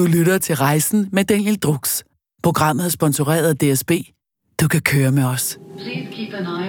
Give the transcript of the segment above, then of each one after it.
Du lytter til Rejsen med Daniel Drux. Programmet er sponsoreret af DSB. Du kan køre med os. Please keep an eye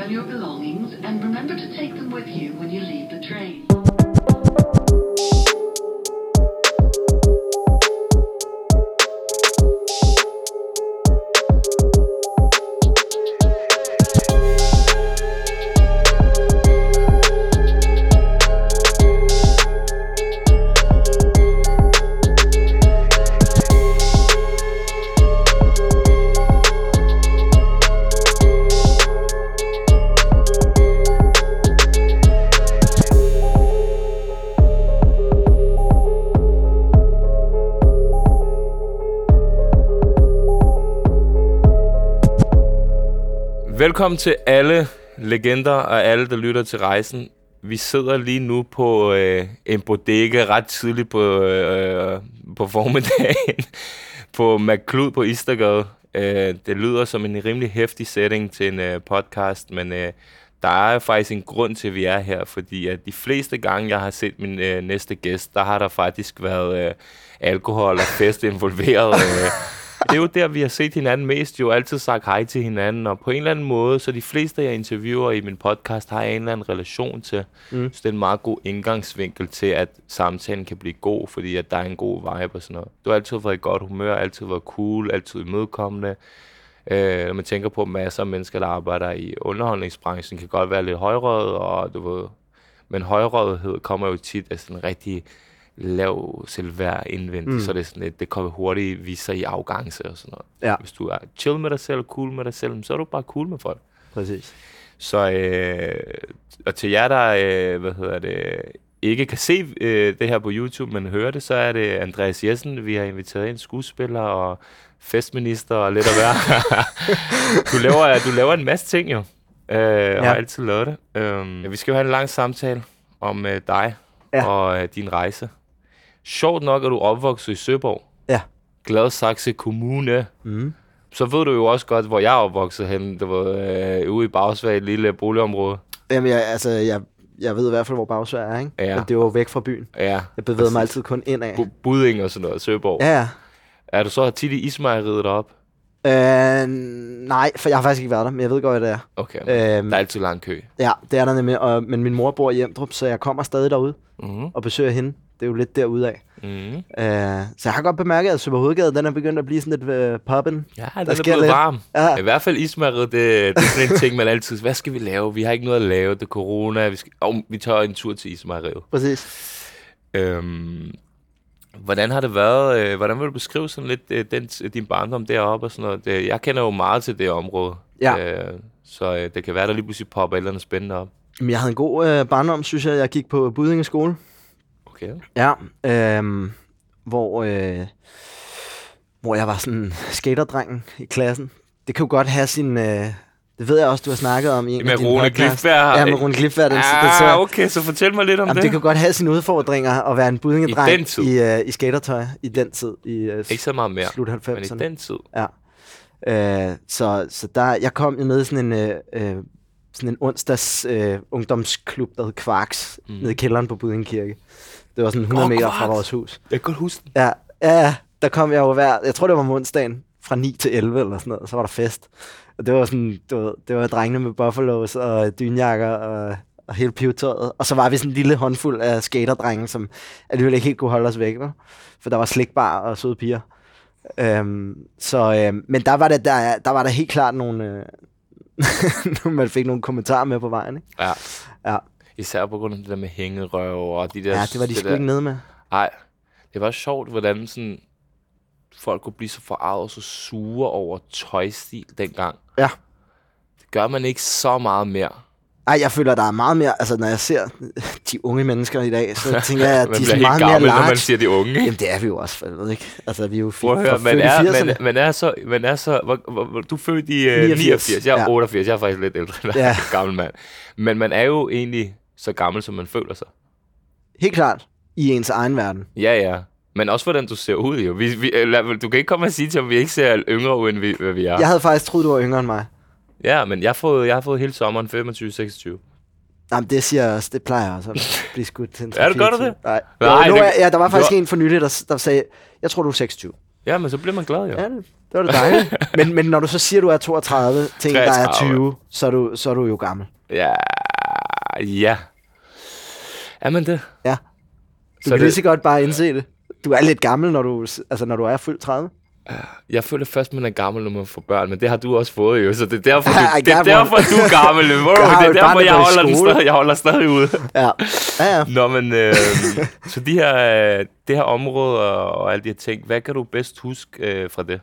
Velkommen til alle legender og alle, der lytter til rejsen. Vi sidder lige nu på øh, en bodega ret tidligt på, øh, på formiddagen på McClud på Istergade. Øh, det lyder som en rimelig hæftig setting til en øh, podcast, men øh, der er faktisk en grund til, at vi er her, fordi at de fleste gange, jeg har set min øh, næste gæst, der har der faktisk været øh, alkohol og fest involveret. Øh, det er jo der, vi har set hinanden mest, jo altid sagt hej til hinanden, og på en eller anden måde, så de fleste, jeg interviewer i min podcast, har en eller anden relation til. Mm. Så det er en meget god indgangsvinkel til, at samtalen kan blive god, fordi at der er en god vibe og sådan noget. Du har altid været i godt humør, altid været cool, altid imødekommende. Øh, når man tænker på masser af mennesker, der arbejder i underholdningsbranchen, kan godt være lidt højrøget, og du ved, men højrødhed kommer jo tit af sådan en rigtig lav selvværd indvendigt, mm. så det, sådan lidt, det kommer hurtigt vise sig i afgangse og sådan noget. Ja. Hvis du er chill med dig selv, cool med dig selv, så er du bare cool med folk. Præcis. Så, øh, og til jer, der øh, hvad hedder det, ikke kan se øh, det her på YouTube, men hører det, så er det Andreas Jessen, vi har inviteret ind, skuespiller og festminister og lidt af hver. du, laver, du laver en masse ting jo, øh, og Ja. har altid lavet det. Um, vi skal jo have en lang samtale om øh, dig Ja. og øh, din rejse. Sjovt nok er du opvokset i Søborg. Ja. Gladsaxe Kommune. Mm. Så ved du jo også godt, hvor jeg er opvokset hen. Det var øh, ude i Bagsvag, et lille boligområde. Jamen, jeg, altså, jeg, jeg ved i hvert fald, hvor Bagsvær er, ikke? Ja. Men det var væk fra byen. Ja. Jeg bevægede mig altid kun ind af. Bu- Budding og sådan noget, Søborg. Ja, ja. Er du så tit i ismejeriet derop? Øh, nej, for jeg har faktisk ikke været der, men jeg ved godt, hvad det er. Okay. Øhm. der er altid lang kø. Ja, det er der nemlig. Og, men min mor bor i Emdrup, så jeg kommer stadig derude Mm-hmm. og besøger hende. Det er jo lidt derude af. Mm-hmm. Øh, så jeg har godt bemærket, at Søber Hovedgade, den er begyndt at blive sådan lidt øh, poppen. Ja, Der den er sker blevet lidt. varm. Ja. I hvert fald ismejeriet, det, det er sådan en ting, man altid... Hvad skal vi lave? Vi har ikke noget at lave. Det er corona. Vi, skal, oh, vi tager en tur til ismejeriet. Præcis. Øhm, hvordan har det været? øh, Hvordan vil du beskrive sådan lidt øh, den, din barndom deroppe og sådan noget? Det, jeg kender jo meget til det område. Ja. Øh, så øh, det kan være, der lige pludselig popper et eller andet spændende op. Men jeg havde en god øh, barndom, synes jeg. Jeg gik på Budinge skole. Okay. Ja, øhm, hvor, øh, hvor jeg var sådan skaterdrengen i klassen. Det kan jo godt have sin... Øh, det ved jeg også, du har snakket om i en Med af dine Rune. Glifberg. Ja, med Rune Glifberg. Den, den, Ah, så, okay, så fortæl mig lidt om jamen, det. det kan godt have sine udfordringer at være en budingedreng I den i, øh, i skatertøj i den tid. I øh, Ikke så meget mere, slut men i 90'erne. den tid. Øh, så, så der, jeg kom jo ned i sådan en, øh, øh, sådan en onsdags øh, ungdomsklub, der hed Kvarks, mm. nede i kælderen på Budingekirke. Det var sådan 100 Åh, meter fra Kvarks! vores hus. Jeg kan godt huske den. Ja, ja, der kom jeg jo hver, jeg tror det var om onsdagen, fra 9 til 11 eller sådan noget, så var der fest. Og det var sådan, du ved, det var drengene med buffalos og dynjakker og, og hele pivetøjet. Og så var vi sådan en lille håndfuld af skaterdrenge, som alligevel ikke helt kunne holde os væk, vel? for der var slikbar og søde piger. Øhm, så, øhm, men der var, det, der, der var der helt klart nogle, øh, man fik nogle kommentarer med på vejen. Ikke? Ja. Ja. Især på grund af det der med hængerøv og de der... ja, det var de sgu ikke nede med. Nej, det var sjovt, hvordan sådan, folk kunne blive så forarvet og så sure over tøjstil dengang. Ja. Det gør man ikke så meget mere. Ej, jeg føler, der er meget mere, altså når jeg ser de unge mennesker i dag, så tænker jeg, at de er sådan meget mere gammel, når large. man siger de unge. Jamen, det er vi jo også, for helvede, ikke? Altså, vi er jo Prøv at høre, man er, 80'erne. man, man er så, man er så, hvor, hvor, hvor, du er født i uh, 89. 89, jeg er ja. 88, jeg er faktisk lidt ældre end Ja. gammel mand. Men man er jo egentlig så gammel, som man føler sig. Helt klart, i ens egen verden. Ja, ja. Men også hvordan du ser ud, jo. Vi, vi, lad- du kan ikke komme og sige til, at vi ikke ser yngre ud, end vi, hvad vi er. Jeg havde faktisk troet, du var yngre end mig. Ja, men jeg har fået, jeg har fået hele sommeren 25-26. Jamen, det siger jeg også. Det plejer jeg også at blive skudt til Er det godt, 3-4 det? Nej. Nej, jo, nu det- ja, der var faktisk du- en for nylig, der, der sagde, jeg tror, du er 26. Ja, men så bliver man glad, jo. Ja, det, det var det dejligt. men, men når du så siger, du er 32 til en, der er 33. 20, så er du, så er du jo gammel. Ja, ja. Er man det? Ja. Du Så kan det- lige så godt bare indse det. Du er lidt gammel, når du, altså, når du er fyldt 30. Jeg føler først, man er gammel, når man får børn, men det har du også fået jo, så det er derfor, du, det er derfor du er gammel. Har det er derfor, jeg holder, den stadig, jeg holder stadig ude. Ja, ja, ja. Nå, men øh, så de her, øh, det her område og, og alle de her ting, hvad kan du bedst huske øh, fra det?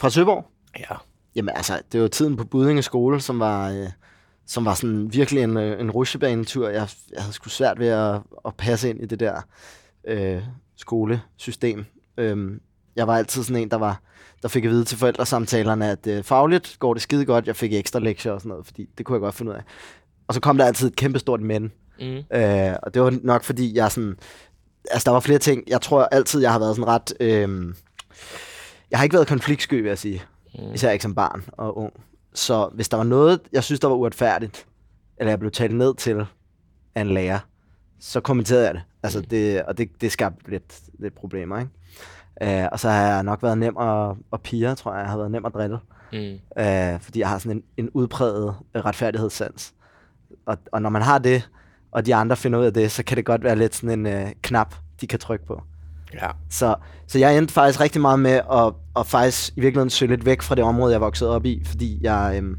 Fra Søborg? Ja. Jamen altså, det var tiden på Budinge skole, som var, øh, som var sådan virkelig en, øh, en rusjebanetur. Jeg, jeg havde sgu svært ved at, at passe ind i det der øh, skolesystem. Øhm, jeg var altid sådan en, der var der fik at vide til forældresamtalerne, at øh, fagligt går det skide godt. Jeg fik ekstra lektier og sådan noget, fordi det kunne jeg godt finde ud af. Og så kom der altid et kæmpestort men. Mm. Øh, og det var nok fordi, jeg sådan... Altså, der var flere ting. Jeg tror altid, jeg har været sådan ret... Øh, jeg har ikke været konfliktsky, vil jeg sige. Mm. Især ikke som barn og ung. Så hvis der var noget, jeg synes, der var uretfærdigt, eller jeg blev talt ned til af en lærer, så kommenterede jeg det. Altså, det og det, det skabte lidt, lidt problemer, ikke? Øh, og så har jeg nok været nem at, at pige, tror jeg. Jeg har været nem at drille. Mm. Øh, fordi jeg har sådan en, en udpræget retfærdighedssans. Og, og når man har det, og de andre finder ud af det, så kan det godt være lidt sådan en øh, knap, de kan trykke på. Ja. Så, så jeg endte faktisk rigtig meget med at, at faktisk i virkeligheden søge lidt væk fra det område, jeg voksede op i, fordi jeg øhm,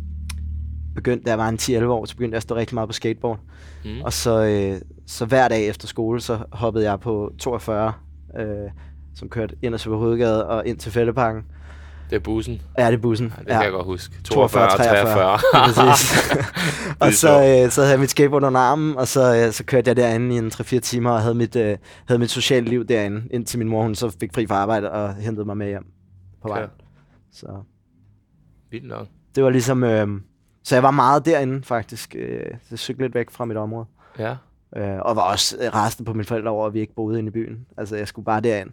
begyndte, da jeg var en 10-11 år, så begyndte jeg at stå rigtig meget på skateboard. Mm. Og så, øh, så hver dag efter skole, så hoppede jeg på 42, øh, som kørte ind ad Søber Hovedgade og ind til Fældeparken. Det er bussen. Ja, det er bussen. Ja, det kan jeg godt huske. 42, 42, 43. 43. Præcis. og så, øh, så havde jeg mit skateboard under armen, og så, øh, så kørte jeg derinde i en 3-4 timer og havde mit, øh, havde mit sociale liv derinde, indtil min mor hun så fik fri fra arbejde og hentede mig med hjem på vej. Ja. Så Vildt nok. det var ligesom... Øh, så jeg var meget derinde faktisk. Øh, så cyklede lidt væk fra mit område. Ja. Øh, og var også øh, resten på mine forældre over, at vi ikke boede inde i byen. Altså, jeg skulle bare derind.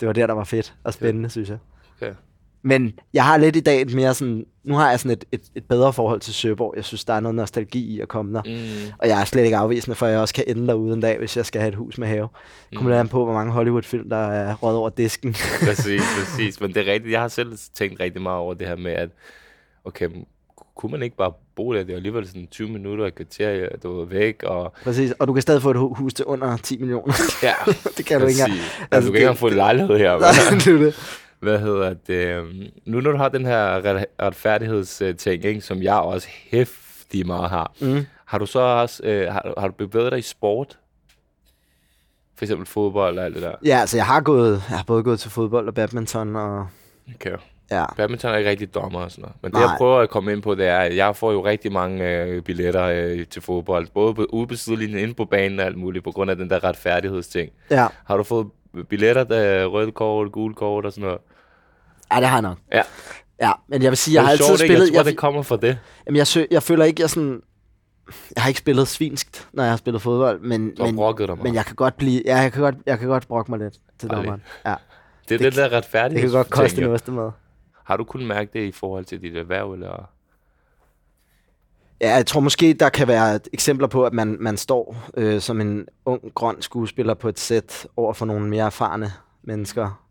Det var der, der var fedt og spændende, synes jeg. Okay. Men jeg har lidt i dag et mere sådan... Nu har jeg sådan et, et, et bedre forhold til Søborg. Jeg synes, der er noget nostalgi i at komme der. Mm. Og jeg er slet ikke afvisende, for jeg også kan ende derude en dag, hvis jeg skal have et hus med have. Kommer Mm. mm. an på, hvor mange Hollywood-film, der er røget over disken. Præcis, præcis. Men det er rigtigt. Jeg har selv tænkt rigtig meget over det her med, at okay, kunne man ikke bare bo der? Det er alligevel sådan 20 minutter et kvarter, du er væk, og Præcis. Og du kan stadig få et hu- hus til under 10 millioner. ja, det kan du ikke engang. præcis. Altså, Altså, du kan ikke det- engang få en lejlighed her. Nej, det er det. Hvad hedder det? øhm, Nu når du har den her ret- retfærdighedsting, ikke, som jeg også hæftig meget har, Mm. har du så også, øh, har, du- har du bevæget dig i sport? For eksempel fodbold og alt det der. Ja, altså jeg har gået, jeg har både gået til fodbold og badminton og Okay. ja. Badminton er ikke rigtig dommer og sådan noget. Men det, Nej. jeg prøver at komme ind på, det er, at jeg får jo rigtig mange øh, billetter øh, til fodbold. Både på, ude på sidelinjen, inde på banen og alt muligt, på grund af den der retfærdighedsting. Ja, Har du fået billetter, der røde kort, gule kort og sådan noget? Ja det har jeg nok. Ja. Ja, men jeg vil sige, jeg Det har altid sjovt, spillet... Jeg tror, jeg, det kommer fra det. jamen, jeg, sø, jeg føler ikke, jeg sådan... Jeg har ikke spillet svinskt, når jeg har spillet fodbold, men, men, men jeg kan godt blive... Ja, jeg kan godt, jeg kan godt brokke mig lidt til dommeren. Ja, det er det det, der det retfærdighed. kan godt koste en ostemad. Har du kunnet mærke det i forhold til dit erhverv? Eller? Ja, jeg tror måske, der kan være eksempler på, at man, man står øh, som en ung, grøn skuespiller på et sæt over for nogle mere erfarne mennesker,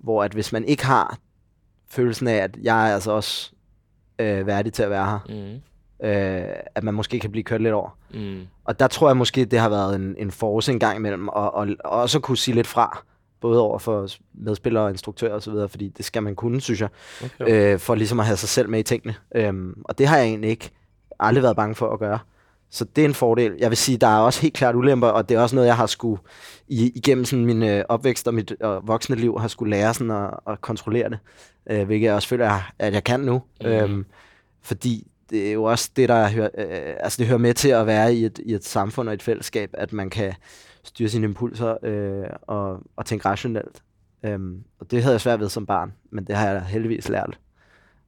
hvor at hvis man ikke har følelsen af, at jeg er altså også øh, værdig til at være her, Mm. øh, at man måske kan blive kørt lidt over. Mm. Og der tror jeg måske, det har været en, en force en gang imellem, og, og, og også kunne sige lidt fra, både over for medspillere og instruktører osv., fordi det skal man kunne, synes jeg, Okay. øh, for ligesom at have sig selv med i tingene. Øhm, og det har jeg egentlig ikke aldrig været bange for at gøre. Så det er en fordel. Jeg vil sige, der er også helt klart ulemper, og det er også noget, jeg har skulle i, igennem sådan min øh, opvækst og mit øh, voksne liv, har skulle lære sådan at, at kontrollere det. Øh, hvilket jeg også føler, at- jeg kan nu. Mhm. Øhm, fordi det er jo også det, der hører, øh, altså det hører med til at være i et, i et samfund og et fællesskab, at man kan styre sine impulser øh, og, og tænke rationelt. Øhm, og det havde jeg svært ved som barn, men det har jeg heldigvis lært.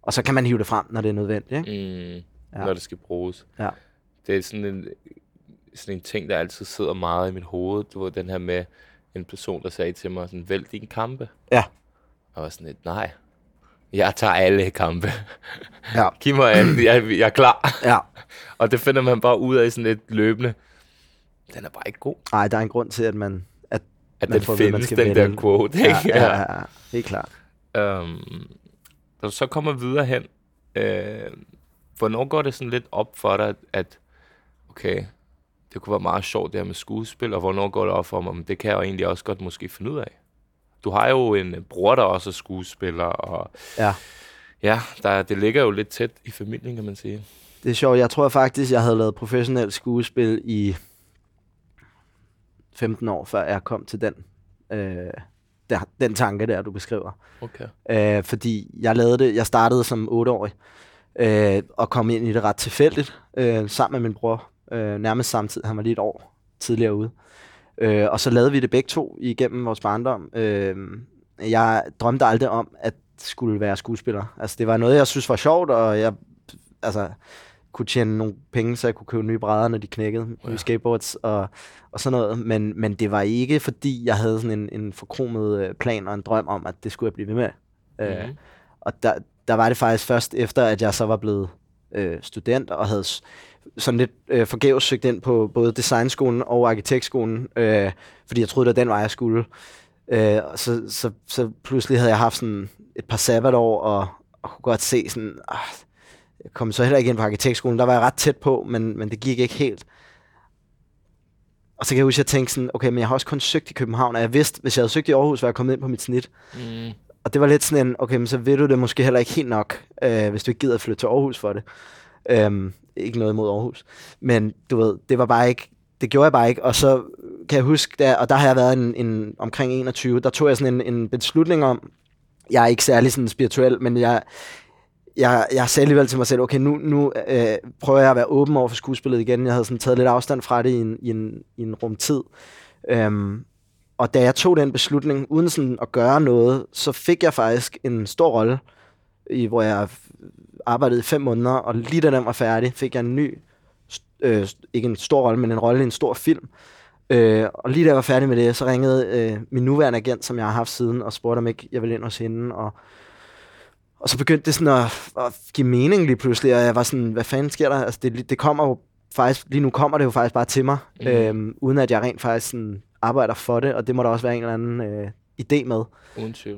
Og så kan man hive det frem, når det er nødvendigt. Ikke? Mm. Ja. Når det skal bruges. Ja. Det er sådan en, sådan en ting, der altid sidder meget i mit hoved. Du ved, den her med en person, der sagde til mig, sådan, vælg dine kampe. Ja. Og var sådan lidt, nej. Jeg tager alle kampe. Ja. Giv mig alle. Jeg, jeg er klar. Ja. Og det finder man bare ud af sådan lidt løbende. Den er bare ikke god. Nej, der er en grund til, at man... At At man den får man findes, skal den der vælge. quote. Ikke? ja, ja, ja, ja, helt klart. Øhm, når du så kommer videre hen, øh, hvornår går det sådan lidt op for dig, at okay, det kunne være meget sjovt det her med skuespil, og hvornår går det op for mig, men det kan jeg jo egentlig også godt måske finde ud af. Du har jo en bror, der også er skuespiller, og Ja. ja, der, det ligger jo lidt tæt i familien, kan man sige. Det er sjovt. Jeg tror faktisk, jeg havde lavet professionelt skuespil i 15 år, før jeg kom til den, øh, der, den tanke der, du beskriver. Okay. Øh, fordi jeg lavede det, jeg startede som 8-årig, øh, og kom ind i det ret tilfældigt, øh, sammen med min bror, øh, nærmest samtidig, han var lige et år tidligere ude. Øh, og så lavede vi det begge to igennem vores barndom. Øh, jeg drømte aldrig om, at skulle være skuespiller. Altså, det var noget, jeg synes var sjovt, og jeg altså, kunne tjene nogle penge, så jeg kunne købe nye brædder, når de knækkede, nye Ja. skateboards og, og sådan noget. Men, men det var ikke, fordi jeg havde sådan en, en forkromet øh, plan og en drøm om, at det skulle jeg blive ved med. Øh, Mhm. og der, der var det faktisk først efter, at jeg så var blevet øh, student og havde sådan lidt øh, forgæves søgt ind på både designskolen og arkitektskolen, øh, fordi jeg troede, det var den vej, jeg skulle. Øh, og så, så, så pludselig havde jeg haft sådan et par sabbatår, og, og kunne godt se sådan, ah, jeg kom så heller ikke ind på arkitektskolen, der var jeg ret tæt på, men, men det gik ikke helt. Og så kan jeg huske, at jeg tænkte sådan, okay, men jeg har også kun søgt i København, og jeg vidste, hvis jeg havde søgt i Aarhus, var jeg kommet ind på mit snit. Mm. Og det var lidt sådan en, okay, men så ved du det måske heller ikke helt nok, øh, hvis du ikke gider at flytte til Aarhus for det. Øhm, ikke noget imod Aarhus. Men du ved, det var bare ikke, det gjorde jeg bare ikke. Og så kan jeg huske, der, og der har jeg været en, en, omkring 21, der tog jeg sådan en, en beslutning om, jeg er ikke særlig sådan spirituel, men jeg, jeg, jeg sagde alligevel til mig selv, okay, nu, nu øh, prøver jeg at være åben over for skuespillet igen. Jeg havde sådan taget lidt afstand fra det i en, i en, i en rumtid. Øhm, og da jeg tog den beslutning, uden sådan at gøre noget, så fik jeg faktisk en stor rolle, i, hvor jeg arbejdede i fem måneder, og lige da den var færdig, fik jeg en ny, øh, ikke en stor rolle, men en rolle i en stor film. Øh, og lige da jeg var færdig med det, så ringede øh, min nuværende agent, som jeg har haft siden, og spurgte om ikke jeg ville ind hos hende, og og så begyndte det sådan at, at give mening lige pludselig, og jeg var sådan, hvad fanden sker der? Altså, det, det kommer jo faktisk, lige nu kommer det jo faktisk bare til mig, mm. øhm, uden at jeg rent faktisk sådan arbejder for det, og det må der også være en eller anden øh, idé med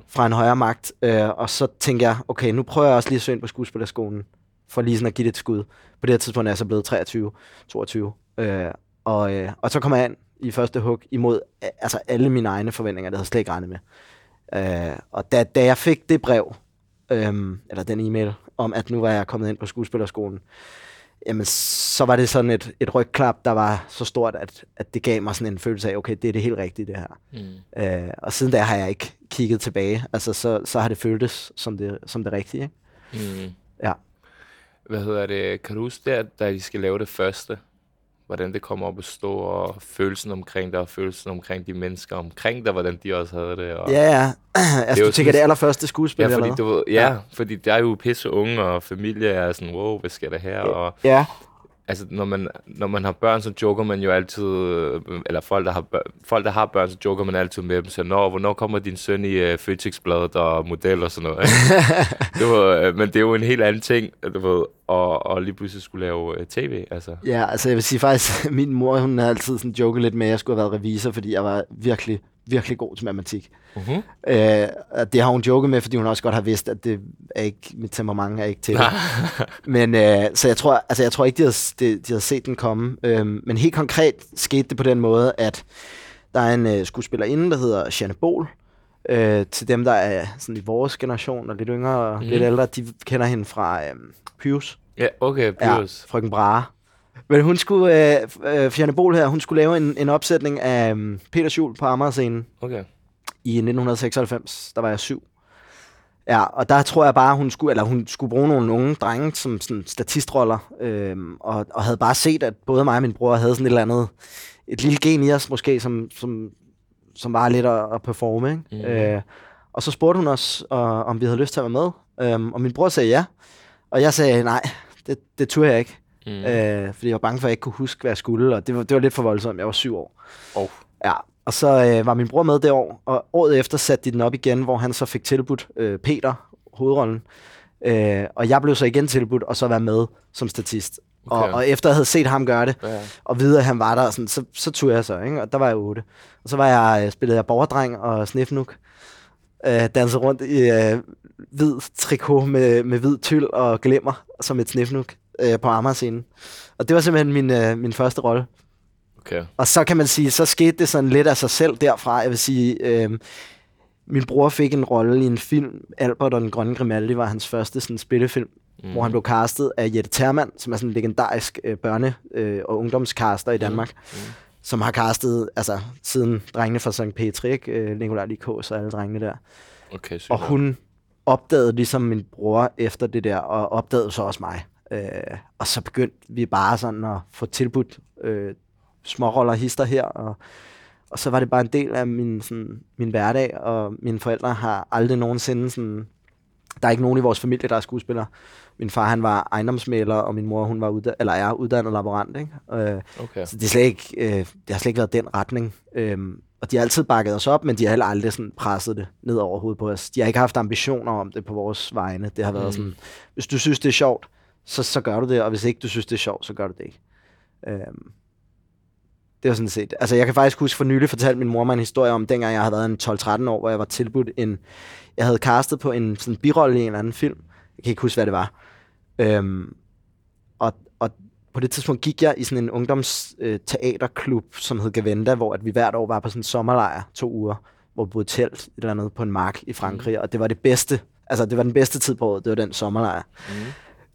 fra en højere magt. Øh, og så tænker jeg, okay, nu prøver jeg også lige at søge ind på skuespillerskolen, for lige sådan at give det et skud. På det her tidspunkt er jeg så blevet 23, 22. Øh, og, øh, og så kommer jeg ind i første hug imod øh, altså alle mine egne forventninger, det havde jeg slet ikke regnet med. Øh, og da, da jeg fik det brev, øhm, eller den e-mail, om at nu var jeg kommet ind på skuespillerskolen, jamen så var det sådan et, et rygklap, der var så stort, at, at det gav mig sådan en følelse af, okay, det er det helt rigtige, det her. Mm. Øh, og siden da har jeg ikke kigget tilbage. Altså, så, så har det føltes som det, som det rigtige. Ikke? Mm. Ja. Hvad hedder det? Kan du huske der, da I skal lave det første? Hvordan det kommer op at stå, og følelsen omkring dig, og følelsen omkring de mennesker omkring dig, hvordan de også havde det. Og... Ja, ja. altså, jo du tænker sådan- det allerførste skuespil, Ja, eller fordi, hvad? du ja, ja, fordi der er jo pisse unge, og familie er sådan, wow, hvad sker der her? Og Ja, altså, når man, når man har børn, så joker man jo altid, øh, eller folk, der har, børn, folk, der har børn, så joker man altid med dem, så når, hvornår kommer din søn i uh, Føtexbladet og model og sådan noget, det var, øh, men det er jo en helt anden ting, du ved, og, og lige pludselig skulle lave uh, tv, altså. ja, altså jeg vil sige faktisk, min mor, hun har altid sådan joket lidt med, at jeg skulle have været revisor, fordi jeg var virkelig, virkelig god til matematik. Uh-huh. Øh, og det har hun joket med, fordi hun også godt har vidst, at det er ikke, mit temperament er ikke til det. Men øh, så jeg tror, altså jeg tror ikke, de havde, de, de havde set den komme. Øhm, men helt konkret skete det på den måde, at der er en øh, skuespillerinde, der hedder Janne Bol. Øh, til dem, der er sådan i vores generation og lidt yngre og Mhm. mm. lidt ældre, de kender hende fra øh, Pius. Ja, okay, Ja, Pyrus. frøken Brahe. Men hun skulle, øh, øh, Janne Bol her, hun skulle lave en, en opsætning af øh, Peter Schul på Amagerscenen Okay. i 1996. Der var jeg syv. Ja, og der tror jeg bare, hun skulle, eller hun skulle bruge nogle unge drenge som sådan statistroller, øhm, og, og havde bare set, at både mig og min bror havde sådan et eller andet, et lille gen i os måske, som, som, som var lidt at, at performe. Ikke? Mm. Øh, og så spurgte hun os, og, om vi havde lyst til at være med, øhm, og min bror sagde ja, og jeg sagde nej, det, det turde jeg ikke, Mm. øh, fordi jeg var bange for, at jeg ikke kunne huske, hvad jeg skulle, og det var, det var lidt for voldsomt, jeg var syv år. Oh. Ja, og så øh, var min bror med det år, og året efter satte de den op igen, hvor han så fik tilbudt øh, Peter hovedrollen. Øh, og jeg blev så igen tilbudt at så være med som statist. Okay. Og, og efter jeg havde set ham gøre det, Ja. og vide, at han var der, sådan, så, så tog jeg så, ikke? og der var jeg 8. Og så var jeg, øh, spillede jeg borgerdreng og snifnuk. Øh, dansede rundt i øh, hvid trikot med, med hvid tyld og glimmer, som et snifnuk øh, på Amagerscenen. Og det var simpelthen min, øh, min første rolle. Okay. Og så kan man sige, så skete det sådan lidt af sig selv derfra. Jeg vil sige, øh, min bror fik en rolle i en film, Albert og den grønne Grimaldi var hans første sådan, spillefilm, mm. hvor han blev castet af Jette Termann, som er sådan en legendarisk øh, børne- øh, og ungdomscaster i Danmark, mm. Mm. som har castet altså, siden drengene fra St. Petri, ikke? Øh, Nikolaj Likås og alle drengene der. Okay, sygt. Og hun opdagede ligesom min bror efter det der, og opdagede så også mig. Øh, og så begyndte vi bare sådan at få tilbudt øh, småroller hister her, og, og så var det bare en del af min, sådan, min hverdag, og mine forældre har aldrig nogensinde sådan... Der er ikke nogen i vores familie, der er skuespillere. Min far, han var ejendomsmaler, og min mor, hun var udda- eller er uddannet laborant, ikke? Øh, Okay. så det, er slet ikke, øh, det har slet ikke været den retning. Øhm, og de har altid bakket os op, men de har heller aldrig sådan presset det ned over hovedet på os. De har ikke haft ambitioner om det på vores vegne. Det har været Mm. mm. sådan, hvis du synes, det er sjovt, så, så gør du det, og hvis ikke du synes, det er sjovt, så gør du det ikke. Øhm, det var sådan set. Altså, jeg kan faktisk huske for nylig fortalte min mor mig en historie om, dengang jeg havde været en 12-13 år, hvor jeg var tilbudt en... Jeg havde castet på en sådan birolle i en eller anden film. Jeg kan ikke huske, hvad det var. Øhm, og, og på det tidspunkt gik jeg i sådan en ungdomsteaterklub, som hed Gavenda, hvor at vi hvert år var på sådan en sommerlejr, to uger, hvor vi boede telt et eller andet på en mark i Frankrig, og det var det bedste, altså det var den bedste tid på året, det var den sommerlejr. Mm.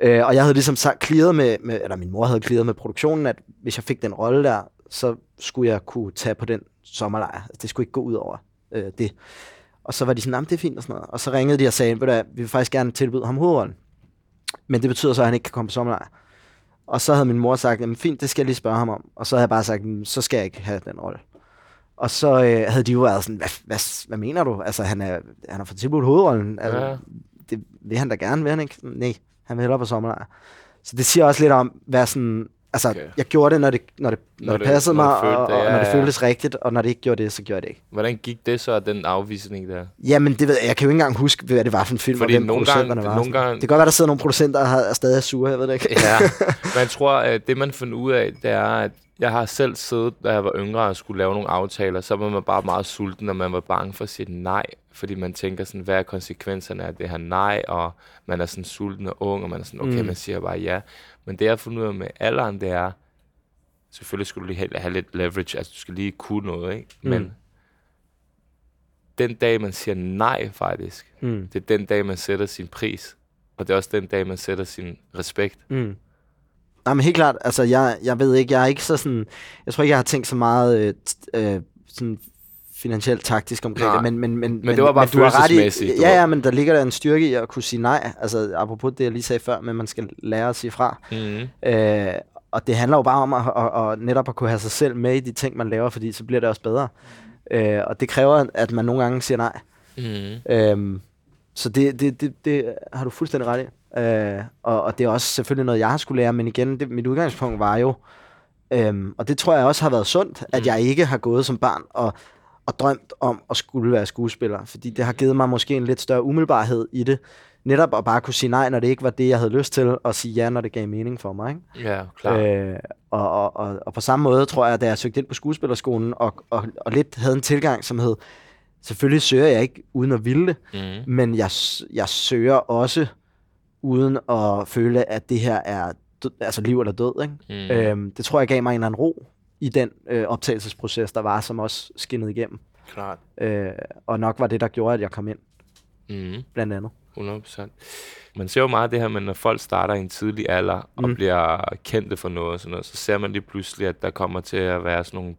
Øh, og jeg havde ligesom sagt, clearet med, med, eller min mor havde clearet med produktionen, at hvis jeg fik den rolle der, så skulle jeg kunne tage på den sommerlejr. Altså, det skulle ikke gå ud over øh, det. Og så var de sådan, "Jamen, det er fint og sådan noget. Og så ringede de og sagde, ved du vi vil faktisk gerne tilbyde ham hovedrollen. Men det betyder så, at han ikke kan komme på sommerlejr. Og så havde min mor sagt, jamen fint, det skal jeg lige spørge ham om. Og så havde jeg bare sagt, "Jamen, så skal jeg ikke have den rolle. Og så øh, havde de jo været sådan, hvad, hvad, hvad mener du? Altså, han, er, han har fået tilbudt hovedrollen. Altså, Ja. Det vil han da gerne, vil han ikke? Nej, han vil hellere på sommerlejr. Så det siger også lidt om, hvad sådan... Altså, Okay. jeg gjorde det, når det, når det, når Når det, det- passede når mig, følte og, det, og ja, når det føltes rigtigt, og når det ikke gjorde det, så gjorde jeg det ikke. Hvordan gik det så, den afvisning der? Jamen, det ved jeg. Jeg kan jo ikke engang huske, hvad det var for en film, Fordi og hvem nogle producenterne gange- var. nogle gange- Det kan godt være, der sidder nogle producenter, der er stadig sure, jeg ved det ikke. Ja, men jeg tror, at det man finder ud af, det er, at jeg har selv siddet, da jeg var yngre og skulle lave nogle aftaler, så var man bare meget sulten, og man var bange for at sige nej, fordi man tænker sådan, hvad er konsekvenserne af det her nej, og man er sådan sulten og ung, og man er sådan, okay, mm. Man siger bare ja. Men det jeg har fundet ud af med alderen, det er, selvfølgelig skulle du lige have, have lidt leverage, altså du skal lige kunne noget, ikke? Men Mm. den dag, man siger nej faktisk, Mm. det er den dag, man sætter sin pris. Og det er også den dag, man sætter sin respekt. Mm. Nej, men helt klart, altså jeg, jeg ved ikke, jeg er ikke så sådan, jeg tror ikke, jeg har tænkt så meget øh, øh, sådan finansielt taktisk omkring det, men, men, men, Men det var bare du har ret i- Ja, ja, men der ligger der en styrke i at kunne sige nej, altså apropos det, jeg lige sagde før, men man skal lære at sige fra. Mm. Øh, og det handler jo bare om at, at, at, netop at kunne have sig selv med i de ting, man laver, fordi så bliver det også bedre. Øh, og det kræver, at man nogle gange siger nej. Mm. Øhm, så det, det, det, det har du fuldstændig ret i. Øh, og, og det er også selvfølgelig noget, jeg har skulle lære, men igen, det, mit udgangspunkt var jo, øhm, og det tror jeg også har været sundt, at Mm. jeg ikke har gået som barn og, og drømt om at skulle være skuespiller, fordi det har givet mig måske en lidt større umiddelbarhed i det, netop at bare kunne sige nej, når det ikke var det, jeg havde lyst til, og sige ja, når det gav mening for mig. Ikke? Ja, klar. Øh, og, og, og, og på samme måde tror jeg, da jeg søgte ind på skuespillerskolen, og, og, og lidt havde en tilgang, som hed, selvfølgelig søger jeg ikke uden at ville det, Mm. men jeg, jeg søger også uden at føle, at det her er død, altså liv eller død. Ikke? Mm. Øhm, det tror jeg gav mig en eller anden ro i den øh, optagelsesproces, der var, som også skinnede igennem. Klart. Øh, og nok var det, der gjorde, at jeg kom ind, Mm. blandt andet. 100%. Man ser jo meget det her, men når folk starter i en tidlig alder og Mm. bliver kendte for noget, og sådan noget, så ser man lige pludselig, at der kommer til at være sådan nogle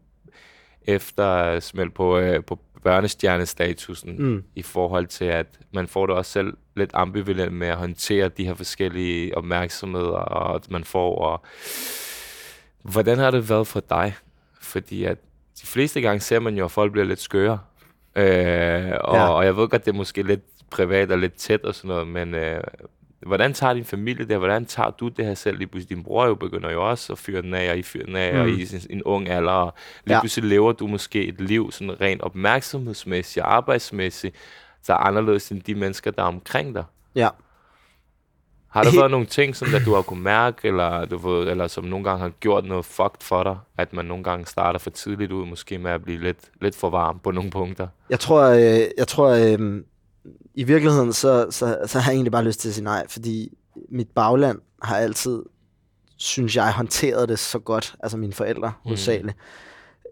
eftersmæld på, øh, på børnestjernestatusen Mm. i forhold til, at man får det også selv lidt ambivalent med at håndtere de her forskellige opmærksomheder, og at man får. Og hvordan har det været for dig? Fordi at de fleste gange ser man jo, at folk bliver lidt skøre. Øh, og. Ja. og jeg ved godt, det er måske lidt privat og lidt tæt og sådan noget, men øh, hvordan tager din familie det? Hvordan tager du det her selv? Lige pludselig, din bror jo begynder jo også at fyre den af, og I fyrer den af, mm. og i sin, en ung alder. Og lige Ja. pludselig lever du måske et liv sådan rent opmærksomhedsmæssigt arbejdsmæssigt, der er anderledes end de mennesker, der er omkring dig. Ja. Har der været nogle ting, som der, du har kunne mærke, eller, du ved, eller som nogle gange har gjort noget fucked for dig, at man nogle gange starter for tidligt ud, måske med at blive lidt, lidt for varm på nogle punkter? Jeg tror, øh, jeg tror øh, i virkeligheden, så, så, så har jeg egentlig bare lyst til at sige nej, fordi mit bagland har altid, synes jeg, håndteret det så godt, altså mine forældre Mm. hovedsageligt.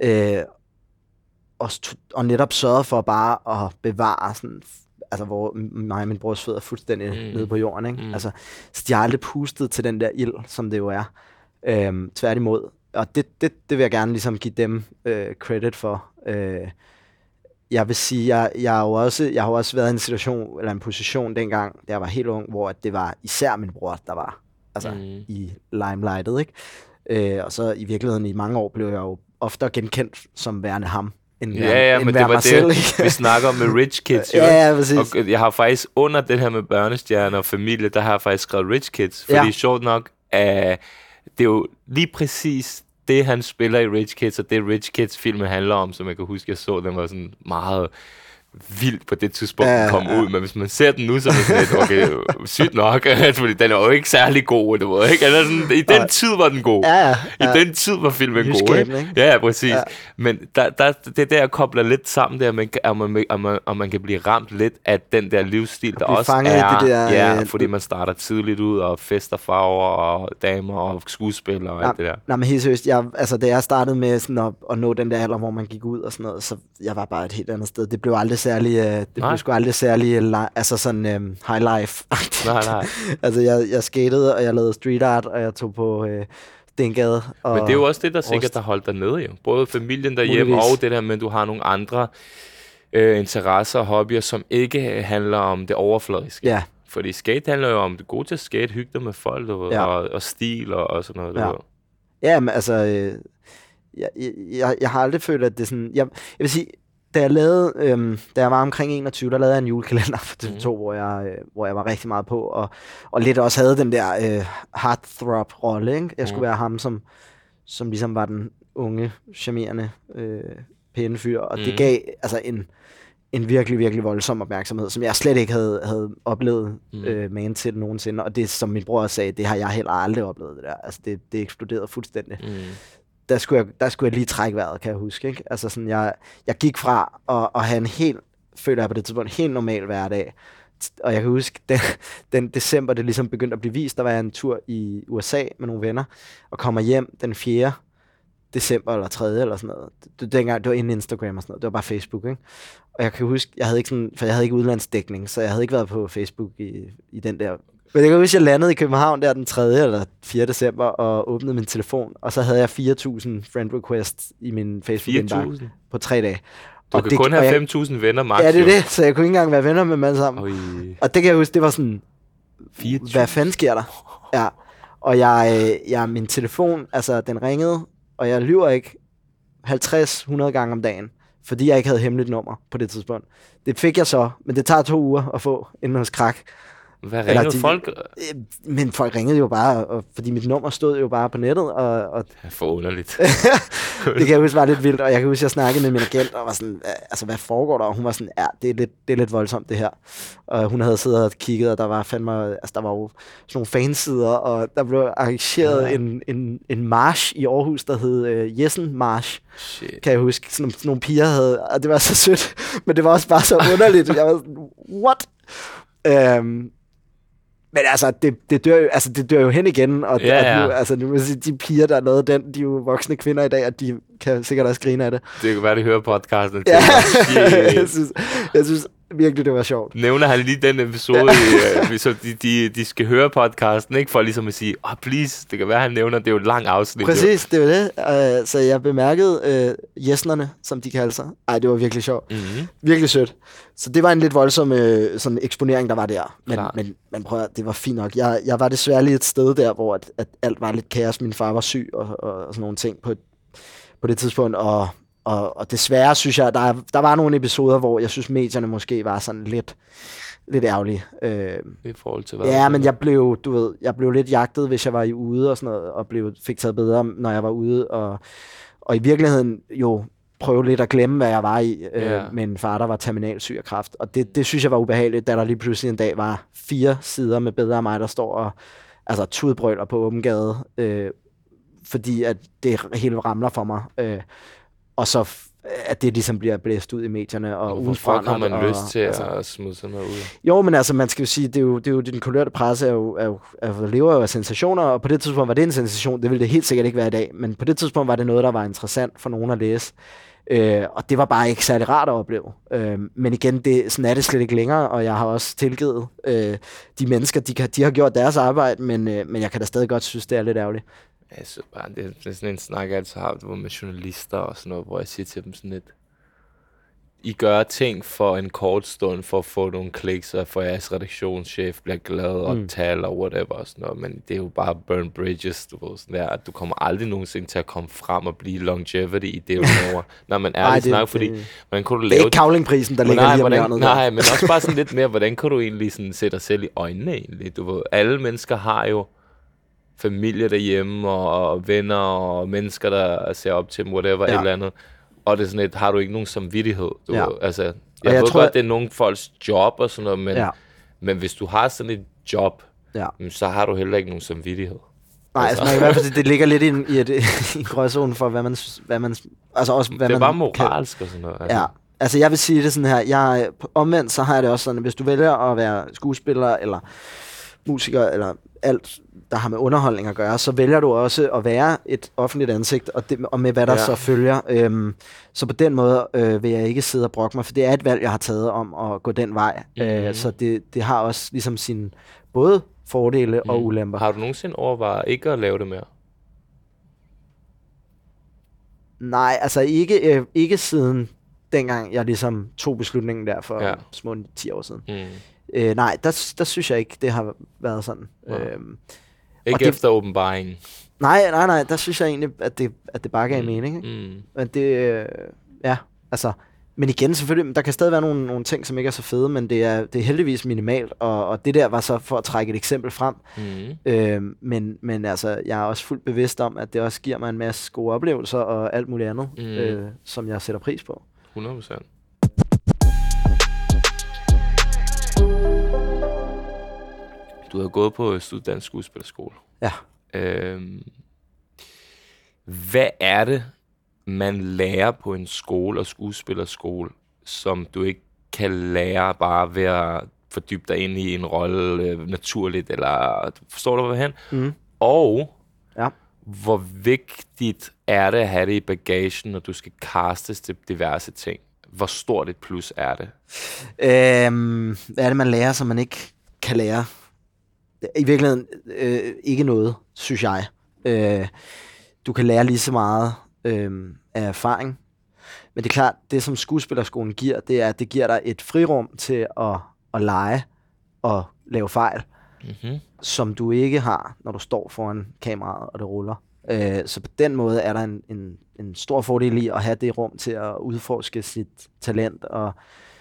Øh, og, og netop sørget for bare at bevare sådan, altså hvor mig og min brors fødder er fuldstændig Mm. mm. nede på jorden. Ikke? Mm. Mm. Altså, så de har aldrig pustet til den der ild, som det jo er. Øhm, tværtimod. Og det, det, det vil jeg gerne ligesom give dem øh, credit for. Øh, jeg vil sige, jeg, jeg, har jo også, jeg har jo også været i en situation, eller en position dengang, da jeg var helt ung, hvor at det var især min bror, der var altså, Mm. i limelightet. Ikke? Øh, og så i virkeligheden i mange år blev jeg jo oftere genkendt som værende ham, end, Ja, ja, end men det var selv. det, Ikke? vi snakker om med rich kids, jo. ja, ja, præcis. Og jeg har faktisk under det her med børnestjerner og familie, der har jeg faktisk skrevet Rich Kids. Fordi Ja. sjovt nok, uh, det er jo lige præcis det, han spiller i Rich Kids, og det Rich Kids filmen handler om, som jeg kan huske, jeg så, den var sådan meget vildt på det tidspunkt, Ja, den kom ja. ud. Men hvis man ser den nu, så er det sådan lidt, okay, sygt nok, fordi den er jo ikke særlig god, du ved, ikke? Eller sådan, I den Nej. tid var den god. Ja, ja, I ja. den tid var filmen god, Nyskabende, ikke? ikke? Ja, ja, præcis. Ja. Ja. Men der, der, det er der, jeg kobler lidt sammen der, man, at, man, at, man, at man kan blive ramt lidt af den der livsstil, der også er, det der, ja, øh, fordi man starter tidligt ud, og fester farver, og damer, og skuespillere, og alt det der. Nej, men helt seriøst, jeg, altså, da jeg startede med sådan at, at nå den der alder, hvor man gik ud og sådan noget, så jeg var bare et helt andet sted. Det blev aldrig særlig, øh, det Nej. blev sgu aldrig særlig, øh, li- altså sådan øh, high life. Nej, nej. altså, jeg, jeg skatede, og jeg lavede street art, og jeg tog på øh, Stengade. Og, Men det er jo også det, der sikkert har holdt dig nede, jo. Både familien derhjemme, Muligvis. og det der med, at du har nogle andre øh, interesser og hobbyer, som ikke handler om det overfladiske. Ja, Fordi skate handler jo om, du er god til at skate, hygge dig med folk, du Ja. og, og stil og, og sådan noget. Du Ja. ved. ja men altså, øh, jeg, jeg, jeg har aldrig følt, at det er sådan, jeg, jeg vil sige, da jeg lavede, øhm, da jeg var omkring 21, der lavede jeg en julekalender for TV2, Mhm. mm. hvor, jeg, øh, hvor jeg var rigtig meget på, og, og lidt også havde den der øh, heartthrob-rolle, ikke? Jeg skulle Mhm. være ham, som, som ligesom var den unge, charmerende, øh, pæne fyr, og Mhm. det gav altså en, en virkelig, virkelig voldsom opmærksomhed, som jeg slet ikke havde, havde oplevet mm. øh, man til nogensinde, og det, som min bror sagde, det har jeg heller aldrig oplevet, det der. Altså, det, det eksploderede fuldstændig Mm der skulle, jeg, der skulle jeg lige trække vejret, kan jeg huske. Ikke? Altså sådan, jeg, jeg gik fra at, at have en helt, føler jeg på det tidspunkt, helt normal hverdag. Og jeg kan huske, den, den december, det ligesom begyndte at blive vist, der var jeg en tur i USA med nogle venner, og kommer hjem den 4. december eller 3. eller sådan noget. Det, det, dengang, det var inden Instagram og sådan noget, det var bare Facebook, ikke? Og jeg kan huske, jeg havde ikke sådan, for jeg havde ikke udlandsdækning, så jeg havde ikke været på Facebook i, i den der men jeg kan huske, jeg landede i København der den 3. eller 4. december og åbnede min telefon, og så havde jeg 4.000 friend requests i min Facebook-indbakke 4.000? på tre dage. Du Og kan det- kun have jeg- 5.000 venner max. Ja, det er det, så jeg kunne ikke engang være venner med alle sammen. Oj, Og det kan jeg huske, det var sådan, 4.000. hvad fanden sker der? Ja, og jeg, øh, jeg, min telefon, altså den ringede, og jeg lyver ikke 50-100 gange om dagen, fordi jeg ikke havde hemmeligt nummer på det tidspunkt. Det fik jeg så, men det tager to uger at få inden hos Krak. Hvad Eller ringer de- folk? Øh, Men folk ringede jo bare, og, fordi mit nummer stod jo bare på nettet, og, og Det er for underligt. det kan jeg huske var lidt vildt, og jeg kan huske, at jeg snakkede med min agent, og var sådan, "Hva- altså hvad foregår der? Og hun var sådan, ja, det er lidt, det er lidt voldsomt det her. Og hun havde siddet og kigget, og der var fandme, altså der var jo sådan nogle fansider, og der blev arrangeret ja. en, en, en march i Aarhus, der hed øh, Jessen March, Shit. kan jeg huske. Sådan, sådan nogle piger havde, og det var så sødt, men det var også bare så underligt. Jeg var sådan, what? Øhm, men altså, det, det, dør jo, altså, det dør jo hen igen, og, Ja, ja. nu, altså, nu de piger, der lavede den, de er jo voksne kvinder i dag, og de kan sikkert også grine af det. Det kan være, de hører podcasten. Ja, jeg, synes, jeg synes virkelig, det var sjovt. Nævner han lige den episode, ja. i, så de, de, de skal høre podcasten, ikke? For ligesom at sige, oh, please, det kan være, han nævner, det er jo et langt afsnit. jo. Præcis, det var det. Uh, så jeg bemærkede uh, jesnerne, som de kalder sig. Ej, det var virkelig sjovt. Mm-hmm. Virkelig sødt. Så det var en lidt voldsom øh, sådan eksponering, der var der. Men, men, men prøv at, det var fint nok. Jeg, jeg var desværre lige et sted der, hvor at, at alt var lidt kaos. Min far var syg og, og, og sådan nogle ting på, på det tidspunkt. Og, og, og desværre synes jeg, der, der var nogle episoder, hvor jeg synes, medierne måske var sådan lidt, lidt ærgerlige. Øh, I forhold til hvad? Ja, men jeg blev, du ved, jeg blev lidt jagtet, hvis jeg var i ude og sådan noget, og blev, fik taget bedre, når jeg var ude, og, og i virkeligheden jo prøve lidt at glemme, hvad jeg var i, øh, Ja. med en far, der var terminalsyg af kræft. Og det, det synes jeg var ubehageligt, da der lige pludselig en dag var fire sider med bedre af mig, der står og altså, tudbrøler på åben gade, øh, fordi at det hele ramler for mig. Øh, og så at det ligesom bliver blæst ud i medierne. Og Hvorfor har man og, lyst til altså, at smide sådan noget ud? jo, men altså, man skal jo sige, det er jo, det er jo den kulørte presse er jo, er jo, er jo, lever jo af sensationer, og på det tidspunkt var det en sensation, det ville det helt sikkert ikke være i dag, men på det tidspunkt var det noget, der var interessant for nogen at læse. Øh, og det var bare ikke særlig rart at opleve. Øh, men igen, det, sådan er det slet ikke længere, og jeg har også tilgivet øh, de mennesker, de, kan, de har gjort deres arbejde, men, øh, men jeg kan da stadig godt synes, det er lidt ærgerligt. Synes bare, det, det er sådan en snak, jeg altid har haft med journalister og sådan noget, hvor jeg siger til dem sådan lidt, I gør ting for en kort stund for at få nogle kliks, og for jeres redaktionschef bliver glad og Mm. taler og whatever og sådan noget, men det er jo bare burn bridges, du ved, sådan der, at du kommer aldrig nogensinde til at komme frem og blive longevity i det, laver. Nej, men ærligt det- snak, fordi det- hvordan kunne du Det lave er ikke kavlingprisen, der ligger nej, lige om hvordan, nej, der. men også bare sådan lidt mere, hvordan kan du egentlig sådan sætte dig selv i øjnene egentlig? Du ved, alle mennesker har jo familie derhjemme, og, og venner, og mennesker, der ser op til dem, whatever, Ja. et eller andet. Og det er sådan lidt, har du ikke nogen samvittighed? Du Ja. altså, jeg, jeg jeg ved tror, godt, at- det er nogle folks job og sådan noget, men, Ja. men hvis du har sådan et job, Ja. så har du heller ikke nogen samvittighed. Nej, altså, kan i hvert fald, det ligger lidt i en, i, et, i en for, hvad man, hvad man, altså også, hvad det er man bare kan- moralsk og sådan noget. Altså. Ja, altså jeg vil sige det sådan her, jeg, omvendt så har jeg det også sådan, at hvis du vælger at være skuespiller, eller musiker, eller alt, der har med underholdning at gøre, så vælger du også at være et offentligt ansigt, og, det, og med hvad der ja. Så følger. Øhm, så på den måde øh, vil jeg ikke sidde og brokke mig, for det er et valg, jeg har taget om at gå den vej. Mm. Øh, Mhm. så det, det har også ligesom sine både fordele mm. og ulemper. Har du nogensinde overvejet ikke at lave det mere? Nej, altså ikke, øh, ikke siden dengang jeg ligesom tog beslutningen der for. Ja. små 10 år siden. Mm. Øh, nej, der, der synes jeg ikke, det har været sådan. Nej. Øhm, Ikke det- efter åbenbaringen. nej, nej, nej, der synes jeg egentlig, at det, at det bare gav mm. mening. Ikke? Mm. Men det, øh, ja, altså, men igen selvfølgelig, der kan stadig være nogle, nogle ting, som ikke er så fede, men det er, det er heldigvis minimalt, og, og det der var så for at trække et eksempel frem. Mm. Øh, men, men altså, jeg er også fuldt bevidst om, at det også giver mig en masse gode oplevelser og alt muligt andet. Mm. øh, som jeg sætter pris på. 100 procent. Du har gået på Syd Dansk Skuespillerskole. Ja. Øhm, hvad er det, man lærer på en skole og skuespillerskole, som du ikke kan lære bare ved at fordybe dig ind i en rolle øh, naturligt, eller forstår du, hvad jeg? Mm. Og Ja. hvor vigtigt er det at have det i bagagen, når du skal castes til diverse ting? Hvor stort et plus er det? Øhm, hvad er det, man lærer, som man ikke kan lære? I virkeligheden øh, ikke noget, synes jeg. Øh, du kan lære lige så meget øh, af erfaring. Men det er klart, det som skuespillerskolen giver, det er, at det giver dig et frirum til at, at lege og lave fejl, Mm-hmm. som du ikke har, når du står foran kameraet, og det ruller. Øh, så på den måde er der en, en, en stor fordel i at have det rum til at udforske sit talent og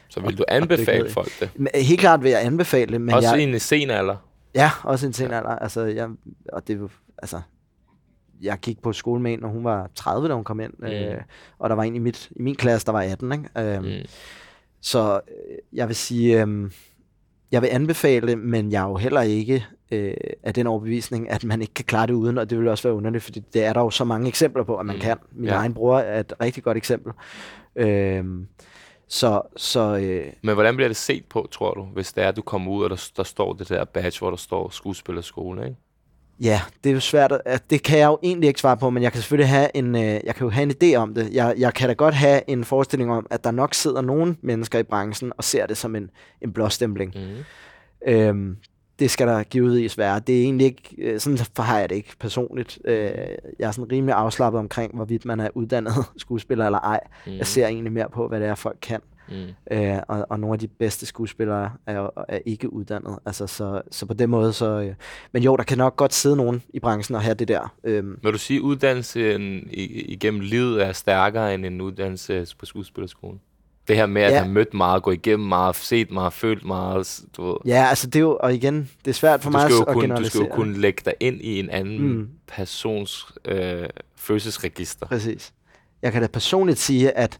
Så vil du anbefale folk det? Helt klart vil jeg anbefale det, men Også jeg, i en sen alder? Ja, også en sen alder. Altså, jeg, og det, altså, jeg gik på skole med en, når hun var 30, da hun kom ind, mm. øh, og der var en i, mit, i min klasse, der var 18. Ikke? Øhm, mm. Så øh, jeg vil sige, øh, jeg vil anbefale men jeg er jo heller ikke øh, af den overbevisning, at man ikke kan klare det uden, og det vil også være underligt, fordi det er der jo så mange eksempler på, at man Mm. kan. Min Ja. egen bror er et rigtig godt eksempel. Øh, så så øh, Men hvordan bliver det set på, tror du, hvis det er, at du kommer ud, og der, der står det der badge, hvor der står skuespillerskole, ikke? Ja, det er jo svært. At, det kan jeg jo egentlig ikke svare på, men jeg kan selvfølgelig have en, øh, jeg kan jo have en idé om det. Jeg, jeg kan da godt have en forestilling om, at der nok sidder nogle mennesker i branchen og ser det som en, en blåstempling. Mm. Øhm, det skal der givetvis være. Det er egentlig ikke, øh, sådan har jeg det ikke personligt. Øh, jeg er sådan rimelig afslappet omkring, hvorvidt man er uddannet skuespiller eller ej. Mm. Jeg ser egentlig mere på, hvad det er, folk kan. Mm. Øh, og, og nogle af de bedste skuespillere er, er ikke uddannet. Altså, så, så på den måde, så... Øh, men jo, der kan nok godt sidde nogen i branchen og have det der. Øhm, Vil du sige, at uddannelsen igennem livet er stærkere end en uddannelse på skuespillerskolen? Det her med at Ja. have mødt meget, gå igennem meget, set meget, følt meget, du ved. ja, altså det er jo... Og igen, det er svært for Du mig at du generalisere. skal jo kunne lægge dig ind i en anden Mm. mm. persons øh, følelsesregister. Præcis. jeg kan da personligt sige, at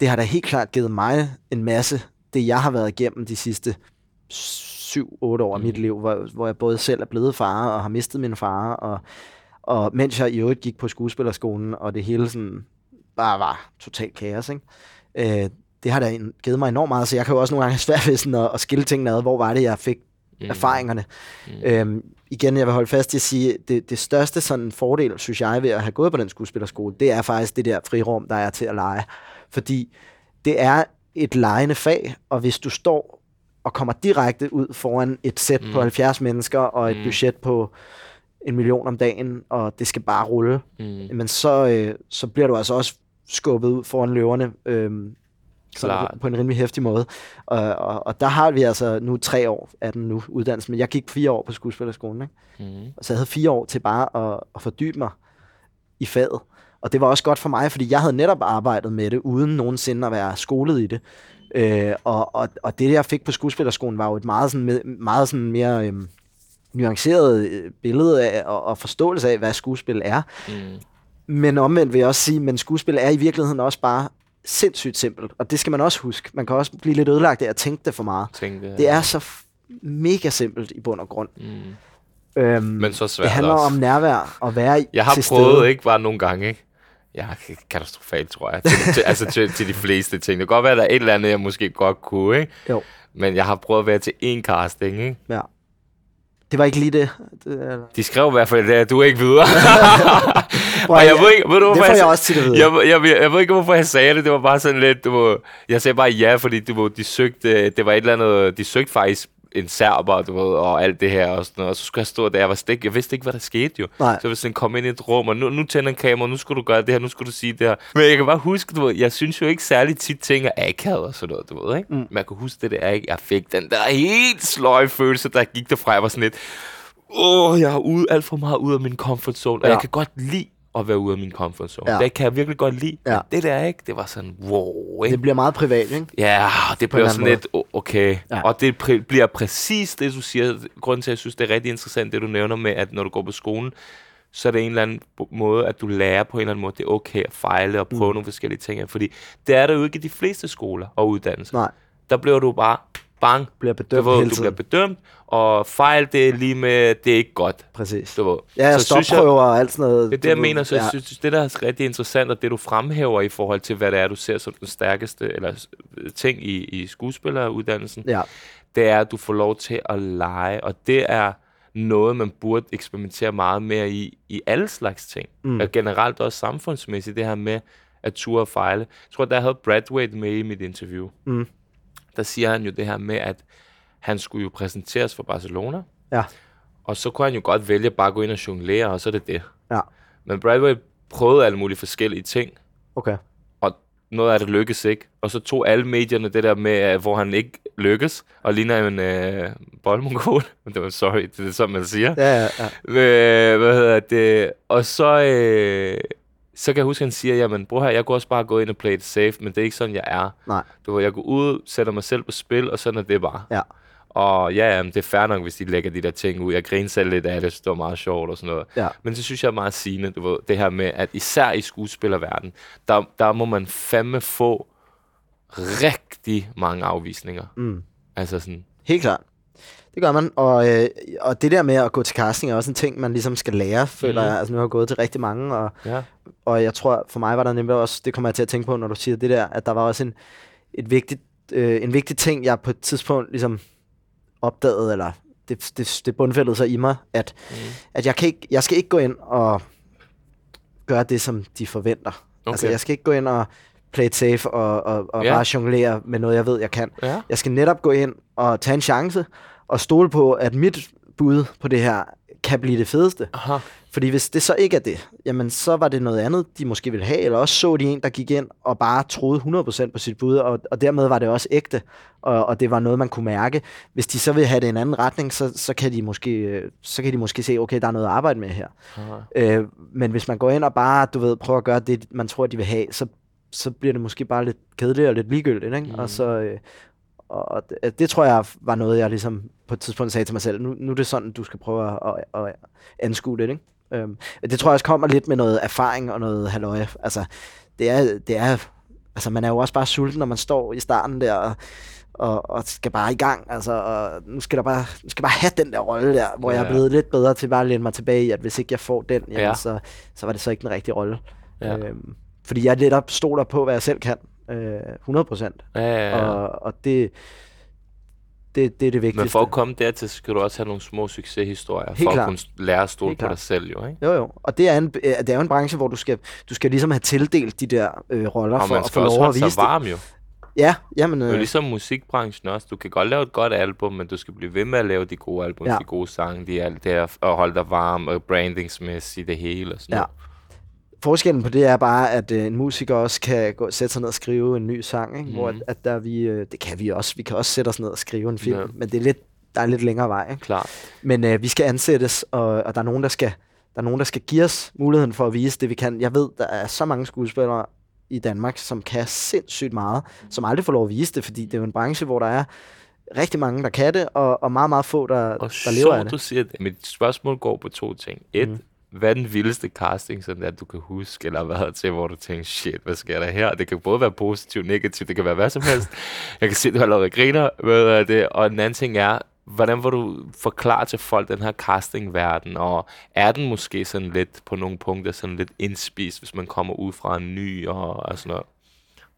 det har da helt klart givet mig en masse, det jeg har været igennem de sidste 7-8 år af Mm. mit liv, hvor, hvor jeg både selv er blevet far og har mistet min far, og, og mens jeg i øvrigt gik på skuespillerskolen, og det hele sådan bare var totalt kaos, ikke? Øh, det har da givet mig enormt meget, så jeg kan jo også nogle gange have svært ved sådan at, at skille tingene ad, hvor var det, jeg fik mm. erfaringerne. Mm. Øhm, igen, jeg vil holde fast i at sige, det, det største sådan fordel, synes jeg, ved at have gået på den skuespillerskole, det er faktisk det der frirum, der er til at lege. Fordi det er et legende fag, og hvis du står og kommer direkte ud foran et sæt mm. på 70 mennesker og et mm. budget på en million om dagen, og det skal bare rulle, Mm. men så, øh, så bliver du altså også skubbet ud foran løverne øhm, Klart. på, en rimelig hæftig måde. Og, og, og der har vi altså nu tre år af den nu uddannelse, men jeg gik fire år på skuespillerskolen, ikke? Mm. så jeg havde fire år til bare at, at fordybe mig i faget. Og det var også godt for mig, fordi jeg havde netop arbejdet med det, uden nogensinde at være skolet i det. Øh, og, og, og det, jeg fik på skuespillerskolen, var jo et meget, sådan, meget sådan mere øhm, nuanceret øh, billede af, og, og forståelse af, hvad skuespil er. Mm. Men omvendt vil jeg også sige, men skuespil er i virkeligheden også bare sindssygt simpelt. Og det skal man også huske. Man kan også blive lidt ødelagt af at tænke det for meget. Tænkte, Det er så f- mega simpelt i bund og grund. Mm. Øhm, Men så svært Det handler også. om nærvær og være i- Jeg har til prøvet, stede. ikke bare nogle gange, ikke? Jeg er katastrofalt, tror jeg. Til, til, altså til, til de fleste ting. Det kan godt være, at der er et eller andet, jeg måske godt kunne, ikke? Jo, Men jeg har prøvet at være til én casting, ikke? ja. Det var ikke lige det. det er... De skrev i hvert fald, at du er ikke videre. Prøv, og jeg ved ikke, ved du, det hvorfor jeg sag- også tit. Jeg, jeg, jeg, jeg ved ikke, hvorfor jeg sagde det. Det var bare sådan lidt, du jeg sagde bare ja, fordi du ved, de søgte, det var et eller andet, de søgte faktisk en serber, du ved, og alt det her og sådan noget. Og så skulle jeg stå der, jeg var stik, jeg vidste ikke, hvad der skete jo. Nej. Så hvis sådan kom ind i et rum, og nu, nu tænder en kamera, nu skulle du gøre det her, nu skulle du sige det her. Men jeg kan bare huske, du ved, jeg synes jo ikke særlig tit ting er akavet og sådan noget, du ved, ikke? Mm. Men jeg kan huske det der, ikke? Jeg fik den der helt sløje følelse, der gik derfra. Jeg var sådan lidt, åh, jeg er ude, alt for meget ud af min comfort zone. Og Ja. jeg kan godt lide at være ude af min comfort zone. Ja. Det kan jeg virkelig godt lide. Ja. Det der, ikke? Det var sådan, wow, ikke? Det bliver meget privat, ikke? Ja, det en bliver sådan lidt, okay. Ja. Og det præ- bliver præcis det, du siger. Grunden til, at jeg synes, det er rigtig interessant, det du nævner med, at når du går på skolen, så er det en eller anden måde, at du lærer på en eller anden måde, det er okay at fejle og prøve mm. nogle forskellige ting. Fordi det er der jo ikke i de fleste skoler og uddannelser. Nej, Der bliver du bare bang, bliver du, bedømt ved, hele du bliver bedømt, og fejl, det er lige med, det er ikke godt. Præcis. Du ved. Ja, Så synes jeg- stopprøver og alt sådan noget. det er det, jeg du ved. mener. Så ja. jeg synes, det, der er rigtig interessant, og det, du fremhæver i forhold til, hvad det er, du ser som den stærkeste eller, s- ting i, i skuespilleruddannelsen, Ja, det er, at du får lov til at lege, og det er noget, man burde eksperimentere meget mere i, i alle slags ting. Mm. Og generelt også samfundsmæssigt, det her med at ture og fejle. Jeg tror, der havde Bradwaite med i mit interview. Mm. Der siger han jo det her med, at han skulle jo præsenteres for Barcelona, ja, og så kunne han jo godt vælge bare at gå ind og jonglere, og så er det det. ja. Men Bradway prøvede alle mulige forskellige ting, Okay. og noget af det lykkedes ikke. Og så tog alle medierne det der med, hvor han ikke lykkes, og ligner en øh, boldmongol. det var sorry, det er sådan, man siger. Ja, ja, ja. Øh, hvad hedder det? Og så, øh, så kan jeg huske, at han siger, jamen bror her, jeg kunne også bare gå ind og play it safe, men det er ikke sådan, jeg er. Nej. Du jeg går ud, sætter mig selv på spil, og sådan er det bare. Ja. Og ja, jamen, det er fair nok, hvis de lægger de der ting ud. Jeg griner selv lidt af det, det var meget sjovt og sådan noget. Ja. Men det synes jeg er meget sigende, du ved, det her med, at især i skuespillerverdenen, der, der må man fandme få rigtig mange afvisninger. Mm. Altså sådan, Helt klart. Det gør man, og, øh, og det der med at gå til casting er også en ting, man ligesom skal lære, føler Mhm. jeg. Altså nu har jeg gået til rigtig mange, og, ja. og jeg tror, for mig var der nemlig også, det kommer jeg til at tænke på, når du siger det der, at der var også en, et vigtigt, øh, en vigtig ting, jeg på et tidspunkt ligesom opdagede, eller det, det, det bundfældede sig i mig, at, mm. at jeg, kan ikke, jeg skal ikke gå ind og gøre det, som de forventer. Okay. Altså, Okay. jeg skal ikke gå ind og play it safe og, og, og Ja. bare jonglere med noget, jeg ved, jeg kan. Ja. Jeg skal netop gå ind og tage en chance og stole på, at mit bud på det her kan blive det fedeste. Aha. Fordi hvis det så ikke er det, jamen så var det noget andet, de måske ville have, eller også så de en, der gik ind og bare troede 100% på sit bud, og, og dermed var det også ægte, og, og det var noget, man kunne mærke. Hvis de så vil have det i en anden retning, så, så, kan, de måske, så kan de måske se, okay, der er noget at arbejde med her. Aha. Øh, men hvis man går ind og bare, du ved, prøver at gøre det, man tror, de vil have, så, så bliver det måske bare lidt kedeligt og lidt ligegyldigt, ikke? Mm. Og så... Øh, og det, det tror jeg var noget, jeg ligesom på et tidspunkt sagde til mig selv. Nu, nu er det sådan, du skal prøve at, at, at anskue det, ikke? Øhm, det tror jeg også kommer lidt med noget erfaring og noget halløj. Altså, det er, det er, altså man er jo også bare sulten, når man står i starten der, og, og, og skal bare i gang. Altså, og nu skal der bare, nu skal bare have den der rolle der, hvor ja. jeg er blevet lidt bedre til bare at læne mig tilbage i, at hvis ikke jeg får den, jamen, Ja. så, så var det så ikke den rigtige rolle. Ja. Øhm, fordi jeg lidt op stoler på, hvad jeg selv kan. Øh, 100 procent. Ja, ja, ja. Og, og det, det, det er det vigtigste. Men for at komme dertil, så skal du også have nogle små succeshistorier, Helt for at klart. kunne lære at stole Helt på dig klart. selv, jo, ikke? Jo, jo. Og det er, en, øh, det er jo en branche, hvor du skal, du skal ligesom have tildelt de der øh, roller Og for at få lov at vise sig varm, jo. det. Ja, jamen, Det er jo øh, ligesom musikbranchen også. Du kan godt lave et godt album, men du skal blive ved med at lave de gode album, Ja. de gode sange, de alt det her, og holde dig varm, og brandingsmæssigt, det hele og sådan Ja. noget. Forskellen på det er bare, at øh, en musiker også kan gå, sætte sig ned og skrive en ny sang, ikke? Mm. hvor at, Mhm. at der vi, øh, det kan vi også. Vi kan også sætte os ned og skrive en film, Ja. men det er lidt, der er lidt længere vej. Ikke? Klart. Men øh, vi skal ansættes, og, og der er nogen, der skal der er nogen, der skal give os muligheden for at vise det, vi kan. Jeg ved, der er så mange skuespillere i Danmark, som kan sindssygt meget, som aldrig får lov at vise det, fordi det er jo en branche, hvor der er rigtig mange, der kan det, og, og meget, meget få, der, Og der lever af så det. du siger det. Mit spørgsmål går på to ting. Et, mm. Hvad er den vildeste casting, sådan at du kan huske, eller hvad til, hvor du tænker, shit, hvad sker der her? Det kan både være positivt, negativt, det kan være hvad som helst. Jeg kan se, at du har lavet griner med det. Og den anden ting er, hvordan vil du forklare til folk den her castingverden, og er den måske sådan lidt på nogle punkter sådan lidt indspist, hvis man kommer ud fra en ny og, og sådan noget?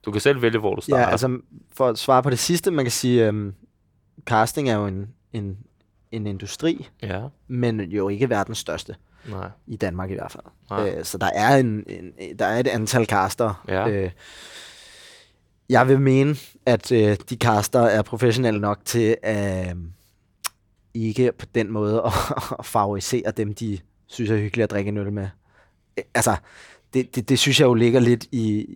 Du kan selv vælge, hvor du starter. Ja, altså for at svare på det sidste, man kan sige, øhm, casting er jo en, en, en industri, ja. men jo ikke verdens største, Nej. i Danmark i hvert fald. Nej. Øh, så der er, en, en, der er et antal caster. Ja. Øh, jeg vil mene, at øh, de caster er professionelle nok til at øh, ikke på den måde at, at favorisere dem, de synes er hyggeligt at drikke en øl med. Øh, Altså, det, det, det synes jeg jo ligger lidt i...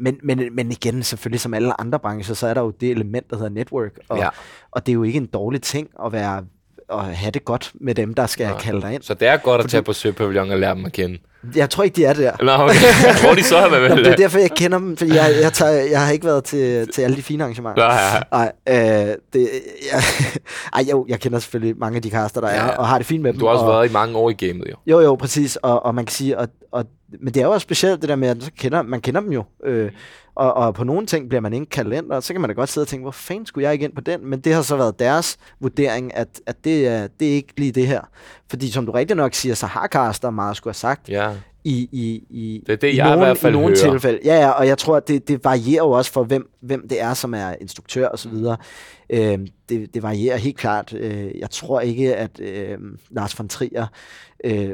Men, men, men igen, selvfølgelig som alle andre brancher, så er der jo det element, der hedder network. Og, Ja. og det er jo ikke en dårlig ting at være at have det godt med dem, der skal Nej. kalde dig ind. Så det er godt at For tage på Søpavillon og lære dem at kende. Jeg tror ikke, de er der. Nå, okay. Hvor er de så Nå, vel? det er derfor, jeg kender dem, fordi jeg, jeg, tager, jeg har ikke været til, til alle de fine arrangementer. Nå, ja. Nej, øh, det, jeg, ej, jo, jeg kender selvfølgelig mange af de caster, der Ja, er, og har det fint med dem. Du har også og, været i mange år i gamet, jo. Jo, jo, præcis, og, og man kan sige, og, og, men det er jo også specielt det der med, at så kender, man kender dem jo, øh, og, og på nogle ting bliver man ikke og så kan man da godt sidde og tænke, hvor fanden skulle jeg ikke ind på den? Men det har så været deres vurdering, at, at det, er, det er ikke lige det her. Fordi som du rigtig nok siger, så har caster meget skulle have sagt, Ja. i, i, i, Det er det, i jeg i nogle, hvert fald i nogle hører. tilfælde. Ja, ja, og jeg tror, at det, det varierer jo også for, hvem, hvem det er, som er instruktør og så Mm. videre. Øhm, det, det varierer helt klart. Øh, jeg tror ikke, at øh, Lars von Trier... Øh,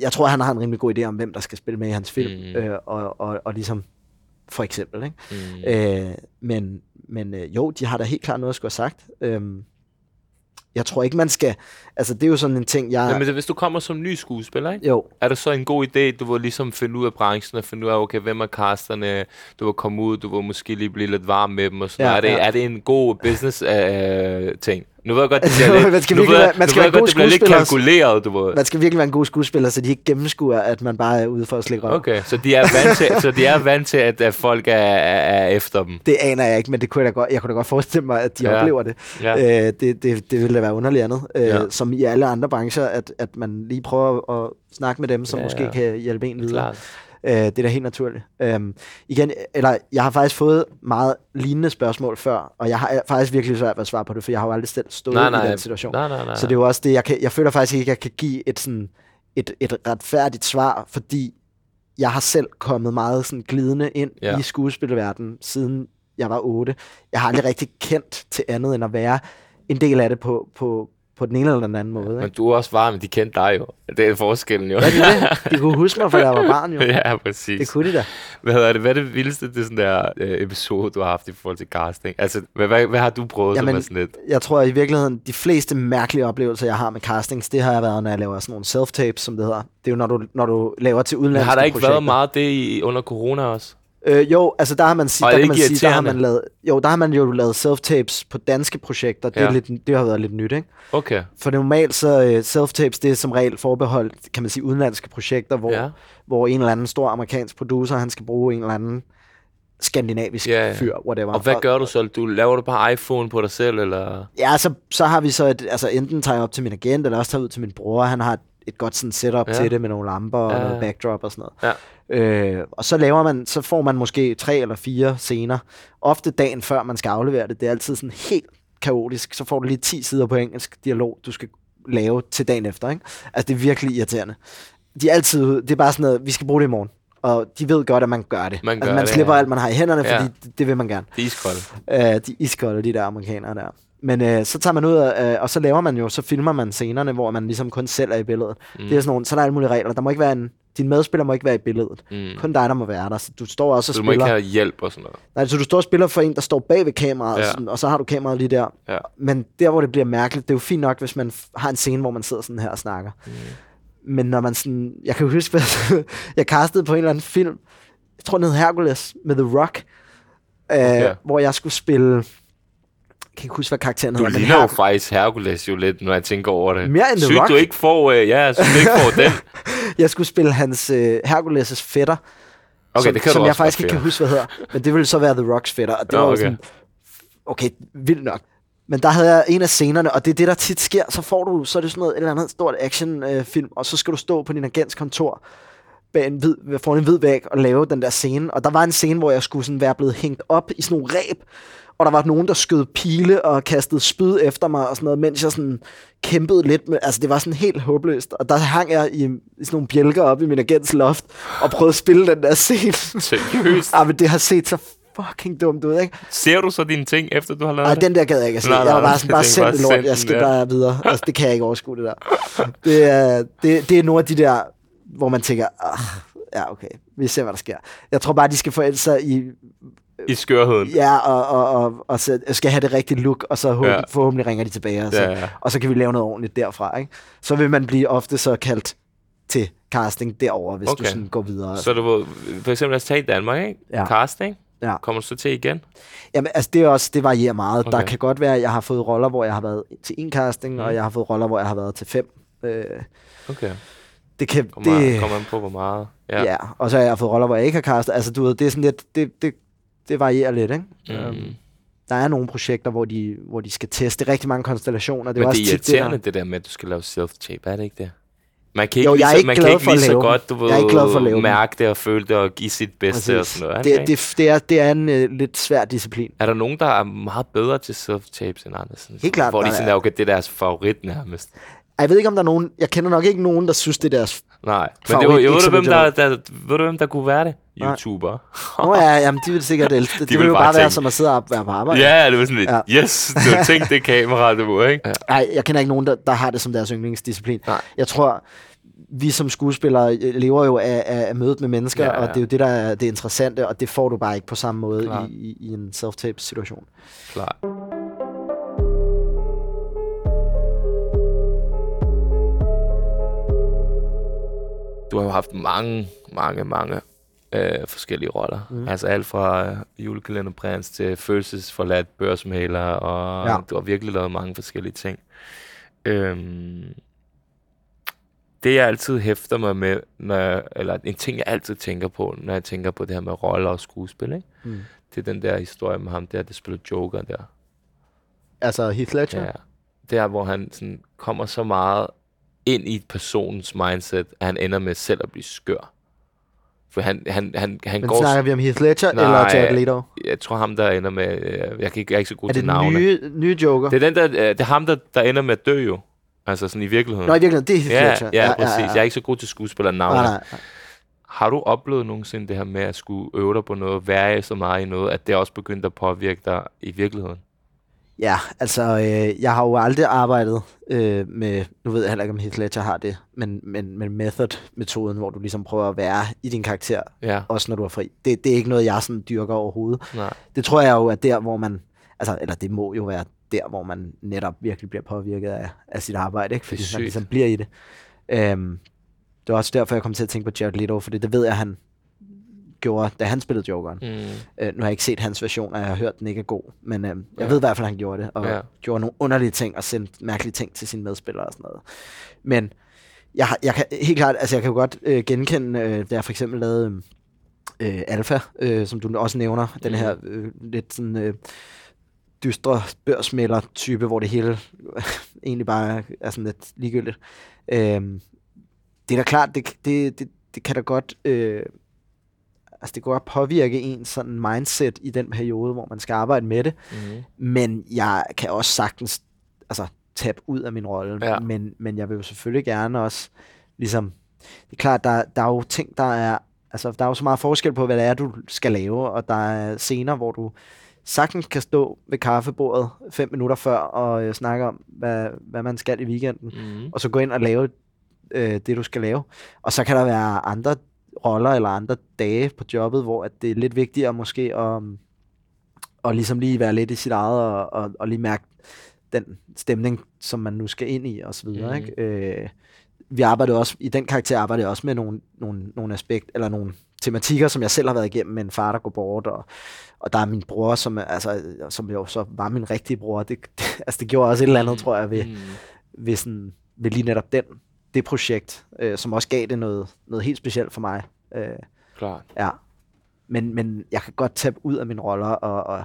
jeg tror, han har en rimelig god idé om, hvem der skal spille med i hans film. Mm. Øh, og, og, og ligesom, for eksempel. Ikke? Mm. Øh, men men øh, jo, de har da helt klart noget at skulle have sagt. Øhm, jeg tror ikke, man skal... Altså, det er jo sådan en ting, jeg... Ja, men det, hvis du kommer som ny skuespiller, ikke? jo, er det så en god idé, du vil ligesom finde ud af branchen og finde ud af, okay, hvem er casterne, du vil komme ud, du vil måske lige blive lidt varm med dem og sådan Ja, ja, er, det, ja. er det en god business uh, ting? Nu ved jeg godt, det bliver lidt, Man skal nu virkelig ved, man nu skal ved være jeg godt, god det bliver lidt kalkuleret, du ved. man skal virkelig være en god skuespiller, så de ikke gennemskuer, at man bare er ude for at slikke røv. Okay, så de er vant til, så de er vant til at, at folk er, er, er efter dem. Det aner jeg ikke, men det kunne jeg, da godt, jeg kunne da godt forestille mig, at de Ja. oplever det. Ja. Øh, det, det. Det ville da være underligt andet. Øh, Ja. Som i alle andre brancher, at, at man lige prøver at snakke med dem, som ja, måske ja. kan hjælpe en videre. Klart. Øh, det er da helt naturligt. Øhm, igen, eller jeg har faktisk fået meget lignende spørgsmål før, og jeg har faktisk virkelig svært ved at svare på det, for jeg har jo aldrig selv stået Nej, i nej, den situation. nej, nej, nej. Så det er jo også det, jeg, kan, jeg føler faktisk ikke, at jeg kan give et, sådan, et, et retfærdigt svar, fordi jeg har selv kommet meget sådan glidende ind Ja. i skuespilverdenen, siden jeg var otte. Jeg har aldrig rigtig kendt til andet, end at være en del af det på, på, på den ene eller den anden måde. Men Ikke? du er også varm, de kendte dig jo. Det er forskellen jo. Ja, det er det. De kunne huske mig, fra jeg var barn jo. ja, præcis. Det kunne de da. Hvad, hedder det? hvad er det vildeste det er sådan der, øh, episode, du har haft i forhold til casting? Altså, hvad, hvad, hvad har du prøvet, Jamen, som er sådan lidt? Jeg tror i virkeligheden, de fleste mærkelige oplevelser, jeg har med castings, det har jeg været, når jeg laver sådan nogle self-tapes, som det hedder. Det er jo, når du, når du laver til Men udenlandske har der ikke projekter. været meget det i, under corona også? Øh, jo, altså der har man, Og er der kan man sige, der har man lavet, jo, der har man jo lavet self-tapes på danske projekter. Det, Ja. er lidt, det har været lidt nyt, ikke? Okay. For normalt så uh, self-tapes, det er som regel forbeholdt, kan man sige, udenlandske projekter, hvor, Ja. hvor en eller anden stor amerikansk producer, han skal bruge en eller anden skandinavisk Ja, ja. fyr, whatever. Og hvad gør du så? Du laver du bare iPhone på dig selv, eller? Ja, så, så har vi så et, altså enten tager jeg op til min agent, eller også tager ud til min bror. Han har et, et godt sådan setup Ja. til det med nogle lamper og Ja, ja. noget backdrop og sådan noget. Ja. Øh, og så laver man, så får man måske tre eller fire scener, ofte dagen før man skal aflevere det. Det er altid sådan helt kaotisk. Så får du lige 10 sider på engelsk dialog, du skal lave til dagen efter. Ikke? Altså, det er virkelig irriterende. De er altid. Det er bare sådan noget, vi skal bruge det i morgen. Og de ved godt, at man gør det. Man altså, gør man det, slipper ja. alt, man har i hænderne, Ja. fordi det, det vil man gerne. Det er iskoldt. Øh, de er iskolde, de der amerikanere der. Men øh, så tager man ud, af, øh, og så laver man jo, så filmer man scenerne, hvor man ligesom kun selv er i billedet. Mm. Det er sådan nogle, så er der alle mulige regler. Der må ikke være en, din medspiller må ikke være i billedet. Mm. Kun dig, der må være der. Så du står også og Så du må ikke spiller. have hjælp og sådan noget. Nej, så du står og spiller for en, der står bag ved kameraet, Ja. sådan, og så har du kameraet lige der. Ja. Men der, hvor det bliver mærkeligt, det er jo fint nok, hvis man har en scene, hvor man sidder sådan her og snakker. Mm. Men når man sådan... Jeg kan jo huske, hvad- jeg castede på en eller anden film, jeg tror, den hed Hercules, med The Rock, Okay. øh, hvor jeg skulle spille... Jeg kan ikke huske, hvad karakteren Du hedder. men ligner jo Herc- faktisk Hercules jo lidt, når jeg tænker over det. Mere end The Rock. du ikke får, øh, ja, synes du ikke får den. Jeg skulle spille hans øh, Hercules' fætter, Okay, som, det kan som jeg faktisk ikke kan huske, hvad hedder. Men det ville så være The Rocks fætter, og det Nå, var okay. sådan, okay, vildt nok. Men der havde jeg en af scenerne, og det er det, der tit sker. Så får du, så er det sådan noget, et eller andet stort actionfilm, øh, film, og så skal du stå på din agents kontor bag en hvid, foran en hvid væg og lave den der scene. Og der var en scene, hvor jeg skulle sådan være blevet hængt op i sådan nogle ræb, og der var nogen, der skød pile og kastede spyd efter mig og sådan noget, mens jeg sådan kæmpede lidt med, altså det var sådan helt håbløst. Og der hang jeg i, i sådan nogle bjælker op i min agents loft og prøvede at spille den der scene. Seriøst? ah, men det har set så fucking dumt ud, ikke? Ser du så dine ting, efter du har lavet det? den der gad jeg ikke at se. Nej, jeg nej, var nej, bare sådan, jeg bare tænkte send bare, det lort, jeg skal bare videre. Altså, det kan jeg ikke overskue, det der. Det er, det, det er nogle af de der, hvor man tænker, ah, ja, okay, vi ser, hvad der sker. Jeg tror bare, de skal forælde sig i, I skørheden. ja, og, og, og, og så skal have det rigtige look, og så håb, Ja. forhåbentlig ringer de tilbage, og så, Ja, ja. og så kan vi lave noget ordentligt derfra, ikke? Så vil man blive ofte så kaldt til casting derover, hvis okay. Du sådan går videre. Så du for eksempel lad os tage i Danmark, ikke? Ja. Casting. Ja. Kommer du så til igen? Jamen, altså det er også, det varierer meget. Okay. Der kan godt være, at jeg har fået roller, hvor jeg har været til en casting, mm. og jeg har fået roller, hvor jeg har været til fem. Øh, Okay. Det kan, Kommer, det, det... kommer an på, hvor meget. Ja. ja. Og så har jeg fået roller, hvor jeg ikke har castet. Altså du ved, det er sådan lidt, det, det, det varierer lidt, ikke? Mm. Øhm, der er nogle projekter, hvor de, hvor de skal teste rigtig mange konstellationer. Det Men er det også er det irriterende, der- det der med, at du skal lave self-tape, er det ikke det? Man kan ikke, Jo, jeg er lige, så, man kan ikke lige så godt, du ved, Jeg er ikke glad for at lave mærke det og føle det og give sit bedste og sådan noget. det det, det, det, er, det er en uh, lidt svær disciplin. Er der nogen, der er meget bedre til self-tapes end andre? Sådan, Helt klart, Hvor de der sådan er. er, okay, det er deres favorit nærmest. Jeg ved ikke, om der er nogen... Jeg kender nok ikke nogen, der synes, det er deres... Nej, men det var, jeg ved, du, hvem der, der, ved du, hvem der kunne være det? YouTuber. Nå ja, jamen, de vil sikkert elske det. De det vil jo bare bare være som at sidde og være på arbejde. Ja, det var sådan lidt, Ja. yes, du har tænkt det kamera, det var, ikke? Nej, jeg kender ikke nogen, der, der har det som deres yndlingsdisciplin. Nej. Jeg tror, vi som skuespillere øh, lever jo af, af, mødet med mennesker, Ja, ja, og det er jo det, der er det interessante, og det får du bare ikke på samme måde Klart. i, i, i en self-tape-situation. Klar. Du har jo haft mange, mange, mange øh, forskellige roller. Mm. Altså alt fra øh, julekalenderprins til følelsesforladt børsmaler, og ja. Du har virkelig lavet mange forskellige ting. Øhm, det jeg altid hæfter mig med, når jeg, eller en ting jeg altid tænker på, når jeg tænker på det her med roller og skuespil, ikke? Mm. det er den der historie med ham der, der spiller Joker der. Altså Heath Ledger? Ja. Der, hvor han sådan kommer så meget ind i personens mindset, at han ender med selv at blive skør. For han, han, han, han Men går... snakker vi om Heath Ledger Nej, eller Jared Leto? Jeg tror ham, der ender med... øh, Jeg, kan ikke, jeg er ikke så god Er til det navne. den nye, nye Joker? Det er, den der, øh, det er ham, der, der ender med at dø jo. Altså sådan i virkeligheden. Nå, i virkeligheden, det er Heath ja, Ledger. ja, præcis. Jeg er ikke så god til skuespiller navne. Nej, nej, nej. Har du oplevet nogensinde det her med at skulle øve dig på noget, være så meget i noget, at det også begyndte at påvirke dig i virkeligheden? Ja, altså, øh, jeg har jo aldrig arbejdet øh, med, nu ved jeg heller ikke, om Heath Ledger har det, men, men, men method-metoden, hvor du ligesom prøver at være i din karakter, Ja, også når du er fri. Det, det er ikke noget, jeg sådan dyrker overhovedet. nej. Det tror jeg jo er der, hvor man, altså, eller det må jo være der, hvor man netop virkelig bliver påvirket af, af sit arbejde, ikke? fordi man ligesom bliver i det. Øhm, det var også derfor, jeg kom til at tænke på Jared Leto, fordi det ved jeg, han gjorde, da han spillede Jokeren. Mm. Øh, nu har jeg ikke set hans version, og jeg har hørt, den ikke er god. Men øh, jeg Ja. ved i hvert fald, at han gjorde det. Og Ja. gjorde nogle underlige ting, og sendte mærkelige ting til sine medspillere og sådan noget. Men jeg, jeg kan helt klart, altså jeg kan jo godt øh, genkende, øh, da jeg for eksempel lavede øh, Alpha, øh, som du også nævner, den Mhm. her øh, lidt sådan øh, dystre børsmælder type, hvor det hele egentlig bare er sådan lidt ligegyldigt. Øh, det er da klart, det, det, det, det kan da godt... Øh, altså det kan godt påvirke en sådan mindset i den periode, hvor man skal arbejde med det. Mm-hmm. Men jeg kan også sagtens altså, tabe ud af min rolle. Ja. Men, men jeg vil jo selvfølgelig gerne også, ligesom, det er klart, der, der er jo ting, der er, altså der er jo så meget forskel på, hvad det er, du skal lave, og der er scener, hvor du sagtens kan stå ved kaffebordet fem minutter før og øh, snakke om, hvad, hvad man skal i weekenden, Mm-hmm. og så gå ind og lave øh, det, du skal lave. Og så kan der være andre roller eller andre dage på jobbet, hvor at det er lidt vigtigere måske at, at ligesom lige være lidt i sit eget og, og, og lige mærke den stemning, som man nu skal ind i og så videre. Mhm. Ikke? Øh, vi arbejdede også, i den karakter arbejdede jeg også med nogle, nogle, nogle aspekt, eller nogle tematikker, som jeg selv har været igennem med en far, der går bort, og, og der er min bror, som, altså, som jo så var min rigtige bror. Det, det, altså, det gjorde også et eller andet, tror jeg, ved, Mm. ved, sådan, ved lige netop den, det projekt, øh, som også gav det noget, noget helt specielt for mig. Øh, Klart. ja. Men, men jeg kan godt tabe ud af mine roller, og, og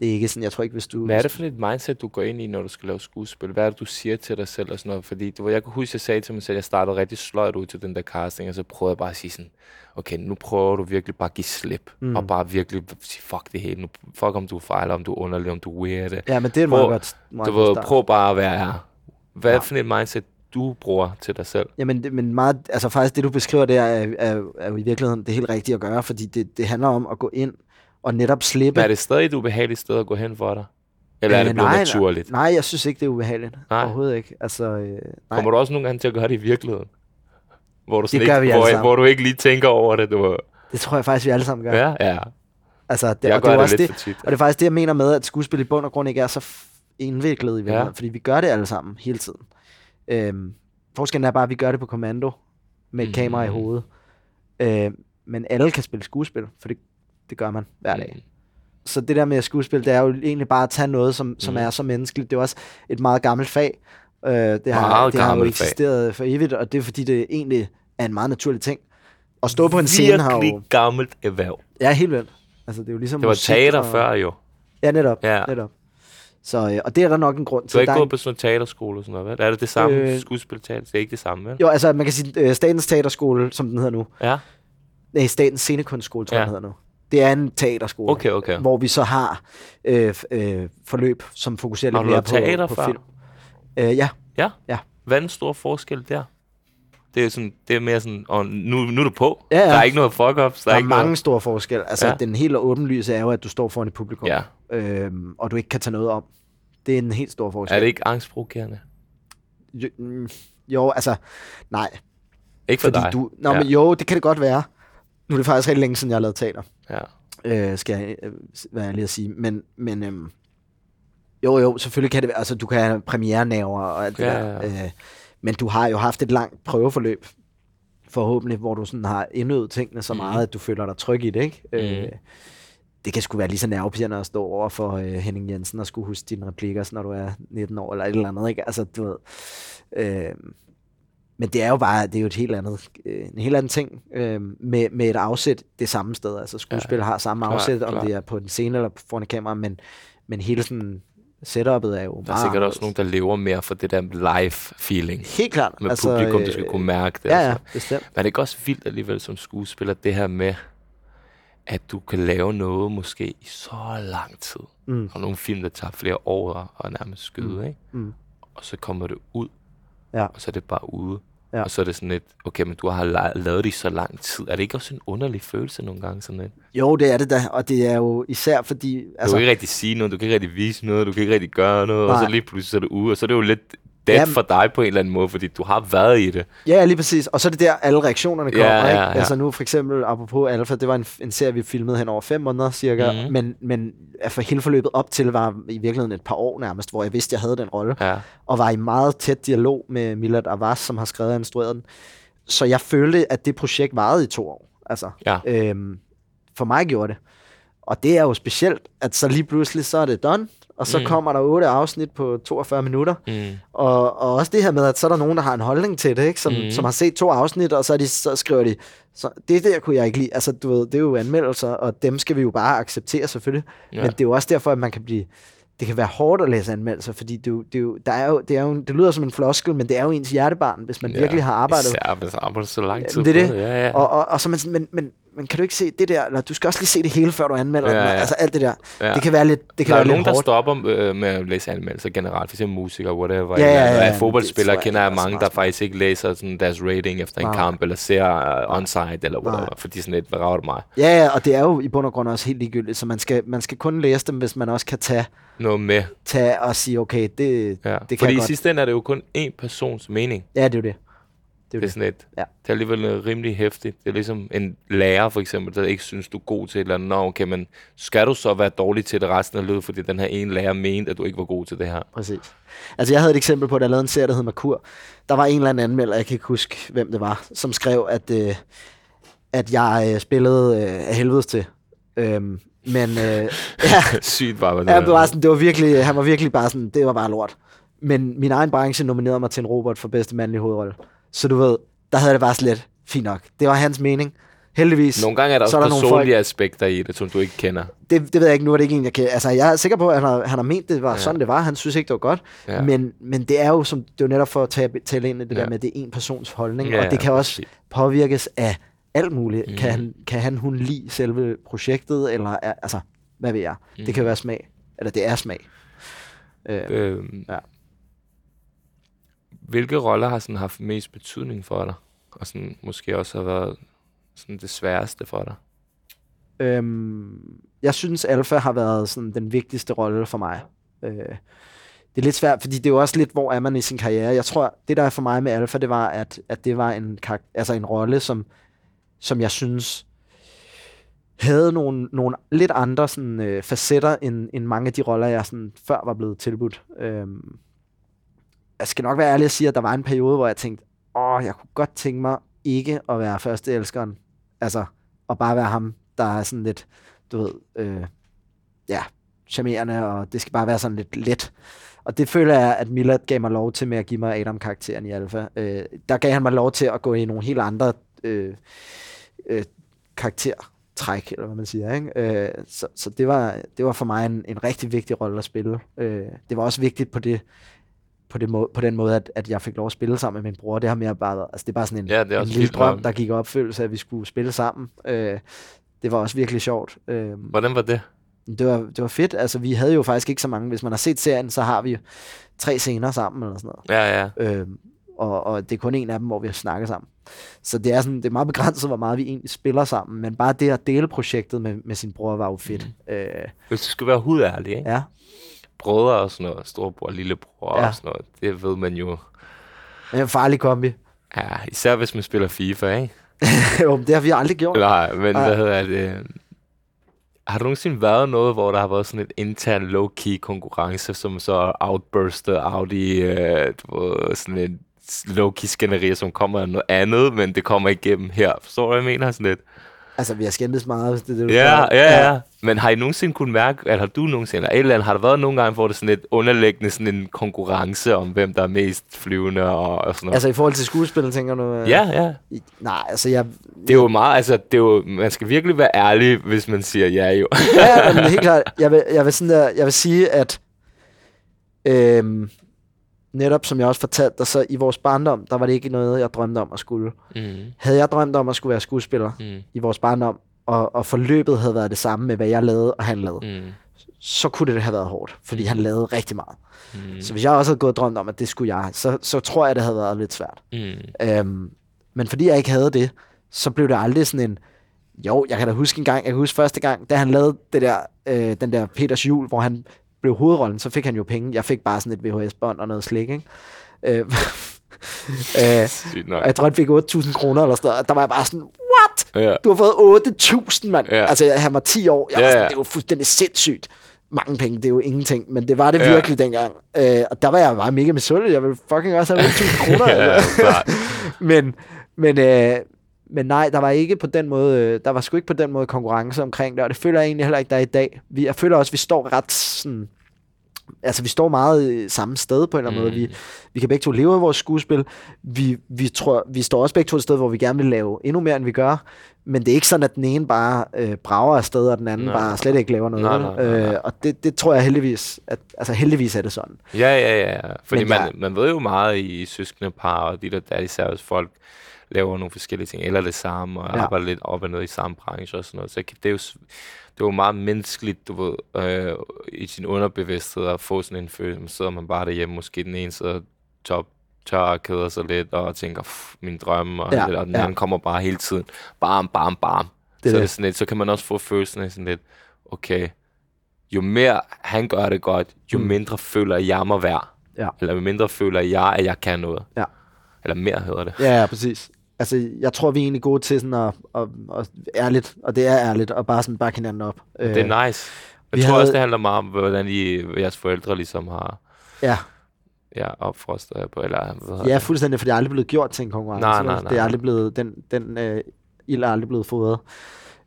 det er ikke sådan, jeg tror ikke, hvis du... Hvad er det for et mindset, du går ind i, når du skal lave skuespil? Hvad er det, du siger til dig selv og sådan noget? Fordi ved, jeg kunne huske, jeg sagde til mig selv, at jeg startede rigtig sløjt ud til den der casting, og så prøvede jeg bare at sige sådan, okay, nu prøver du virkelig bare at give slip, Mm. og bare virkelig sige, fuck det hele. Nu, fuck om du fejler, om du er underlig, om du er weird. Ja, men det er Prøv- meget godt, meget Du ved, prøv bare at være her. Hvad er Ja. det for et mindset, du bruger til dig selv? Jamen, det, men meget, altså faktisk det, du beskriver der, er, er, er jo i virkeligheden det helt rigtige at gøre, fordi det, det handler om at gå ind og netop slippe. Men er det stadig et ubehageligt sted at gå hen for dig? Eller er Øh, det blevet nej, naturligt? Nej, jeg synes ikke, det er ubehageligt. Nej. Overhovedet ikke. Altså, øh, nej. Kommer du også nogle gange til at gøre det i virkeligheden? Hvor du, gør ikke, vi hvor, hvor du ikke lige tænker over det. Du, Det tror jeg faktisk, vi alle sammen gør. ja, ja. Altså, det, Jeg og det, er det også lidt det, for tit. og det er faktisk det, jeg mener med, at skuespil i bund og grund ikke er så indviklet i virkeligheden, Ja. fordi vi gør det alle sammen hele tiden. Øhm, forskellen er bare, at vi gør det på kommando med et Mhm. kamera i hovedet. Øh, men alle kan spille skuespil, for det, det gør man hver dag. Mm. Så det der med skuespil, det er jo egentlig bare at tage noget, som, som Mhm. er så menneskeligt. Det er også et meget gammelt fag. Øh, det har, Meget det har jo gammelt fag. eksisteret for evigt, og det er fordi, det egentlig er en meget naturlig ting. At stå på en scene har jo... Virkelig gammelt erhverv. Ja, helt vildt. Altså, det er jo ligesom Det var musik teater og... før jo. Ja, netop. Ja. netop. Så, øh, og det er der nok en grund Du til. har ikke gået en- på sådan noget teaterskole og sådan noget, vel? Er det det samme Øh, skuespilteater? Det er ikke det samme, vel? Jo, altså man kan sige, øh, Statens Teaterskole, som den hedder nu. Ja. Nej, Statens Scenekunstskole, tror jeg, Ja. den hedder nu. Det er en teaterskole, Okay, okay. hvor vi så har øh, øh, forløb, som fokuserer lidt du mere på, teater på før? film. Øh, ja, Ja? Ja. Hvad er den store forskel der? Det er, sådan, det er mere sådan, og nu, nu er du på. Ja, ja. Der er ikke noget fuck ups. Der, der er ikke mange Noget. store forskelle. Altså, Ja. den helt åbenlyse er jo, at du står foran et publikum, Ja. øhm, og du ikke kan tage noget om. Det er en helt stor forskel. Er det ikke angstprovokerende? Jo, mm, jo altså, nej. Ikke for Fordi dig. du, nå, Ja. men jo, det kan det godt være. Nu er det faktisk rigtig længe siden, jeg har lavet teater. Ja. øh, skal jeg øh, være ærlig at sige. Men, men øhm, jo, jo, selvfølgelig kan det være, altså du kan have premierenaver og alt det Ja, der. ja, ja. Øh, men du har jo haft et langt prøveforløb, forhåbentlig, hvor du sådan har indøvet tingene så Mhm. meget, at du føler dig tryg i det, ikke? Mhm. Øh, det kan sgu være lige så nervepirrende at stå over for øh, Henning Jensen og skulle huske dine replikker, når du er 19 år eller et eller andet, ikke? Altså, du ved... Øh, men det er jo bare, det er jo et helt andet, øh, en helt anden ting øh, med, med et afsæt det samme sted. Altså skuespil ja, har samme klart, afsæt, om klart. det er på en scene eller foran et kamera, men, men hele sådan setup'et er jo Der er meget sikkert også nogen, der lever mere for det der live-feeling. Helt klart. Med altså, publikum, der øh, skal kunne mærke det. Ja, ja, altså. bestemt. Men er det ikke også vildt alligevel som skuespiller, det her med, at du kan lave noget måske i så lang tid. Mm. Og nogle film, der tager flere år og nærmest skyde, Mm. ikke? Mm. Og så kommer det ud, Ja. og så er det bare ude. Ja. Og så er det sådan lidt, okay, men du har la- lavet det i så lang tid. Er det ikke også en underlig følelse nogle gange? Sådan lidt? Jo, det er det da, og det er jo især fordi... Du Altså, kan ikke rigtig sige noget, du kan ikke rigtig vise noget, du kan ikke rigtig gøre noget, og så Nej. lige pludselig så er det ude, og så er det jo lidt dead Jamen- for dig på en eller anden måde, fordi du har været i det. Ja, lige præcis. Og så er det der, alle reaktionerne Ja, kommer, ja, ikke? ja. Altså nu for eksempel, apropos Alpha, det var en, en serie, vi filmede hen over fem måneder cirka, mm. men, men for hele forløbet op til var i virkeligheden et par år nærmest, hvor jeg vidste, jeg havde den rolle, Ja. og var i meget tæt dialog med Milad Avas, som har skrevet og instrueret den. Så jeg følte, at det projekt varede i to år. Altså, Ja. øhm, for mig gjorde det. Og det er jo specielt, at så lige pludselig, så er det done, og så Mm. mm. kommer der otte afsnit på 42 minutter, Mm. og, og også det her med, at så er der nogen, der har en holdning til det, ikke? Som, mm. som har set to afsnit, og så, er de, så skriver de, så det der kunne jeg ikke lide. Altså, du ved, det er jo anmeldelser, og dem skal vi jo bare acceptere selvfølgelig. Ja. Men det er jo også derfor, at man kan blive det kan være hårdt at læse anmeldelser, fordi det, det, er jo, der er jo, det, er jo, det lyder som en floskel, men det er jo ens hjertebarn, hvis man ja, virkelig har arbejdet. Især hvis man har arbejdet så lang tid det det. Ja, ja. Og, og, og så man sådan, men, men, men kan du ikke se det der, eller du skal også lige se det hele, før du anmelder Ja, den, ja. altså alt det der. Ja. Det kan være lidt, det kan der er være nogen, lidt der hårdt. stopper øh, med at læse anmeldelser generelt, for eksempel musikere, whatever. Ja, ja, ja, ja, fodboldspillere kender jeg er mange, der faktisk ikke læser sådan deres rating efter en Nej. kamp, eller ser uh, onside, eller whatever, Nej. fordi sådan lidt, hvad rager det mig? Ja, ja, og det er jo i bund og grund også helt ligegyldigt, så man skal, man skal kun læse dem, hvis man også kan tage, Noget med. tage og sige, okay, det, Ja. det kan fordi i sidste ende er det jo kun én persons mening. Ja, det er jo det. Det er Det er sådan et, Ja. det er alligevel rimelig hæftigt. Det er ligesom en lærer, for eksempel, der ikke synes, du er god til et eller andet. Nå, okay, men skal du så være dårlig til det resten af livet, fordi den her ene lærer mente, at du ikke var god til det her? Præcis. Altså, jeg havde et eksempel på, at jeg lavede en serie, der hed Merkur. Der var en eller anden anmelder, jeg kan ikke huske, hvem det var, som skrev, at, øh, at jeg øh, spillede øh, af helvedes til. Øhm, men øh, ja, Sygt bare, det ja, det var sådan, det var virkelig, han var virkelig bare sådan, det var bare lort. Men min egen branche nominerede mig til en robot for bedste mandlige hovedrolle. Så du ved, der havde det bare slet fint nok. Det var hans mening. Heldigvis. Nogle gange er der så også er der nogle personlige aspekter i det, som du ikke kender. det, det ved jeg ikke, nu er det ikke en, jeg kan... Altså, jeg er sikker på, at han har, han har ment, det var ja. sådan, det var. Han synes ikke, det var godt. Ja. Men, men det er jo som, det er jo netop for at tage, tale ind i det Ja. der med, at det er en persons holdning, Ja, og det kan ja, også påvirkes af alt muligt. Mhm. Mm. Kan, han, kan han, hun lide selve projektet, eller er, altså, hvad ved jeg? Mm. Det kan Mhm. være smag, eller det er smag. Øh, Øhm, Ja. Hvilke roller har sådan haft mest betydning for dig? Og sådan, måske også har været sådan det sværeste for dig? Øhm, jeg synes, Alfa har været sådan den vigtigste rolle for mig. Øh, det er lidt svært, fordi det er jo også lidt, hvor er man i sin karriere. Jeg tror, det der er for mig med Alfa, det var, at, at det var en, altså en rolle, som, som jeg synes havde nogle, nogle lidt andre sådan, øh, facetter, end, end mange af de roller, jeg sådan, før var blevet tilbudt. Øhm, jeg skal nok være ærlig at sige, at der var en periode, hvor jeg tænkte, åh, jeg kunne godt tænke mig ikke at være første elskeren. Altså, og bare være ham, der er sådan lidt, du ved, øh, ja, charmerende, og det skal bare være sådan lidt let. Og det føler jeg, at Millard gav mig lov til med at give mig Adam-karakteren i Alpha. Øh, der gav han mig lov til at gå i nogle helt andre øh, øh, karaktertræk, eller hvad man siger. Ikke? Øh, så så det, var, det var for mig en, en rigtig vigtig rolle at spille. Øh, det var også vigtigt på det, på, det må, på den måde, at, at jeg fik lov at spille sammen med min bror. Det har mere bare altså det er bare sådan en, Ja, en lille drøm, der gik opfyldelse, at vi skulle spille sammen. Øh, det var også virkelig sjovt. Øh, Hvordan var det? det var, det var fedt. Altså, vi havde jo faktisk ikke så mange. Hvis man har set serien, så har vi jo tre scener sammen eller sådan noget. Ja, ja. Øhm, og, og det er kun en af dem, hvor vi har snakket sammen. Så det er, sådan, det er meget begrænset, hvor meget vi egentlig spiller sammen. Men bare det at dele projektet med, med sin bror var jo fedt. Mm. Øh, Hvis du skal være hudærlig, ikke? ja, Brødre og sådan noget, storebror, lillebror Ja. og sådan noget, det ved man jo. det er en farlig kombi. Ja, især hvis man spiller FIFA, ikke? jo, det har vi aldrig gjort. Nej, men Nej. hvad hedder det? Har du nogensinde været noget, hvor der har været sådan et intern low-key konkurrence, som så outburstet out i øh, sådan en low-key skænderi, som kommer af noget andet, men det kommer igennem her. Forstår du, hvad jeg mener? Sådan lidt. Altså, vi har skændtes meget, det det, du Ja, spørger. ja, ja. Men har I nogensinde kunnet mærke, eller har du nogensinde, eller eller andet, har der været nogle gange, hvor det er sådan lidt underliggende sådan en konkurrence om, hvem der er mest flyvende og, og sådan noget? Altså, i forhold til skuespil, tænker du? øh, ja, ja. i- Nej, altså, jeg... Det er jo meget, altså, det er jo, man skal virkelig være ærlig, hvis man siger ja jo. ja, men helt klart. Jeg vil, jeg vil, sådan der, jeg vil sige, at øhm, netop som jeg også fortalte dig, så i vores barndom, der var det ikke noget, jeg drømte om at skulle. mm. Havde jeg drømt om at skulle være skuespiller Mm. i vores barndom, og, og forløbet havde været det samme med, hvad jeg lavede og han lavede, Mm. så kunne det have været hårdt, fordi han lavede rigtig meget. Mm. Så hvis jeg også havde gået og drømt om, at det skulle jeg, så, så tror jeg, det havde været lidt svært. Mm. Øhm, men fordi jeg ikke havde det, så blev det aldrig sådan en... Jo, jeg kan da huske en gang, jeg kan huske første gang, da han lavede det der, øh, den der Peters jul, hvor han blev hovedrollen, så fik han jo penge. Jeg fik bare sådan et VHS-bånd og noget slik, ikke? Øh, øh, og jeg tror, han fik 8.000 kroner eller sådan noget. og Der var jeg bare sådan, what? Ja. Du har fået 8.000, mand. Ja. Altså, han var 10 år. Jeg Ja, var sådan, det er jo fuldstændig sindssygt. Mange penge, det er jo ingenting. Men det var det Ja. virkelig dengang. Øh, og der var jeg bare mega misundelig. Jeg ville fucking også have 8.000 kroner. Ja, altså. men, men, øh, men nej, der var ikke på den måde, øh, der var sgu ikke på den måde konkurrence omkring det, og det føler jeg egentlig heller ikke, der er i dag. Vi, jeg føler også, vi står ret sådan, altså vi står meget øh, samme sted på en eller anden mm. måde. Vi, vi kan begge to leve af vores skuespil. Vi, vi, tror, vi står også begge to et sted, hvor vi gerne vil lave endnu mere, end vi gør. Men det er ikke sådan, at den ene bare øh, brager afsted, og den anden Nej. bare slet ikke laver noget. Nej, nej, nej, nej. Øh, og det, det tror jeg heldigvis, at, altså heldigvis er det sådan. Ja, ja, ja. Fordi Men man, jeg- man ved jo meget i søskende par og de der daddy service folk laver nogle forskellige ting, eller det samme, og Ja. arbejder lidt op og ned i samme branche og sådan noget. Så det er jo, det er jo meget menneskeligt, du ved, øh, i sin underbevidsthed at få sådan en følelse. Så sidder man bare derhjemme, måske den ene sidder top, tør og keder sig lidt, og tænker, "Pff, min drømme, og, Ja, ja, og den ja. anden kommer bare hele tiden. Bam, bam, bam. Det så, det. sådan lidt, så kan man også få følelsen af sådan lidt, okay, jo mere han gør det godt, jo mm. mindre føler jeg mig værd. Ja. Eller jo mindre føler jeg, at jeg kan noget. Ja. Eller mere hedder det. Ja, ja, præcis. Altså, jeg tror, vi er egentlig gode til sådan at, at, at ærligt, og det er ærligt, og bare sådan bakke hinanden op. Øh, Det er nice. Jeg vi tror havde- også, det handler meget om, hvordan I, jeres forældre ligesom har Ja, ja, opfostret jer på. Eller, hvad ja, fuldstændig, for det er aldrig blevet gjort til en konkurrence. Nej, vel? nej, Det er nej. aldrig blevet, den, den øh, ild er aldrig blevet fodret.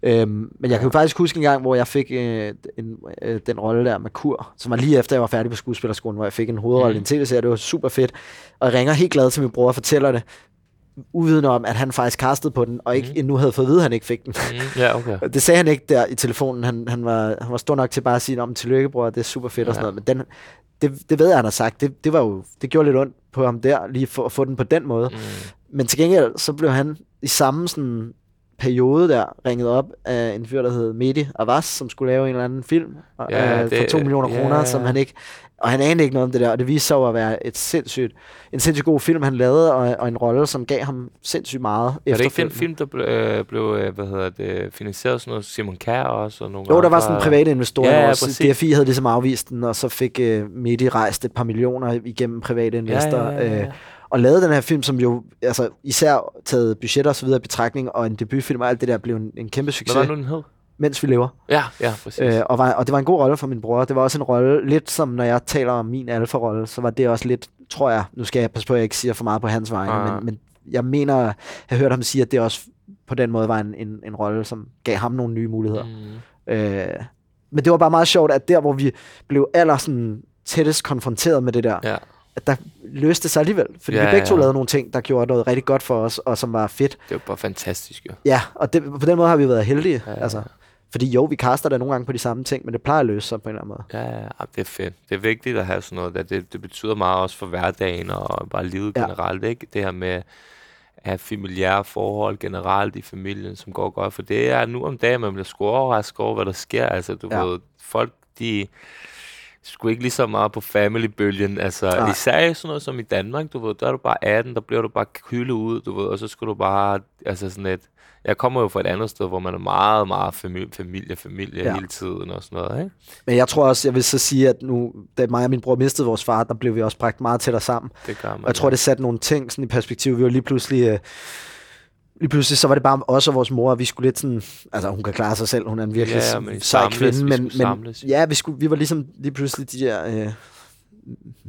Øhm, men jeg kan jo faktisk huske en gang, hvor jeg fik øh, en, øh, den rolle der med Kur, som var lige efter, jeg var færdig på skuespillerskolen, hvor jeg fik en hovedrolle i Mm. en tv-serie. Det var super fedt. Og jeg ringer helt glad til min bror og fortæller det, uvidende om, at han faktisk castede på den, og ikke Mhm. endnu havde fået at vide, at han ikke fik den. Mm, ja, okay. Det sagde han ikke der i telefonen. Han, han, var, han var stor nok til bare at sige, om tillykke, bror, det er super fedt ja. og sådan noget. Men den, det, det ved jeg, han har sagt. Det, det, var jo, det gjorde lidt ondt på ham der, lige for at få den på den måde. Mm. Men til gengæld, så blev han i samme sådan, periode der ringet op af en fyr, der hed Mehdi Avas, som skulle lave en eller anden film Ja, øh, for det- 2 millioner ja, kroner, som han ikke... Og han anede ikke noget om det der, og det viste sig at være et sindssygt, en sindssygt god film, han lavede, og, og en rolle, som gav ham sindssygt meget Er det ikke den film, der ble, øh, blev øh, hvad hedder det, finansieret sådan noget Simon Kjær også? Og nogle Jo, der var sådan en privat investor. Ja, Ja, præcis. DFI havde ligesom afvist den, og så fik uh, Medi rejst et par millioner igennem private investorer. Ja, ja, ja, ja. Øh, og lavede den her film, som jo altså, især taget budgetter og så videre i betragtning, og en debutfilm og alt det der blev en, en kæmpe Hvad succes, var det nu, den hed? mens vi lever. Ja, ja, præcis. Øh, og, var, og det var en god rolle for min bror. Det var også en rolle, lidt som når jeg taler om min alfa-rolle, så var det også lidt, tror jeg, nu skal jeg passe på, at jeg ikke siger for meget på hans vegne, Ah. men, men jeg mener, jeg har hørt ham sige, at det også på den måde var en, en, en rolle, som gav ham nogle nye muligheder. Mm. Øh, men det var bare meget sjovt, at der, hvor vi blev aller sådan, tættest konfronteret med det der, Ja. At der løste sig alligevel. Fordi Ja, vi begge to ja. lavede nogle ting, der gjorde noget rigtig godt for os, og som var fedt. Det var bare fantastisk, jo. Ja, og det, på den måde har vi været heldige. Ja, Ja, ja. altså. Fordi jo, vi kaster da nogle gange på de samme ting, men det plejer at løse sig på en eller anden måde. Ja, ja, det er fedt. Det er vigtigt at have sådan noget. Der. Det, det betyder meget også for hverdagen og bare livet Ja. generelt. Ikke? Det her med at have familiære forhold generelt i familien, som går godt. For det er nu om dagen, man bliver sgu overrasket over, hvad der sker. Altså, du ja. ved, folk, de sgu ikke lige så meget på family-bølgen. Altså, Nej. Især i sådan noget som i Danmark, du ved, der er du bare 18, der bliver du bare kyldet ud, du ved, og så skal du bare, altså sådan et, jeg kommer jo fra et andet sted, hvor man er meget, meget familie, familie, familie ja. hele tiden og sådan noget, ikke? Men jeg tror også, jeg vil så sige, at nu, da mig og min bror mistede vores far, der blev vi også bragt meget tættere sammen. Det gør man. Og jeg tror, det satte nogle ting sådan i perspektiv. Vi var lige pludselig... Øh, lige pludselig, så var det bare os og vores mor, og vi skulle lidt sådan... Altså, hun kan klare sig selv, hun er en virkelig Ja, men sej samles, kvinde, vi men, men samles. ja, vi, skulle, vi var ligesom lige pludselig de der øh,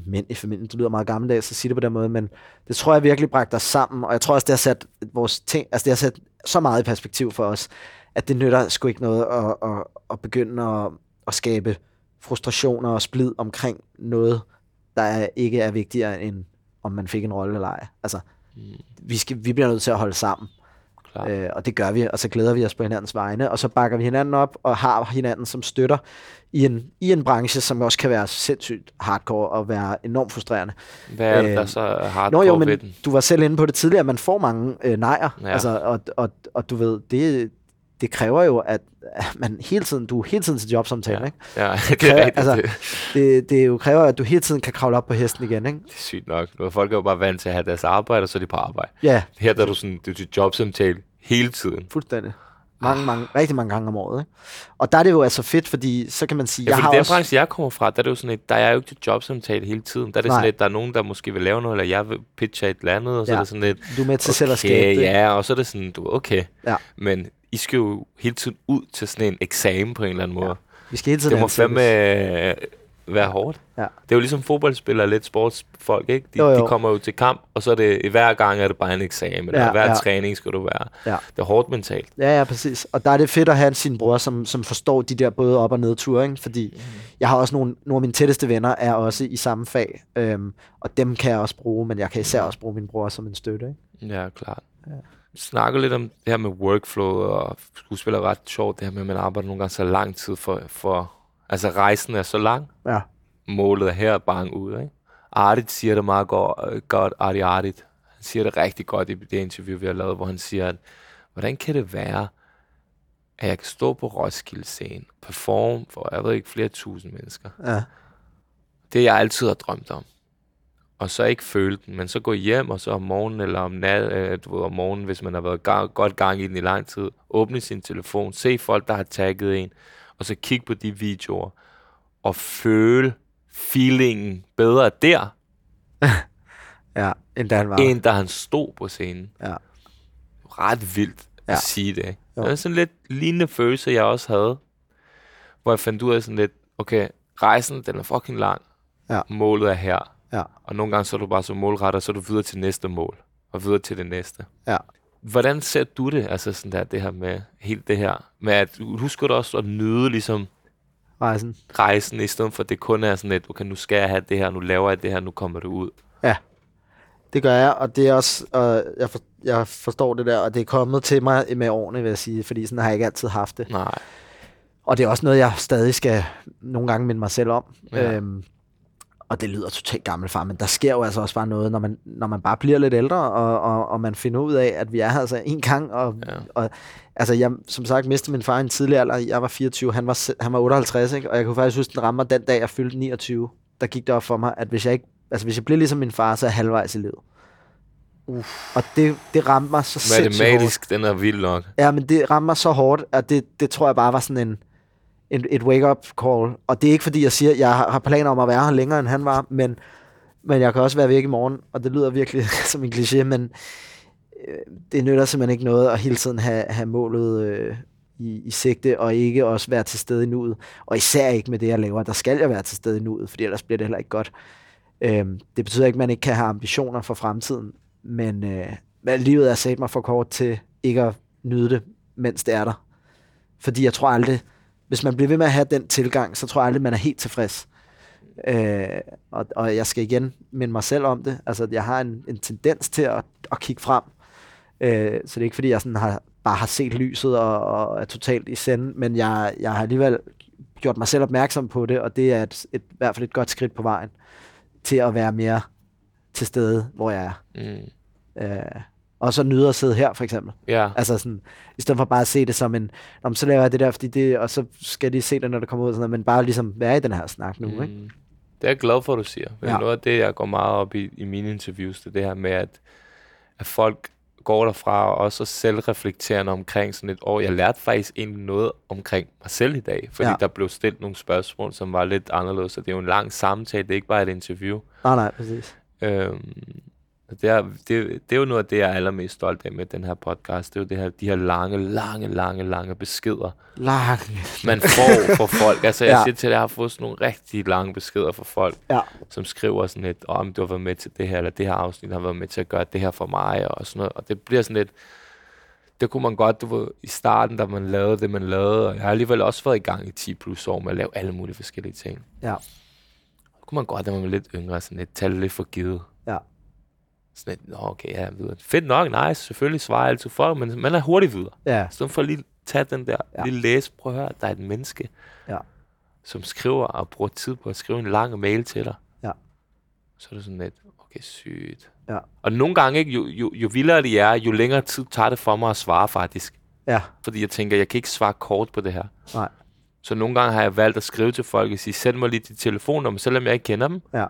mænd i familien. Det lyder meget gammeldags at sige det på den måde, men det tror jeg virkelig bragte os sammen, og jeg tror også, det har sat vores ting, altså det har sat så meget i perspektiv for os, at det nytter sgu ikke noget at, at, at begynde at, at skabe frustrationer og splid omkring noget, der er, ikke er vigtigere end om man fik en rolle eller ej. Altså, Mm, vi, skal, vi bliver nødt til at holde sammen, øh, og det gør vi, og så glæder vi os på hinandens vegne, og så bakker vi hinanden op og har hinanden som støtter i en, i en branche, som også kan være sindssygt hardcore og være enormt frustrerende. Hvad er det, øh, der så er Nå hardcore jo, ved men den? du var selv inde på det tidligere, man får mange øh, nejer. Ja. altså, og, og, og du ved, det, det kræver jo, at man hele tiden, du er hele tiden til jobsamtale, Ja. ikke? Ja, det kræver- er rigtigt. altså- det, Det, det jo kræver, at du hele tiden kan kravle op på hesten igen, ikke? det er sygt nok. Nu er folk er jo bare vant til at have deres arbejde, og så er de på arbejde. Ja, Her der er du sådan, det er til jobsamtale hele tiden. fuldstændig. Mange, mange, rigtig mange gange om året, ikke? Og der er det jo altså fedt, fordi så kan man sige, Ja, jeg har den også... branche, jeg kommer fra, der er det jo sådan et, der er jo ikke til jobsamtale hele tiden. Der er det Nej. sådan lidt, der er nogen, der måske vil lave noget, eller jeg vil pitche et eller andet, og så Ja. er det sådan lidt, Du er med til selv at skabe okay, det. ja, og så er det sådan, du okay. Ja. Men I skal jo hele tiden ud til sådan en eksamen på en eller anden måde. Vi skal hele tiden Det må fandme... være hårdt. Ja. Det er jo ligesom fodboldspillere lidt sportsfolk, ikke? De, Jo, jo. de kommer jo til kamp, og så er det hver gang er det bare en eksamen. Ja, Ja, hver ja. ja. træning skal du være. Ja. Det er hårdt mentalt. Ja, ja, præcis. Og der er det fedt at have sin bror, som, som forstår de der både op- og nedture, ikke? Fordi Mhm. jeg har også nogle, nogle af mine tætteste venner er også i samme fag, øhm, og dem kan jeg også bruge, men jeg kan især også bruge min bror som en støtte, ikke? Ja, klart. Ja. Snakker lidt om det her med workflow, og skuespil er ret sjovt, det her med, at man arbejder nogle gange så lang tid for, for altså rejsen er så lang, Ja. målet er her, bang ud, ikke? Artit siger det meget godt, godt Arti Artit. Han siger det rigtig godt i det interview, vi har lavet, hvor han siger, at hvordan kan det være, at jeg kan stå på Roskilde scene, performe for, jeg ved ikke, flere tusind mennesker. Ja. Det jeg altid har drømt om. Og så ikke føle den, men så gå hjem, og så om morgenen, eller om, nat, øh, du ved, om morgenen, hvis man har været gang, godt gang i den i lang tid, åbne sin telefon, se folk, der har tagget en, og så kigge på de videoer, og føle feelingen bedre der, Ja, end da han var. end da han stod på scenen. Ja. Ret vildt at Ja. sige det. ikke? Det er sådan lidt lignende følelse, jeg også havde, hvor jeg fandt ud af sådan lidt, okay, rejsen, den er fucking lang. Ja. Målet er her. Ja. Og nogle gange så er du bare så målrettet, og så er du videre til næste mål, og videre til det næste. Ja. Hvordan ser du det, altså sådan der, det her med, helt det her, med at, husker du også at nyde ligesom Rejsen. rejsen, i stedet for at det kun er sådan et, okay, nu skal jeg have det her, nu laver jeg det her, nu kommer det ud. Det gør jeg, og det er også, og jeg, for, jeg forstår det der, og det er kommet til mig med årene, vil jeg sige, fordi sådan har jeg ikke altid haft det. Nej. Og det er også noget, jeg stadig skal nogle gange minde mig selv om. Ja. Øhm, og det lyder totalt gammel far, men der sker jo altså også bare noget, når man, når man bare bliver lidt ældre, og, og, og man finder ud af, at vi er her altså en gang. Og, Ja. og altså, jeg, som sagt, mistede min far i en tidlig alder. Jeg var 24, han var, han var 58, ikke? og jeg kunne faktisk huske, den rammer den dag, jeg fyldte 29. Der gik det op for mig, at hvis jeg, ikke, altså, hvis jeg bliver ligesom min far, så er jeg halvvejs i livet. Uf. Og det, det ramte mig så sindssygt hårdt. Matematisk, den er vild nok. Ja, men det rammer mig så hårdt, at det, det tror jeg bare var sådan en, en et wake-up call. Og det er ikke fordi, jeg siger, at jeg har planer om at være her længere, end han var, men, men jeg kan også være væk i morgen, og det lyder virkelig som en kliché, men øh, det nytter simpelthen ikke noget at hele tiden have, have målet øh, i, i sigte, og ikke også være til stede i nuet. Og især ikke med det, jeg laver. Der skal jeg være til stede i nuet, fordi ellers bliver det heller ikke godt. Øh, det betyder ikke, at man ikke kan have ambitioner for fremtiden, men, øh, men livet er sat mig for kort til ikke at nyde det, mens det er der. Fordi jeg tror aldrig, hvis man bliver ved med at have den tilgang, så tror jeg aldrig, man er helt tilfreds. Øh, og, og jeg skal igen minde mig selv om det. Altså, jeg har en, en tendens til at, at kigge frem. Øh, så det er ikke, fordi jeg sådan har, bare har set lyset og, og er totalt i send, men jeg, jeg har alligevel gjort mig selv opmærksom på det, og det er et, et, i hvert fald et godt skridt på vejen til at være mere til stede, hvor jeg er. Mm. Øh, og så nyde at sidde her, for eksempel. Ja. Altså sådan, i stedet for bare at se det som en, om så laver jeg det der, fordi det, og så skal de se det, når det kommer ud, sådan noget, men bare ligesom være i den her snak nu, mm. ikke? Det er jeg glad for, at du siger. Ja. Ja. Noget af det, jeg går meget op i i mine interviews, det er det her med, at, at folk går derfra og også er selvreflekterende omkring sådan et år. Jeg lærte faktisk egentlig noget omkring mig selv i dag, fordi. Ja. der blev stillet nogle spørgsmål, som var lidt anderledes, og det er jo en lang samtale, det er ikke bare et interview. Nej, nej, præcis. Øhm, og det, er, det, det er jo noget af det, jeg er allermest stolt af med den her podcast. Det er jo det her, de her lange, lange, lange, lange beskeder, Lang. man får fra folk. Altså, jeg Ja. siger til dig, jeg har fået sådan nogle rigtig lange beskeder fra folk, Ja. som skriver sådan lidt, om du har været med til det her, eller det her afsnit har været med til at gøre det her for mig, og sådan noget. Og det bliver sådan lidt, det kunne man godt, du ved, i starten, da man lavede det, man lavede, og jeg har alligevel også været i gang i 10 plus år med at lave alle mulige forskellige ting. Ja. Så kunne man godt, da man var lidt yngre, sådan lidt, tage det lidt for givet. Sådan nå okay, ja, videre. Fedt nok, nice, selvfølgelig svarer jeg altid folk, men man er hurtigt videre. Ja. Så for lige tage den der, Ja. lige læse, prøv at høre, der er et menneske, Ja. som skriver og bruger tid på at skrive en lang mail til dig. Ja. Så er det sådan lidt, okay, sygt. Ja. Og nogle gange, ikke, jo, jo, jo vildere de er, jo længere tid tager det for mig at svare faktisk. Ja. Fordi jeg tænker, jeg kan ikke svare kort på det her. Nej. Så nogle gange har jeg valgt at skrive til folk og sige, send mig lige dit telefonnummer, selvom jeg ikke kender dem. Ja.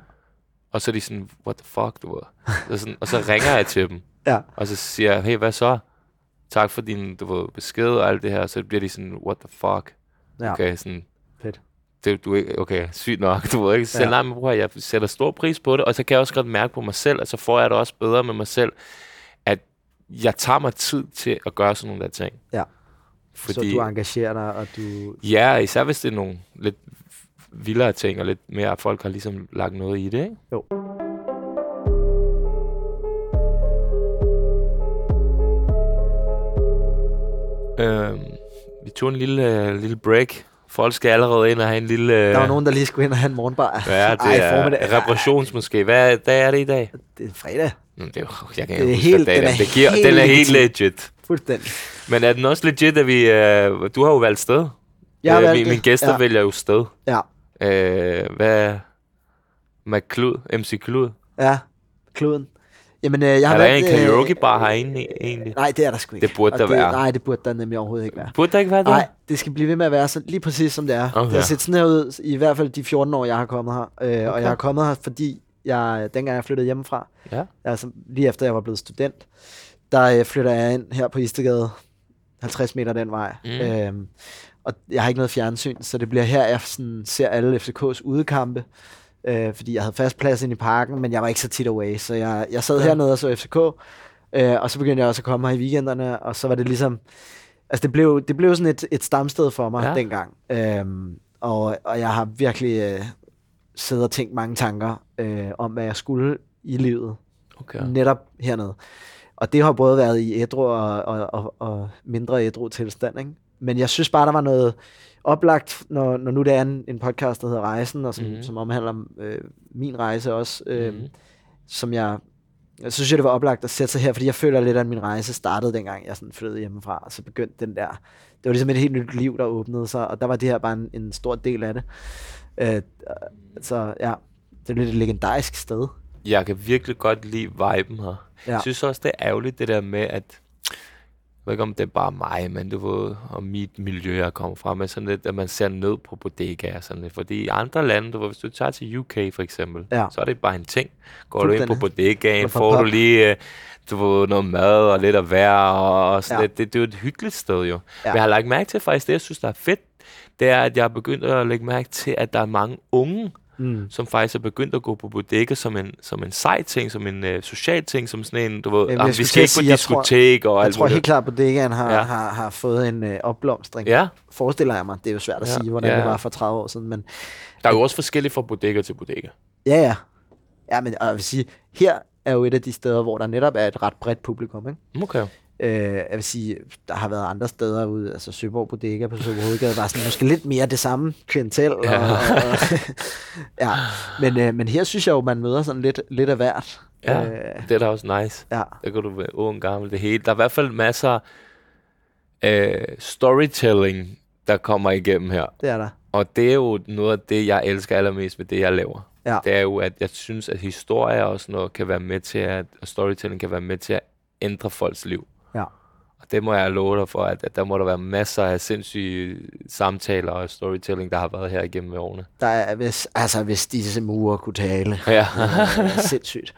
Og så er de sådan, what the fuck, du ved. Så sådan, og så ringer jeg til dem. Ja. Og så siger jeg, hey, hvad så? Tak for din du ved, besked og alt det her. Så bliver de sådan, what the fuck? Ja. Okay, sådan, Fedt. det, du ikke, okay, sygt nok, du ved ikke. Selv Ja. nej, men bror, jeg sætter stor pris på det, og så kan jeg også godt mærke på mig selv, at så får jeg det også bedre med mig selv, at jeg tager mig tid til at gøre sådan nogle der ting. Ja. Fordi, Så du engagerer dig, og du... Ja, især hvis det er nogle lidt vildere ting, og lidt mere, at folk har ligesom lagt noget i det, ikke? Jo. Øhm, vi tog en lille, øh, lille break. Folk skal allerede ind og have en lille... øh, Der var nogen, der lige skulle ind og have en morgenbar. Ja, det Ej, er reparations måske. Hvad dag er det i dag? Det er fredag. Det er, jo- jeg kan Det er helt- den er Det giver, helt den er helt legit. Fuldstændig. Men er den også legit, at vi... Øh, du har jo valgt sted. Jeg har Øh, valgt min, mine gæster Ja. vælger jo sted. Ja. Øh, hvad... McClud? MC Klud? Ja, kloden. Jamen, øh, jeg har Er der valgt, en øh, karaoke-bar herinde e- egentlig? Nej, det er der sgu ikke. Det burde Og der det, være. Nej, det burde der nemlig overhovedet ikke være. Burde der ikke være det? Nej, det skal blive ved med at være så, lige præcis som det er. Okay. Det har set sådan her ud, i hvert fald de 14 år, jeg har kommet her. Øh, okay. Og jeg har kommet her, fordi jeg, dengang jeg flyttede hjemmefra, Ja. altså lige efter jeg var blevet student, der øh, flytter jeg ind her på Istegade, 50 meter den vej. Mm. Øhm, og jeg har ikke noget fjernsyn, så det bliver her, jeg sådan ser alle FCK's udekampe. Øh, fordi jeg havde fast plads ind i parken, men jeg var ikke så tit away, så jeg, jeg sad Ja. hernede og så FCK. Øh, og så begyndte jeg også at komme her i weekenderne, og så var det ligesom... Altså det blev, det blev sådan et, et stamsted for mig Ja. dengang. Øhm, og, og jeg har virkelig øh, siddet og tænkt mange tanker øh, om, hvad jeg skulle i livet Okay. netop hernede. Og det har både været i ædru og, og, og, og mindre ædru tilstand. Ikke? Men jeg synes bare, der var noget oplagt, når, når nu det er en, en podcast, der hedder Rejsen, og som, mm. som omhandler øh, min rejse også, øh, mm. som jeg, så synes jeg, det var oplagt at sætte sig her, fordi jeg føler lidt, at min rejse startede dengang, jeg sådan flyttede hjemmefra, og så begyndte den der, det var ligesom et helt nyt liv, der åbnede sig, og der var det her bare en, en stor del af det. Øh, så ja, det er lidt et legendarisk sted. Jeg kan virkelig godt lide viben her. Ja. Jeg synes også, det er ærgerligt, det der med, at jeg ved ikke, om det er bare mig, men du ved, og mit miljø, jeg kommer fra, men sådan lidt, at man ser ned på bodegaer, sådan lidt. Fordi i andre lande, du ved, hvis du tager til UK for eksempel, Ja. så er det bare en ting. Går du ind på bodegaen, får du lige, øh, du ved, noget mad og lidt at være, og, og sådan Ja. lidt. Det, det er jo et hyggeligt sted jo. Ja. Men jeg har lagt mærke til faktisk, det jeg synes, der er fedt, det er, at jeg har begyndt at lægge mærke til, at der er mange unge, Mm. som faktisk er begyndt at gå på bodega som en, som en sej ting, som en øh, social ting, som sådan en, du ved, Jamen, jeg jamen, vi skal ikke på sige, jeg tror- diskotek og Jeg alt tror muligt. helt klart, at bodegaen har, ja. har, har fået en øh, opblomstring. Ja, Forestiller jeg mig. Det er jo svært at Ja. sige, hvordan Ja. det var for 30 år siden. Men der er jo også forskelligt fra bodega til bodega. ja, ja. Ja, men og jeg vil sige, her er jo et af de steder, hvor der netop er et ret bredt publikum. Ikke? Okay. Øh, jeg vil sige, der har været andre steder ude, altså Søborg Bodega på Søborg Hovedgade, var sådan måske lidt mere det samme klientel. Og, Ja. og, og, ja. Men, øh, men her synes jeg jo, man møder sådan lidt, lidt af hvert. Ja, Øh, det er da også nice. ja. Der kan du være ung, gammel, det hele. Der er i hvert fald masser af storytelling, der kommer igennem her. det er der. Og det er jo noget af det, jeg elsker allermest ved det, jeg laver. Ja. Det er jo, at jeg synes, at historie også noget kan være med til at, og storytelling kan være med til at ændre folks liv. Ja. Og det må jeg love dig for, at, at der må der være masser af sindssyge samtaler og storytelling, der har været her igennem årene. Der er, hvis, altså, hvis disse murer kunne tale. Ja. Er sindssygt.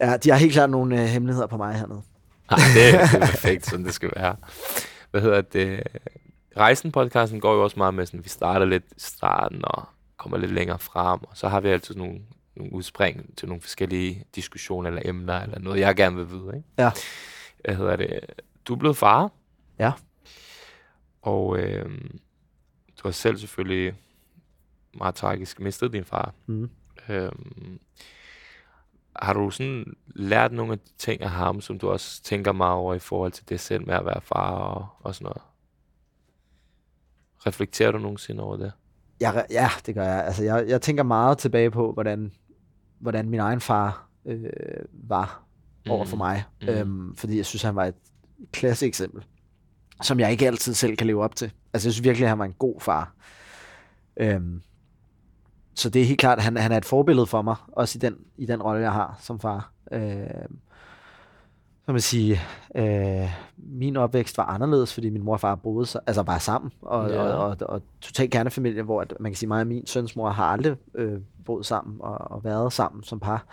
Ja, de har helt klart nogle øh, hemmeligheder på mig hernede. Ej, det, er- det er perfekt, sådan det skal være. Hvad hedder det? Rejsen-podcasten går jo også meget med sådan, vi starter lidt i starten og kommer lidt længere frem, og så har vi altid nogle, nogle udspring til nogle forskellige diskussioner eller emner, eller noget, jeg gerne vil vide. Ikke? Ja. Hvad hedder det? Du er blevet far. Ja. Og øh, du har selv selvfølgelig meget tragisk mistet din far. Mm. Øhm, har du sådan lært nogle af de ting af ham, som du også tænker meget over i forhold til det selv med at være far og, og sådan noget? Reflekterer du nogensinde over det? Jeg, ja, det gør jeg. Altså, jeg, jeg tænker meget tilbage på, hvordan, hvordan min egen far øh, var over for Mm. mig. Mm. Øhm, fordi jeg synes, han var et klasse eksempel, som jeg ikke altid selv kan leve op til. Altså, jeg synes virkelig, at han var en god far. Øhm, så det er helt klart, at han, han er et forbillede for mig, også i den, i den rolle, jeg har som far. Øhm, så man sige, øh, min opvækst var anderledes, fordi min mor og far boede så, altså bare sammen, og, Ja. og, og, og totalt kernefamilie, hvor at, man kan sige, mig og min søns mor har aldrig øh, boet sammen og, og været sammen som par.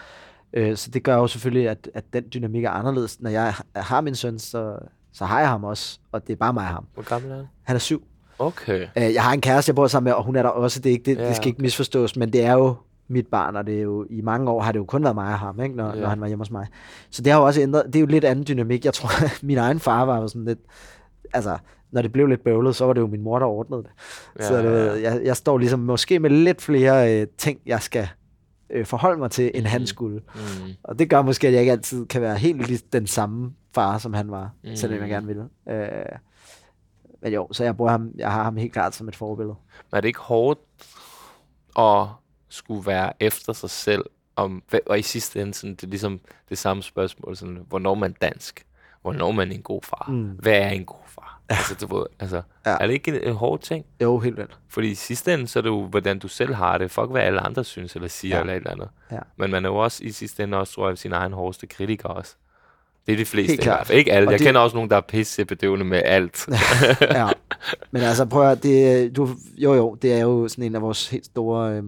Øh, så det gør jo selvfølgelig, at, at den dynamik er anderledes. Når jeg har min søn, så, så har jeg ham også, og det er bare mig og ham. Hvor gammel er han? Han er syv. Okay. Øh, jeg har en kæreste, jeg bor sammen med, og hun er der også. Det, er ikke, det, Ja, det skal ikke misforstås, men det er jo mit barn, og det er jo, i mange år har det jo kun været mig og ham, ikke, når, Ja. ja. når han var hjemme hos mig. Så det har jo også ændret, det er jo lidt anden dynamik. Jeg tror, min egen far var jo sådan lidt, altså, når det blev lidt bøvlet, så var det jo min mor, der ordnede det. Ja, så du ja, ved, jeg, jeg står ligesom måske med lidt flere øh, ting, jeg skal øh, forholde mig til, end han Mhm. skulle. Mm. Og det gør måske, at jeg ikke altid kan være helt lige den samme far, som han var, mm. Mm. selvom jeg gerne ville. Øh, men jo, så jeg bruger ham, jeg har ham helt klart som et forbillede. Men er det ikke hårdt at skulle være efter sig selv? Om, og i sidste ende, sådan, det er ligesom det samme spørgsmål, sådan, hvornår er man dansk? Hvornår er man en god far? Mm. Mm. Hvad er en god far? Altså, du ved, altså, Ja. ja. er det ikke en, en hård ting? Jo, helt vildt. Fordi i sidste ende, så er det jo, hvordan du selv har det. Fuck, hvad alle andre synes eller siger Ja. ja. eller et eller andet. Ja. Men man er jo også i sidste ende også, tror jeg, sin egen hårdeste kritiker også. Det er de fleste Helt klart. Ikke alle. Og Jeg det- kender også nogen, der er pisse bedøvende med alt. ja. Men altså, prøv at høre, det, du, jo jo, det er jo sådan en af vores helt store øh,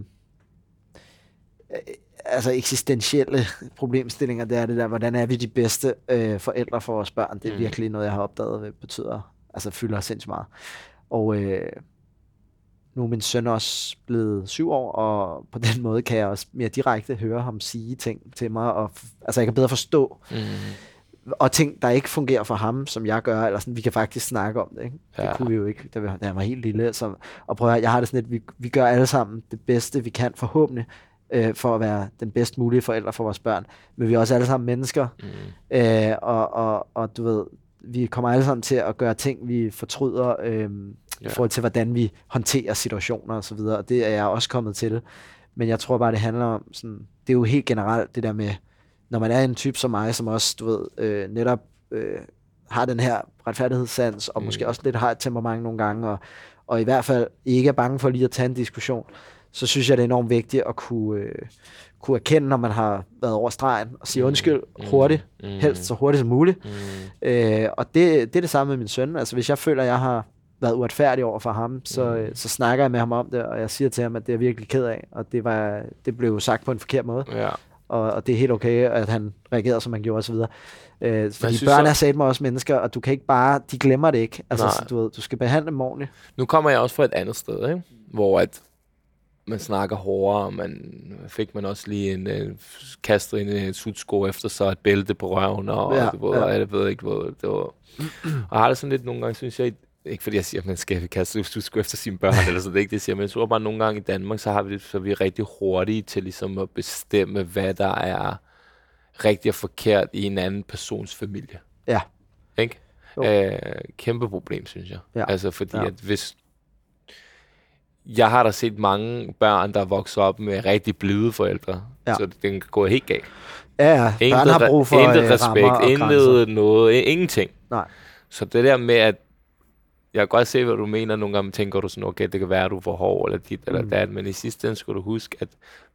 øh, altså eksistentielle problemstillinger, det er det der, hvordan er vi de bedste øh, forældre for vores børn? Det er Mm. virkelig noget, jeg har opdaget, hvad betyder, altså fylder sindssygt meget. Og øh, nu er min søn også blevet syv år, og på den måde kan jeg også mere direkte høre ham sige ting til mig, og altså jeg kan bedre forstå, Mm. og ting, der ikke fungerer for ham, som jeg gør, eller sådan, vi kan faktisk snakke om det, ikke? Det Ja. kunne vi jo ikke, da, vi, da jeg var helt lille. Så, og prøv at høre, jeg har det sådan lidt, vi, vi gør alle sammen det bedste, vi kan, forhåbentlig, øh, for at være den bedst mulige forælder for vores børn. Men vi er også alle sammen mennesker, Mm. øh, og, og, og du ved, vi kommer alle sammen til at gøre ting, vi fortryder, øh, i Ja. forhold til, hvordan vi håndterer situationer og så videre, og det er jeg også kommet til. Men jeg tror bare, det handler om, sådan, det er jo helt generelt det der med, når man er en type som mig, som også, du ved, øh, netop øh, har den her retfærdighedssans, og mm. Måske også lidt har et temperament nogle gange, og, og i hvert fald ikke er bange for lige at tage en diskussion, så synes jeg, det er enormt vigtigt at kunne, øh, kunne erkende, når man har været over stregen, og sige Mm. undskyld hurtigt, Mm. helst så hurtigt som muligt. Mm. Øh, og det, det er det samme med min søn. Altså hvis jeg føler, at jeg har været uretfærdig over for ham, så, Mm. så snakker jeg med ham om det, og jeg siger til ham, at det er jeg virkelig ked af. Og det, var, det blev sagt på en forkert måde, Ja. og, og det er helt okay, at han reagerede, som han gjorde osv. Øh, fordi børn så- er sat mig også mennesker, og du kan ikke bare, de glemmer det ikke. Altså, så, du, ved, du skal behandle dem ordentligt. Nu kommer jeg også fra et andet sted, ikke? hvor at man snakker hårdere, og man fik man også lige en uh, kastet ind i en sudsko efter så et bælte på røven, og Ja, ja, du ved, ja. jeg ved ikke, hvad det var. Og har det sådan lidt nogle gange, synes jeg, ikke fordi jeg siger, at man skal kaste sudsko efter sine børn, eller så det er ikke det, jeg siger, men jeg tror bare, at nogle gange i Danmark, så, har vi det, så er vi rigtig hurtige til ligesom at bestemme, hvad der er rigtigt og forkert i en anden persons familie. Ja. Ikke? Jo. Øh, kæmpe problem, synes jeg. Ja. Altså, fordi ja. at hvis... Jeg har da set mange børn, der vokser op med rigtig blide forældre. Ja. Så den kan gå helt galt. Ja, ja. Børn har brug for intet øh, respekt, intet noget, ingenting. Nej. Så det der med, at jeg kan godt se, hvad du mener. Nogle gange tænker du sådan, okay, det kan være, at du er for hård, eller dit eller Mm. dat. Men i sidste ende skal du huske, at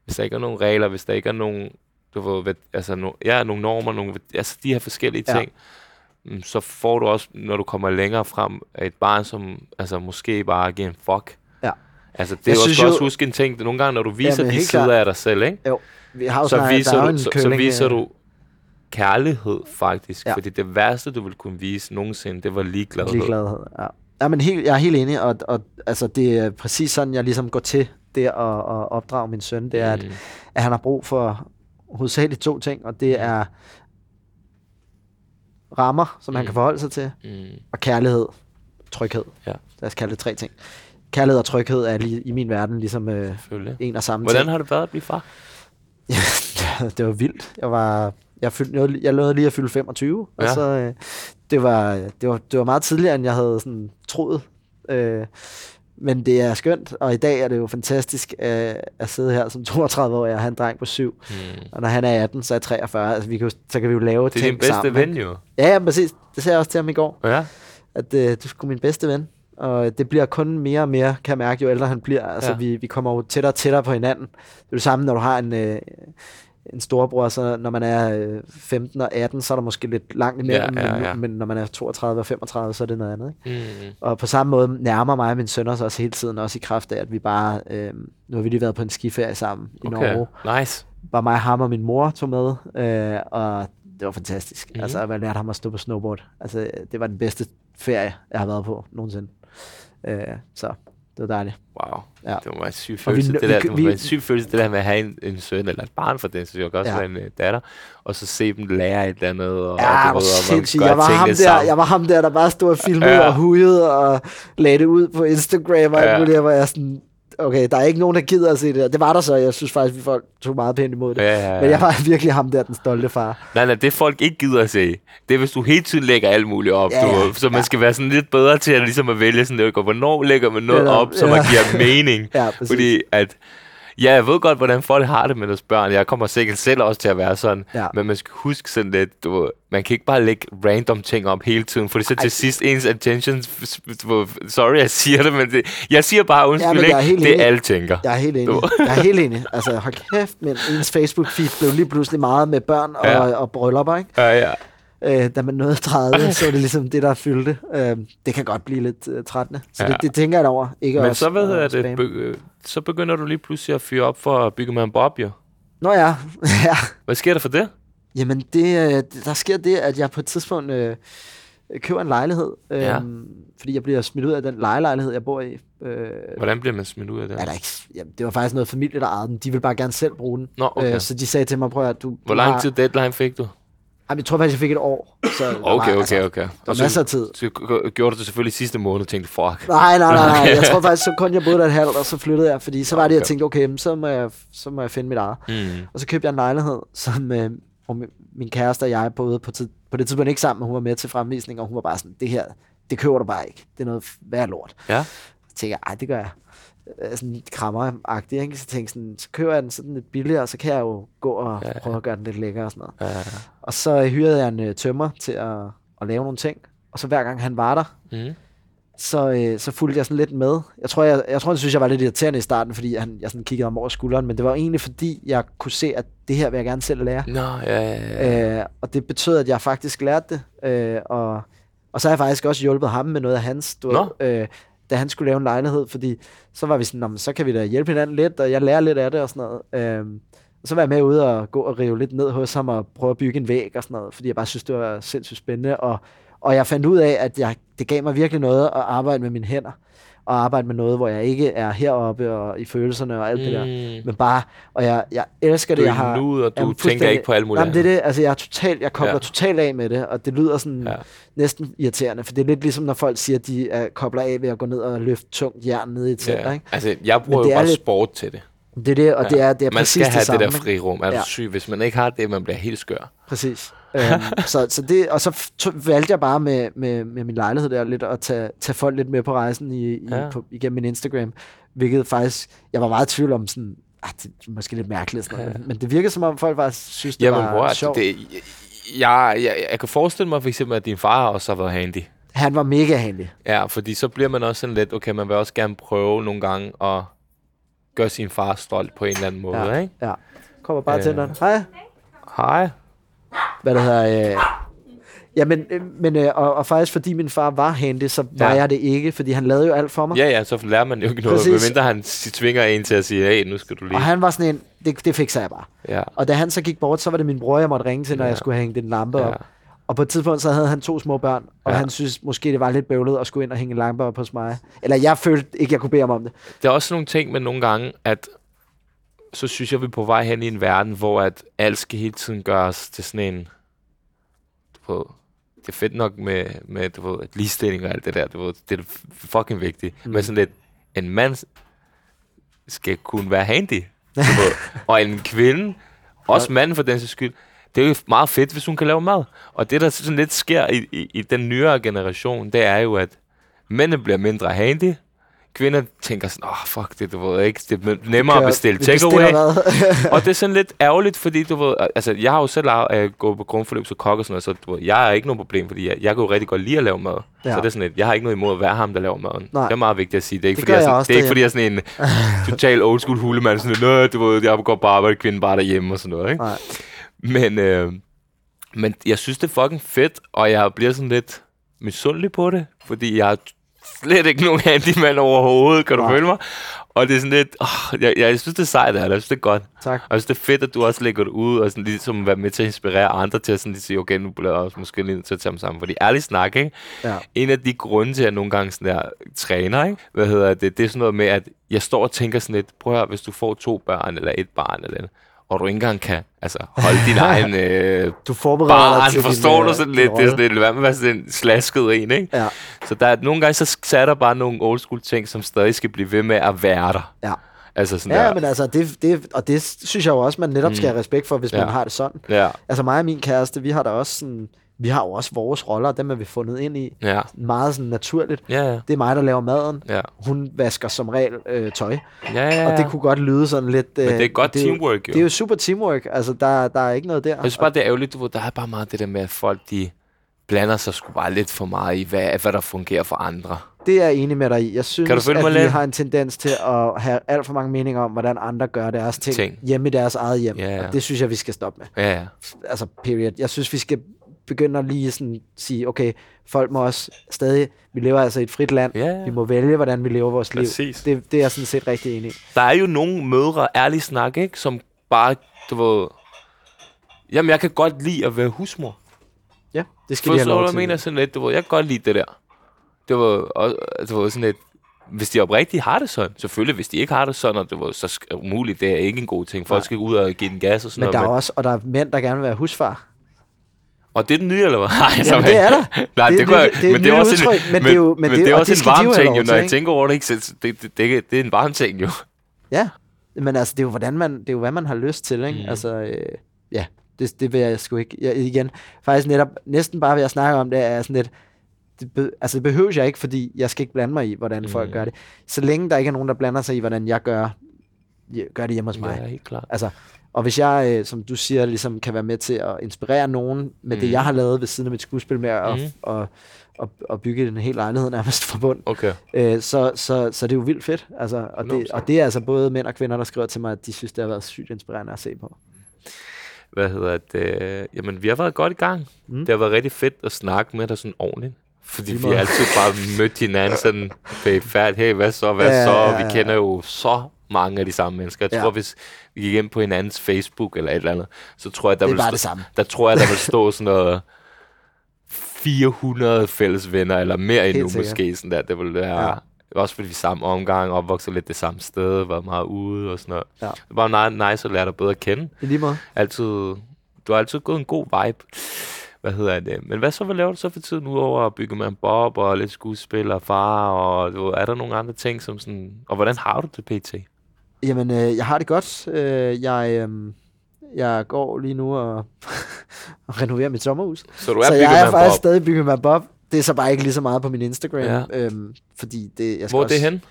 hvis der ikke er nogen regler, hvis der ikke er nogen, du ved, altså, no, ja, nogle normer, nogle, altså de her forskellige Ja. ting, mm, så får du også, når du kommer længere frem, et barn, som altså, måske bare giver en fuck. Altså, det er også, jo- også huske en ting. Nogle gange, når du viser Jamen, de sider klart. af dig selv, ikke? Jo, vi har jo så, der viser er du, så, så viser øh, du kærlighed, faktisk. Ja. Fordi det værste, du ville kunne vise nogensinde, det var ligegladhed. Ligegladhed, ja. Ja, men helt, jeg er helt enig, og, og altså, det er præcis sådan, jeg ligesom går til det at, at opdrage min søn. Det er, at, Mm. at han har brug for hovedsageligt to ting, og det er rammer, som han Mm. kan forholde sig til, Mm. og kærlighed, tryghed. Ja. Lad os kalde det tre ting. Kærlighed og tryghed er lige, i min verden ligesom øh, en og samme Hvordan ting. har det været at blive far? det var vildt. Jeg var jeg, fyldte, jeg, jeg nåede lige at fylde 25, og Ja. så øh, det var, det var det var meget tidligere end jeg havde sådan troet. Øh, men det er skønt, og i dag er det jo fantastisk øh, at sidde her som 32 år. Jeg har en dreng på 7, Mm. og når han er 18, så er jeg 43. Altså, vi kan, så kan vi jo lave Det er ting din bedste sammen, ven, jo. Ja, ja, præcis. Det sagde jeg også til ham i går, Ja. at øh, du sgu min bedste ven. Og det bliver kun mere og mere, kan jeg mærke, jo ældre han bliver. Altså, Ja. vi, vi kommer jo tættere og tættere på hinanden. Det er det samme, når du har en, øh, en storebror, så når man er øh, 15 og 18, så er der måske lidt langt imellem, Ja, ja, men, ja. men når man er 32 og 35, så er det noget andet. Ikke? Mm. Og på samme måde nærmer mig og min søn os også hele tiden, også i kraft af, at vi bare, øh, nu har vi lige været på en skiferie sammen i Okay. Norge. Nice. Bare mig, ham og min mor tog med, øh, og det var fantastisk. Mm. Altså, jeg lærte ham at stå på snowboard. Altså, det var den bedste ferie, jeg har været på nogensinde. Øh, så det var dejligt. Wow. Ja. Det må være en syg vi følelse, nø- det der, vi- det må vi- være en syg følelse, det der med at have en, en søn eller et barn for den, så jeg også Ja. en øh, datter, og så se dem lære et eller andet, og, Ja, og, og sindssygt. Jeg var, ham der, sammen. jeg var ham der, der bare stod og filmede ja. Og hujede og lagde det ud på Instagram og alt Ja. muligt, hvor jeg sådan, okay, der er ikke nogen, der gider at se det. Det var der så, jeg synes faktisk, at folk tog meget pænt imod det. Ja, ja, ja. Men jeg var virkelig ham der, den stolte far. Nej, nej, det folk ikke gider at se, det er, hvis du hele tiden lægger alt muligt op, Ja, du, ja, ved. så man ja. skal være sådan lidt bedre til at, ligesom at vælge sådan, og hvornår lægger man noget Netop, op, så ja. man giver mening. Ja, præcis. Fordi at, ja, jeg ved godt, hvordan folk har det med deres børn. Jeg kommer sikkert selv også til at være sådan. Ja. Men man skal huske sådan lidt, du, man kan ikke bare lægge random ting op hele tiden, for det så til sidst ens attention, sorry, jeg siger det, men det, jeg siger bare undskyld, er ikke? det er alle tænker. Jeg er helt enig. Du- Jeg er helt enig. Altså, hold kæft, men ens Facebook-feed blev lige pludselig meget med børn og, Ja. og bryllupper, ikke? Ja, ja. Øh, da man nåede 30, så var det ligesom det, der fyldte. Øh, det kan godt blive lidt øh, trættende. Så ja. Det, det, tænker jeg over. Ikke Men også, så, at hedder det, spamme. be, øh, så begynder du lige pludselig at fyre op for at bygge med en bob, jo. Nå ja, ja. Hvad sker der for det? Jamen, det, øh, der sker det, at jeg på et tidspunkt øh, køber en lejlighed, øh, Ja. fordi jeg bliver smidt ud af den lejelejlighed, jeg bor i. Øh, Hvordan bliver man smidt ud af det? er der ikke, jamen, det var faktisk noget familie, der ejede den. De ville bare gerne selv bruge den. Nå, okay. øh, så de sagde til mig, prøv at du... Hvor lang har, tid deadline fik du? Jamen, jeg tror faktisk, jeg fik et år. Så Okay, var, okay, okay. Der var så, masser af tid. så g- gjorde du det selvfølgelig sidste måned og tænkte, fuck. Nej, nej, nej, nej. Okay. Jeg tror faktisk, så kun jeg boede der et halvt, og så flyttede jeg. Fordi så var det, jeg Okay. tænkte, okay, så må jeg, så må jeg finde mit eget. Mm. Og så købte jeg en lejlighed, som øh, hvor min- min kæreste og jeg boede på, tid, på det tidspunkt ikke sammen, men hun var med til fremvisning, og hun var bare sådan, det her, det køber du bare ikke. Det er noget værd lort. Ja. Så tænkte jeg, ej, det gør jeg. Øh, Sådan krammeragtigt, ikke? Så tænkte sådan, så køber jeg den sådan lidt billigere, og så kan jeg jo gå og Ja, ja. prøve at gøre den lidt lækker og sådan noget. Ja. Og så hyrede jeg en øh, tømmer til at, at lave nogle ting, og så hver gang han var der, Mm. så, øh, så fulgte jeg sådan lidt med. Jeg tror, jeg, jeg tror, jeg synes, jeg var lidt irriterende i starten, fordi han, jeg sådan kiggede ham over skulderen, men det var egentlig fordi, jeg kunne se, at det her vil jeg gerne selv lære. Nå, ja, ja, ja. Øh, og det betød, at jeg faktisk lærte det. Øh, og, og så har jeg faktisk også hjulpet ham med noget af hans, du Nå. øh, da han skulle lave en lejlighed, fordi så var vi sådan, så kan vi da hjælpe hinanden lidt, og jeg lærer lidt af det og sådan noget. Øhm, og så var jeg med ude og gå og rive lidt ned hos ham og prøve at bygge en væg og sådan noget, fordi jeg bare synes, det var sindssygt spændende. Og, og jeg fandt ud af, at jeg, det gav mig virkelig noget at arbejde med mine hænder, og arbejde med noget, hvor jeg ikke er heroppe og i følelserne og alt det der. Mm. Men bare, og jeg, jeg elsker Du det, er jeg har... nuet, og du Jamen, tænker ikke på alt muligt Jamen, det er det. Altså, jeg er totalt, jeg kobler ja. Totalt af med det, og det lyder sådan ja. Næsten irriterende, for det er lidt ligesom, når folk siger, at de er, kobler af ved at gå ned og løfte tungt jern ned i et center, Ja. ikke? Altså, jeg bruger det jo er bare lidt- sport til det. Det er det, og ja. det er, det er man præcis skal have det samme. det der frirum. Er du Ja. syg? Hvis man ikke har det, man bliver helt skør. Præcis. Øhm, så, så det, og så to, valgte jeg bare med, med, med min lejlighed der lidt at tage, tage folk lidt med på rejsen i, i, Ja. på, igennem min Instagram, hvilket faktisk, jeg var meget i tvivl om sådan, ah, det er måske lidt mærkeligt, sådan noget, Ja. men, men det virkede som om folk faktisk synes, det Jamen, var bror, sjovt. det, jeg, jeg, jeg kan forestille mig for eksempel, at din far også har været handy. Han var mega handy. Ja, fordi så bliver man også sådan lidt, okay, man vil også gerne prøve nogle gange at gøre sin far stolt på en eller anden måde, Ja. ikke? Ja. Kommer bare Øh. til den. Hej. Hej. Hvad der hedder... Øh, ja, men, øh, men øh, og, og faktisk fordi min far var handy, så var Ja. jeg det ikke, fordi han lavede jo alt for mig. Ja, ja, så lærer man jo ikke noget, Præcis. medmindre han tvinger en til at sige, hey, nu skal du lige... Og han var sådan en, det, det fikser jeg bare. Ja, Og da han så gik bort, så var det min bror, jeg måtte ringe til, når Ja. jeg skulle hænge den lampe ja. op. Og på et tidspunkt, så havde han to små børn, og Ja. han synes måske, det var lidt bøvlet at skulle ind og hænge en lampe op hos mig. Eller jeg følte ikke, jeg kunne bede om det. Der er også nogle ting med nogle gange, at så synes jeg, vi er på vej hen i en verden, hvor at alt skal hele tiden gøres til sådan en... Du ved, det er fedt nok med, med du ved, ligestilling og alt det der. Du ved, det er fucking vigtigt. Mm. Men sådan lidt, en mand skal kunne være handy. Og en kvinde, også manden for den sags skyld, det er jo meget fedt, hvis hun kan lave mad. Og det, der sådan lidt sker i, i, i den nyere generation, det er jo, at mændene bliver mindre handy, kvinder tænker sådan, åh, oh, fuck det, du ved ikke, det er nemmere at bestille takeaway. og det er sådan lidt ærgerligt, fordi du ved, altså jeg har jo selv uh, gået på grundforløb som kok og sådan noget, så du ved, jeg er ikke noget problem, fordi jeg, jeg kan jo rigtig godt lide at lave mad. Ja. Så det er sådan lidt, jeg har ikke noget imod at være ham, der laver maden. Nej. Det er meget vigtigt at sige. Det er ikke, Det fordi, jeg, jeg sådan, det er ikke fordi, jeg er sådan en total old school hulemand, sådan noget, du ved, jeg går bare arbejde, kvinden bare derhjemme og sådan noget, ikke? Nej. Men, øh, men jeg synes, det er fucking fedt, og jeg bliver sådan lidt misundelig på det, fordi jeg slet ikke nogen handyman overhovedet, kan du Nej. følge mig? Og det er sådan lidt, oh, jeg, jeg, synes, det er sejt, det her. jeg synes, det er godt. Tak. Og jeg synes, det er fedt, at du også lægger det ud, og sådan ligesom være med til at inspirere andre til at sådan lige sige, okay, nu bliver jeg også måske lige til at tage dem sammen. Fordi ærligt snak, ikke? Ja. En af de grunde til, at jeg nogle gange sådan der træner, ikke? Hvad hedder det? Det er sådan noget med, at jeg står og tænker sådan lidt, prøv at høre, hvis du får to børn, eller et barn, eller andet, og du ikke engang kan altså, holde din egen øh, Du forbereder dig barn, til forstår din, du øh, sådan lidt? Det er sådan lidt, være med at være sådan en slasket en, ikke? Ja, Så der er, nogle gange, så er der bare nogle old school ting, som stadig skal blive ved med at være der. ja. Altså sådan Ja, der. men altså, det, det, og det synes jeg jo også, man netop skal have respekt for, hvis Ja. man har det sådan. Ja, Altså mig og min kæreste, vi har da også sådan, vi har jo også vores roller, dem er vi fundet ind i. ja, Meget sådan naturligt. ja, ja. Det er mig, der laver maden. Ja, Hun vasker som regel øh, tøj. ja, ja. Og det kunne godt lyde sådan lidt... Øh, Men det er godt jo- teamwork, jo. Det er jo super teamwork. Altså, der, der er ikke noget der. Jeg synes bare, det er ærgerligt, du ved, der er bare meget det der med, at folk, de blander sig sgu bare lidt for meget i, hvad, hvad der fungerer for andre. Det er jeg enig med dig i. Jeg synes, Kan du følge at mig vi lidt? har en tendens til at have alt for mange meninger om, hvordan andre gør deres ting, Ting. hjemme i deres eget hjem. Ja, ja. Og det synes jeg, vi skal stoppe med. Ja, ja. Altså, period. Jeg synes, vi skal begynde at lige sådan sige, okay, folk må også stadig, vi lever altså i et frit land, Ja, ja. vi må vælge, hvordan vi lever vores Præcis. liv. Det, det er jeg sådan set rigtig enig i. Der er jo nogle mødre, ærlig snak, ikke? Som bare, du ved... Jamen, jeg kan godt lide at være husmor. Ja, det skal de have lov til. jeg mener? Sådan lidt, du ved, jeg kan godt lide det der. Det var, og, det var sådan lidt, hvis de oprigtigt har det sådan, selvfølgelig, hvis de ikke har det sådan, og det var så umuligt, det er ikke en god ting. Folk Nej. skal ud og give den gas og sådan Men der er noget. også, og der er mænd, der gerne vil være husfar. Og det er den nye, eller hvad? Nej, Jamen, det er der. Nej, Det- det, det- jeg- det er et men det er også udtryk, en, men det er jo- men det- det er og også en varm ting, jo, når jeg tænker over det, ikke? Det, det, det, det er en varm ting, jo. Ja, men altså, det er jo, hvordan man, det er jo, hvad man har lyst til, ikke? Mm. Altså, øh, ja, det, det vil jeg sgu ikke. Jeg, igen, faktisk netop, næsten bare ved at snakke om det, er sådan lidt, det, be, altså det behøver jeg ikke, fordi jeg skal ikke blande mig i, hvordan mm. folk Mm. gør det. Så længe der ikke er nogen, der blander sig i, hvordan jeg gør, gør det hjemme hos mig. Ja, helt klart. Altså, og hvis jeg, øh, som du siger, ligesom kan være med til at inspirere nogen med mm. det, jeg har lavet ved siden af mit skuespil med at, Mm. og, og, og bygge en hel lejlighed nærmest fra bund, Okay. øh, så, så, så det er jo vildt fedt. Altså, og, det, 100%. og det er altså både mænd og kvinder, der skriver til mig, at de synes, det har været sygt inspirerende at se på. Hvad hedder det? Jamen, vi har været godt i gang. Mm. Det har været rigtig fedt at snakke med dig sådan ordentligt. Fordi vi har altid bare mødt hinanden sådan færdigt. Hey, hvad så, hvad Ja, så? ja, Vi ja. kender jo så mange af de samme mennesker. Jeg Ja. tror, hvis vi gik ind på hinandens Facebook eller et eller andet, så tror jeg, der er vil stå, der tror jeg, der vil stå sådan noget 400 fælles venner, eller mere endnu måske. Sådan der. Det vil være... Ja. Også fordi vi samme omgang, opvokset lidt det samme sted, været meget ude og sådan noget. Ja. Det var bare nice at lære dig bedre at kende I lige måde. altid, du har altid gået en god vibe. Hvad hedder det? Men hvad så, hvad laver du så for tiden nu over at bygge med en bob og lidt skuespil og far, og du, er der nogle andre ting som sådan, og hvordan har du det pt? Jamen, øh, jeg har det godt. Øh, jeg, øh, jeg går lige nu og, og renoverer mit sommerhus. Så du er så jeg er faktisk bob. stadig bygget med Bob. Det er så bare ikke lige så meget på min Instagram. Ja. Øhm, fordi det, jeg skal Hvor er også, det hen?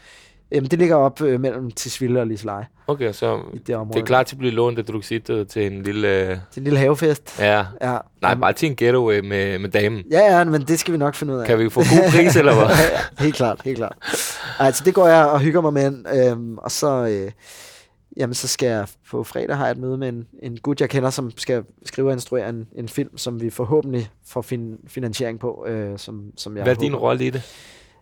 Jamen, det ligger op øh, mellem Tisvilde og Lisleje. Okay, så det område. det er klar til at blive lånt af Druxito til en lille... Til en lille havefest. Ja, Ja. nej, bare til en getaway med, med damen. Ja, ja, men det skal vi nok finde ud af. Kan vi få god pris, eller hvad? helt klart, helt klart. Altså, det går jeg og hygger mig med. Øhm, og så, øh, jamen, så skal jeg på fredag har jeg et møde med en, en gut, jeg kender, som skal skrive og instruere en, en film, som vi forhåbentlig får fin, finansiering på. Øh, som, som jeg Hvad er din rolle i det?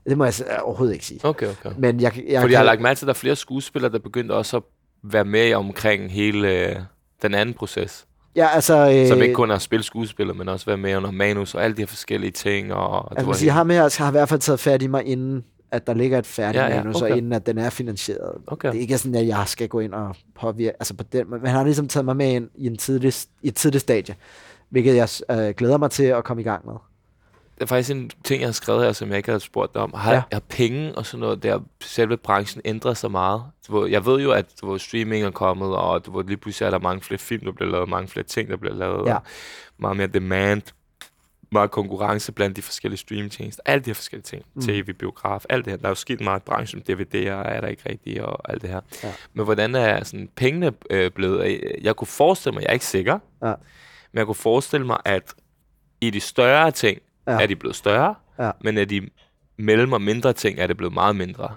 Det må jeg overhovedet ikke sige. Okay, okay. Men jeg, jeg, Fordi jeg har kan- lagt mærke til, at der er flere skuespillere, der begyndte også at være med omkring hele øh, den anden proces. Ja, altså... Øh, Som ikke kun er at spille skuespiller, men også være med under manus og alle de her forskellige ting. Og, Altså, man siger, ham her har i hvert fald taget fat i mig, inden at der ligger et færdigt Ja, ja, manus, og okay. inden at den er finansieret. Okay. Det er ikke sådan, at jeg skal gå ind og påvirke, altså på den, men han har ligesom taget mig med ind i, en tidlig, i et tidligt stadie, hvilket jeg øh, glæder mig til at komme i gang med. Det er faktisk en ting, jeg har skrevet her, som jeg ikke havde spurgt dig om. Har, Ja. har penge og sådan noget der, selve branchen ændret sig meget? Jeg ved jo, at ved, streaming er kommet, og ved, lige pludselig er der mange flere film, der bliver lavet, mange flere ting, der bliver lavet, Ja. meget mere demand, meget konkurrence blandt de forskellige streamingtjenester, alle de her forskellige ting, Mm. tv, biograf, alt det her. Der er jo sket meget i branchen, DVD'er er der ikke rigtigt, og alt det her. Ja. Men hvordan er sådan, pengene øh, blevet? Jeg kunne forestille mig, jeg er ikke sikker, Ja. men jeg kunne forestille mig, at i de større ting, Ja. er de blevet større, Ja. men af de mellem og mindre ting, er det blevet meget mindre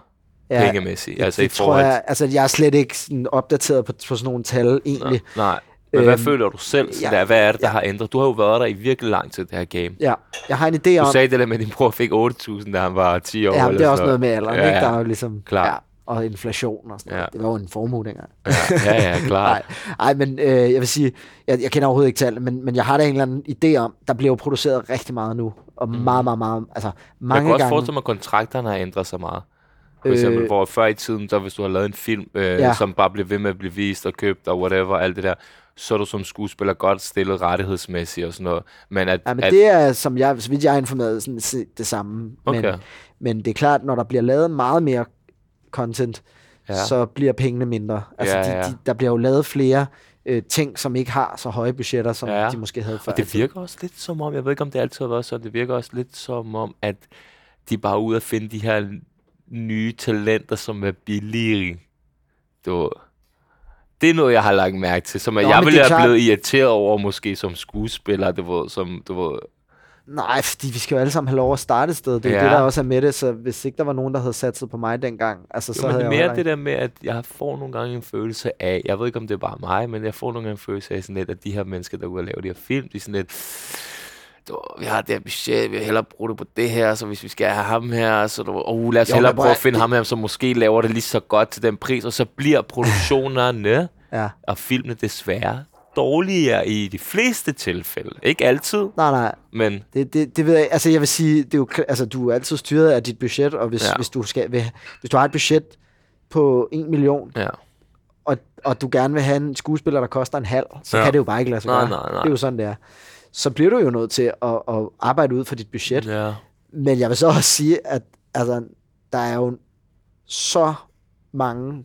ja, pengemæssigt. det, Altså det i tror jeg, altså jeg er slet ikke sådan opdateret på, på sådan nogle tal egentlig. Nej, Men hvad Øhm, føler du selv? Ja, der, hvad er det, der ja. har ændret? Du har jo været der i virkelig lang tid, det her game. Ja, jeg har en idé Du om... sagde det der med, at din bror fik 8.000, da han var 10 år. Ja, det er også noget med alderen, Ja, ikke? Der er jo ligesom... Klart. Ja, og inflation og sådan noget. Ja. Det var jo en formue dengang. Ja, ja, ja klart. Nej, nej, men øh, jeg vil sige, jeg, jeg kender overhovedet ikke tallene, men, men jeg har da en eller anden idé om, der bliver jo produceret rigtig meget nu, og meget, meget, meget, altså Jeg mange kan også gange. forestille mig, at kontrakterne har ændret sig meget. For eksempel, Øh, hvor før i tiden, så hvis du har lavet en film, øh, Ja. som bare bliver ved med at blive vist og købt og whatever, alt det der, så er du som skuespiller godt stillet rettighedsmæssigt og sådan noget. Men at, Ja, men at det er, som jeg, så vidt jeg er informeret, sådan det samme. Men, Okay. men det er klart, når der bliver lavet meget mere content, Ja. så bliver pengene mindre. Altså, Ja, de, ja. de, der bliver jo lavet flere øh, ting, som ikke har så høje budgetter, som Ja. de måske havde før. Og det virker også lidt som om, jeg ved ikke, om det altid har været sådan, det virker også lidt som om, at de bare er ude at finde de her nye talenter, som er billige. Du, det er noget, jeg har lagt mærke til, som Nå, jeg ville have klart- blevet irriteret over, måske som skuespiller, du ved, som, du ved, Nej, fordi vi skal jo alle sammen have lov at starte et sted. Det er ja. Det, der også er med det, så hvis ikke der var nogen, der havde satset på mig dengang, altså, så Jo, men havde det er jeg mere det der med, at jeg får nogle gange en følelse af, jeg ved ikke, om det er bare mig, men jeg får nogle gange en følelse af sådan lidt, at de her mennesker, der er ude og lave de her film, de er sådan lidt, du, vi har det her budget, vi vil hellere bruge det på det her, så hvis vi skal have ham her, så du, oh, lad os Jo, hellere prøve at finde ham her, som måske laver det lige så godt til den pris, og så bliver produktionerne Ja. og filmene desværre dårligere i de fleste tilfælde. Ikke altid, Nej, nej, men det, det, det ved jeg Altså, jeg vil sige, det er jo, altså, du er altid styret af dit budget, og hvis, ja. Hvis, du, skal, hvis du har et budget på 1 million, ja. og, og du gerne vil have en skuespiller, der koster en halv, så. Ja. kan det jo bare ikke lade sig Nej, gøre. nej, nej. Det er jo sådan, det er. Så bliver du jo nødt til at, at arbejde ud for dit budget. ja. Men jeg vil så også sige, at altså, der er jo så mange,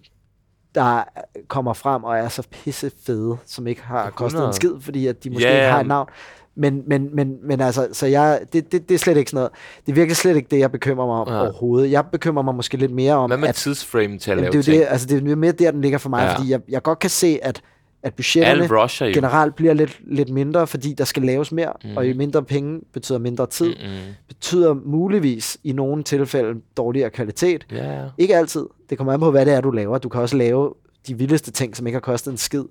der kommer frem og er så pisse fede, som ikke har kostet en 100. skid, fordi at de måske Ja, ikke har et navn. Men, men, men, men altså, så jeg, det, det, det er slet ikke sådan noget. Det er virkelig slet ikke det, jeg bekymrer mig om Ja. overhovedet. Jeg bekymrer mig måske lidt mere om, Hvad med at tidsframe til at lave det er jo ting? det, altså, det er mere der, den ligger for mig, Ja. fordi jeg, jeg godt kan se, at, at budgetterne rusher jo. generelt bliver lidt, lidt mindre, fordi der skal laves mere, mm. og i mindre penge betyder mindre tid, mm. Betyder muligvis i nogle tilfælde dårligere kvalitet. Ja. Ikke altid. Det kommer an på, hvad det er, du laver. Du kan også lave de vildeste ting, som ikke har kostet en skid.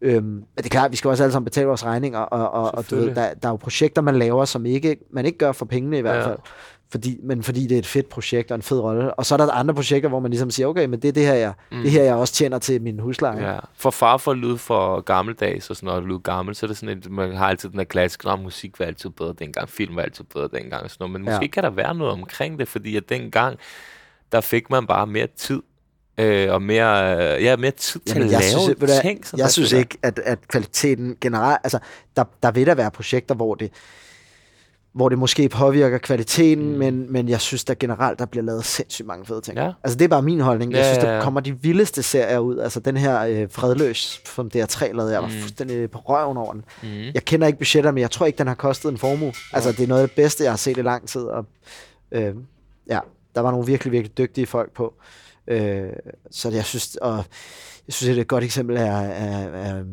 Øhm, men det er klart, vi skal også alle sammen betale vores regninger, og, og, og du ved, der, der er jo projekter, man laver, som ikke, man ikke gør for pengene i hvert Ja. fald. Fordi, men fordi det er et fedt projekt og en fed rolle. Og så er der andre projekter, hvor man ligesom siger, okay, men det er det her, jeg, mm. det her, jeg også tjener til min husleje. Ja. For far for at lyde for gammeldags og sådan noget, lyde gammel, så er det sådan, at man har altid den der klassiske, at musik var altid bedre dengang, film var altid bedre dengang og sådan noget. Men Ja. måske kan der være noget omkring det, fordi at dengang, der fik man bare mere tid. Øh, og mere, øh, ja, mere tid til Jamen, at jeg lave synes, ting. som jeg der synes ikke, at, at kvaliteten generelt... Altså, der, der vil der være projekter, hvor det, hvor det måske påvirker kvaliteten, mm. men, men jeg synes, der generelt der bliver lavet sindssygt mange fede ting. Ja. Altså, det er bare min holdning. Jeg Ja, synes, der kommer de vildeste serier ud. Altså, den her øh, Fredløs, som DR3 lavede, jeg var Mm. fuldstændig på røven over den. Mm. Jeg kender ikke budgetter, men jeg tror ikke, den har kostet en formue. Altså, det er noget af det bedste, jeg har set i lang tid. Og, øh, ja, der var nogle virkelig, virkelig dygtige folk på. Øh, så jeg synes, og jeg synes, det er et godt eksempel er, er, er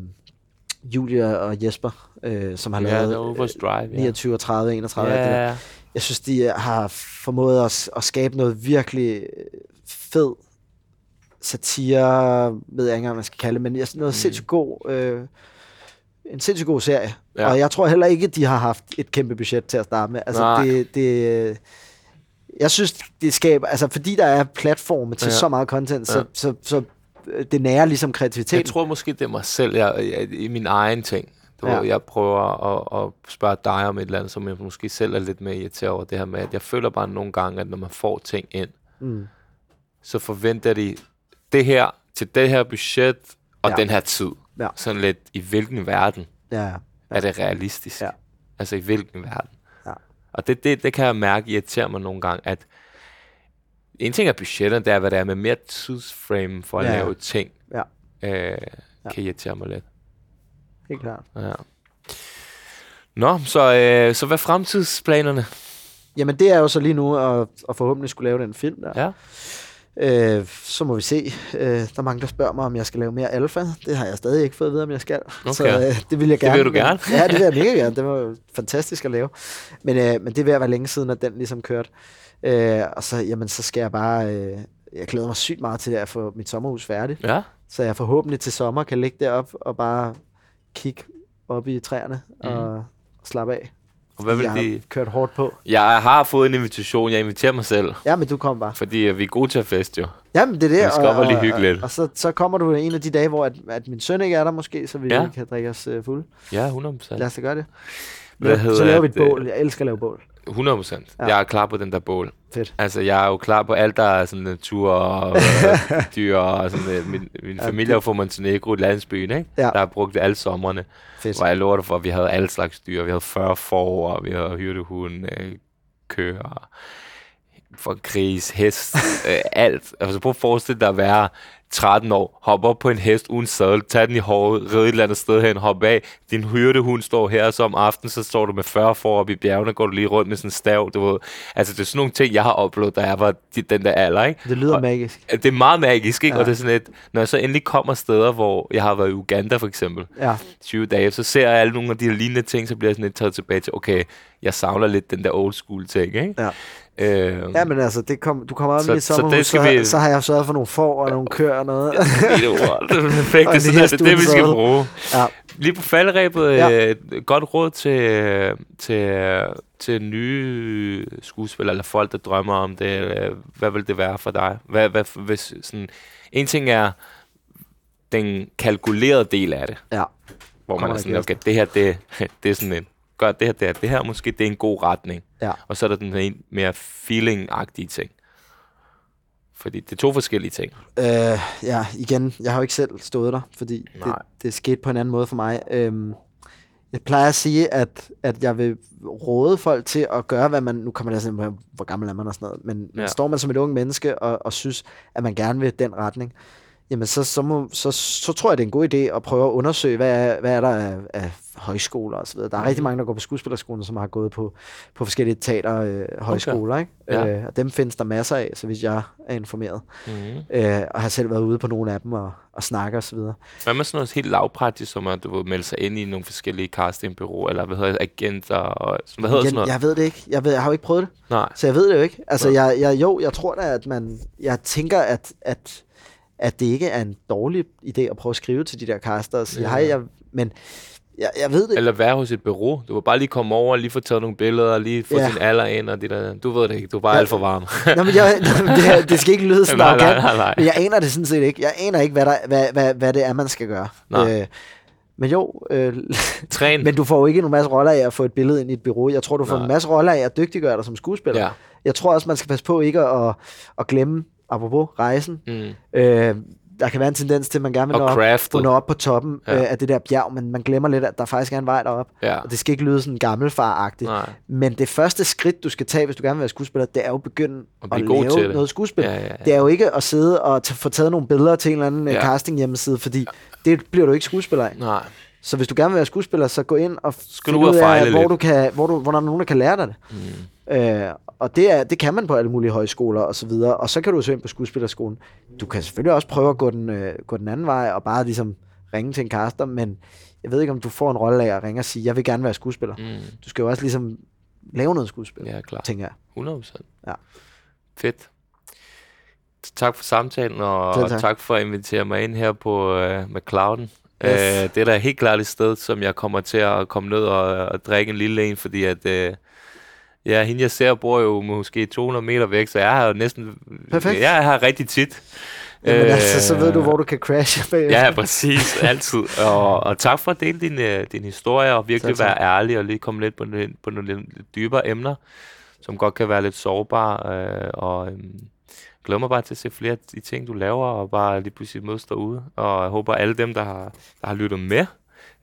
Julia og Jesper, øh, som har Ja, lavet det var Overs Drive, ja. 29 og 30 31. alt det der. Ja, Jeg synes, de har formået at, at skabe noget virkelig fed satire, ved jeg ikke engang, man skal kalde det, men noget mm. sindssygt god, øh, en sindssygt god serie. Ja. Ja. Og jeg tror heller ikke, de har haft et kæmpe budget til at starte med. Altså, Nej. det, det, jeg synes, det skaber, altså fordi der er platforme til ja. Så meget content, så, Ja. så, så, øh, det nærer ligesom kreativiteten. Jeg tror måske, det er mig selv, jeg, jeg, i min egen ting. Du Ja. ved, jeg prøver at, at spørge dig om et eller andet, som jeg måske selv er lidt mere irriteret over det her med, at jeg føler bare nogle gange, at når man får ting ind, Mm. så forventer de det her til det her budget og ja. den her tid. Ja. Sådan lidt, i hvilken verden Ja, ja. er det realistisk? Ja. Altså i hvilken verden? Ja. Og det, det, det kan jeg mærke irriterer mig nogle gange, at en ting er budgetterne, det er, hvad det er med mere tidsframe for at Ja. ja. lave ting. Ja. Øh, kan irritere mig lidt. helt klart. Ja. Nå, så, øh, så hvad er fremtidsplanerne? Jamen, det er jo så lige nu at, at forhåbentlig skulle lave den film der. Ja. Øh, så må vi se. Øh, der er mange, der spørger mig, om jeg skal lave mere alfa. Det har jeg stadig ikke fået at vide, om jeg skal. Okay. Så øh, det vil jeg Det gerne. vil du gerne. ja, det vil jeg mega gerne. Det var fantastisk at lave. Men, øh, men det er ved at være længe siden, at den ligesom kørte. Øh, og så, jamen, så skal jeg bare... Øh, jeg glæder mig sygt meget til at få mit sommerhus færdigt. Ja. Så jeg forhåbentlig til sommer kan ligge derop og bare kigge op i træerne Mhm. og slappe af. Og hvad vil jeg de... har kørt hårdt på. Jeg har fået en invitation. Jeg inviterer mig selv. Ja, men du kom bare. Fordi øh, vi er gode til at feste, jo. Jamen, det er det. Vi skal op og lige hygge lidt. Og, og så, så kommer du en af de dage, hvor at, at min søn ikke er der måske, så vi Ja. kan drikke os uh, fulde. Ja, 100 procent. Lad os da gøre det. Hvad Ja, så laver vi et det? bål. Jeg elsker at lave bål. 100 procent. Ja. Jeg er klar på den der bål. Fedt. Altså, jeg er jo klar på alt, der er sådan natur og øh, dyr og sådan øh, Min, min Ja, familie er fra Montenegro, landsbyen, ikke? Ja. Der har brugt det alle sommerne. Fedt. Hvor jeg lover dig for, at vi havde alle slags dyr. Vi havde 40 får, og vi havde hyrdehund, øh, køer, for gris, hest, øh, alt. Altså prøv at forestille dig at være 13 år, hoppe op på en hest uden sadel, tage den i håret, ride et eller andet sted hen, hoppe af. Din hyrdehund står her, så om aftenen, så står du med 40 får op i bjergene, går du lige rundt med sådan en stav, du ved. Altså det er sådan nogle ting, jeg har oplevet, da jeg var de- den der alder, ikke? Det lyder Og- magisk. Det er meget magisk, ikke? Ja. Og det er sådan et, når jeg så endelig kommer steder, hvor jeg har været i Uganda for eksempel, Ja. 20 dage, så ser jeg alle nogle af de her lignende ting, så bliver jeg sådan lidt taget tilbage til, okay, jeg savner lidt den der old school ting, ikke? Ja. Øh, Ja, men altså, det kom, du kommer op Så- i så sommerhus, så, så, vi- så, har jeg sørget for nogle får og nogle køer og noget. det er perfekt. Det sådan, det, er det, vi skal bruge. Ja. Lige på falderæbet, Ja. et godt råd til, til, til nye skuespillere, eller folk, der drømmer om det. øh, Hvad vil det være for dig? Hvad, hvad, hvis, sådan, en ting er den kalkulerede del af det, ja. hvor man Kommer er sådan, okay, det her, det, det er sådan en, gør det her, det her, det her måske, det er en god retning. Ja. Og så er der den en mere feeling-agtige ting. Fordi det er to forskellige ting. Øh, ja, igen, jeg har jo ikke selv stået der, fordi det, Nej. det skete på en anden måde for mig. Øhm, jeg plejer at sige, at, at jeg vil råde folk til at gøre, hvad man... Nu kommer jeg sådan, hvor- gammel er man og sådan noget. Men, ja. Står man som et ung menneske og, og synes, at man gerne vil den retning, jamen så, så, må, så, så tror jeg, det er en god idé at prøve at undersøge, hvad er, hvad er der af, af højskoler og så videre. Der er mm. rigtig mange, der går på skuespillerskolen, som har gået på, på forskellige teater øh, højskoler, ikke? Ja. Øh, og dem findes der masser af, så vidt jeg er informeret. Mm-hmm. Øh, og har selv været ude på nogle af dem og, og snakke og så videre. Hvad med sådan noget helt lavpraktisk, som at du melde sig ind i nogle forskellige castingbureauer, eller hvad hedder det, agenter, og hvad hedder Igen, sådan noget? jeg ved det ikke. Jeg, ved, jeg har jo ikke prøvet det, Nej. så jeg ved det jo ikke. Altså, Nej. jeg, jeg, jo, jeg tror da, at man... Jeg tænker, at, at, at det ikke er en dårlig idé at prøve at skrive til de der caster og sige, Ja. hej, jeg, men jeg, jeg ved det Eller være hos et bureau. Du vil bare lige komme over og lige få taget nogle billeder, og lige få Ja. din alder ind, og det der. Du ved det ikke, du er bare Ja. alt for varm. Nå, men jeg, det, det skal ikke lyde sådan nej, nej, nej, nej. men jeg aner det sådan set ikke. Jeg aner ikke, hvad, der, hvad, hvad, hvad det er, man skal gøre. Nej. Øh, men jo, øh, Træn. men du får jo ikke en masse roller af at få et billede ind i et bureau. Jeg tror, du får Nej. en masse roller af at dygtiggøre dig som skuespiller. Ja. Jeg tror også, man skal passe på ikke at, at glemme, apropos rejsen, Mm. øh, der kan være en tendens til, at man gerne vil nå op, nå op på toppen Ja. øh, af det der bjerg, men man glemmer lidt, at der faktisk er en vej derop. Ja. Og det skal ikke lyde sådan gammelfar-agtigt. Nej. Men det første skridt, du skal tage, hvis du gerne vil være skuespiller, det er jo at begynde At at, lave til det. noget skuespil. Ja, ja, ja. Det er jo ikke at sidde og t- få taget nogle billeder til en eller anden Ja. ja. casting hjemmeside, fordi det bliver du ikke skuespiller af. Nej. Så hvis du gerne vil være skuespiller, så gå ind og Skal find ud af, hvor, lidt. du kan, hvor, du, hvor der er nogen, der kan lære dig det. Mm. Øh, og det, er, det kan man på alle mulige højskoler og så videre. Og så kan du søge ind på skuespillerskolen. Du kan selvfølgelig også prøve at gå den, øh, gå den anden vej og bare ligesom ringe til en caster, men jeg ved ikke, om du får en rolle af at ringe og sige, jeg vil gerne være skuespiller. Mm. Du skal jo også ligesom lave noget skuespil, Ja, klar. tænker jeg. 100 procent. Ja. Fedt. Tak for samtalen, og, Selv og tak. tak for at invitere mig ind her på uh, McClouden. Yes. Uh, det er da helt klart et sted, som jeg kommer til at komme ned og, og drikke en lille en, fordi at... Uh, Ja, hende jeg ser bor jo måske 200 meter væk, så jeg har jo næsten... Perfekt. Jeg er her rigtig tit. Jamen Øh, altså, så ved du, hvor du kan crashe bagefter. Ja, præcis. Altid. Og, og tak for at dele din, øh, din historie, og virkelig tak. være ærlig, og lige komme lidt på, nogle- på nogle lidt dybere emner, som godt kan være lidt sårbare. Øh, og øhm, glæder mig bare til at se flere af de ting, du laver, og bare lige pludselig mødes derude. Og jeg håber, alle dem, der har, der har lyttet med,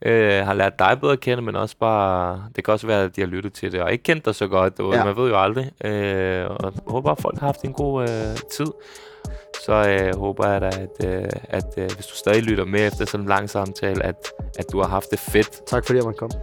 øh, har lært dig bedre at kende, men også bare, det kan også være, at de har lyttet til det, og ikke kendt dig så godt, du, Ja. man ved jo aldrig. Øh, og jeg håber, at folk har haft en god øh, tid. Så øh, håber jeg da, at, øh, at øh, hvis du stadig lytter med efter sådan en lang samtale, at, at du har haft det fedt. Tak fordi jeg måtte komme.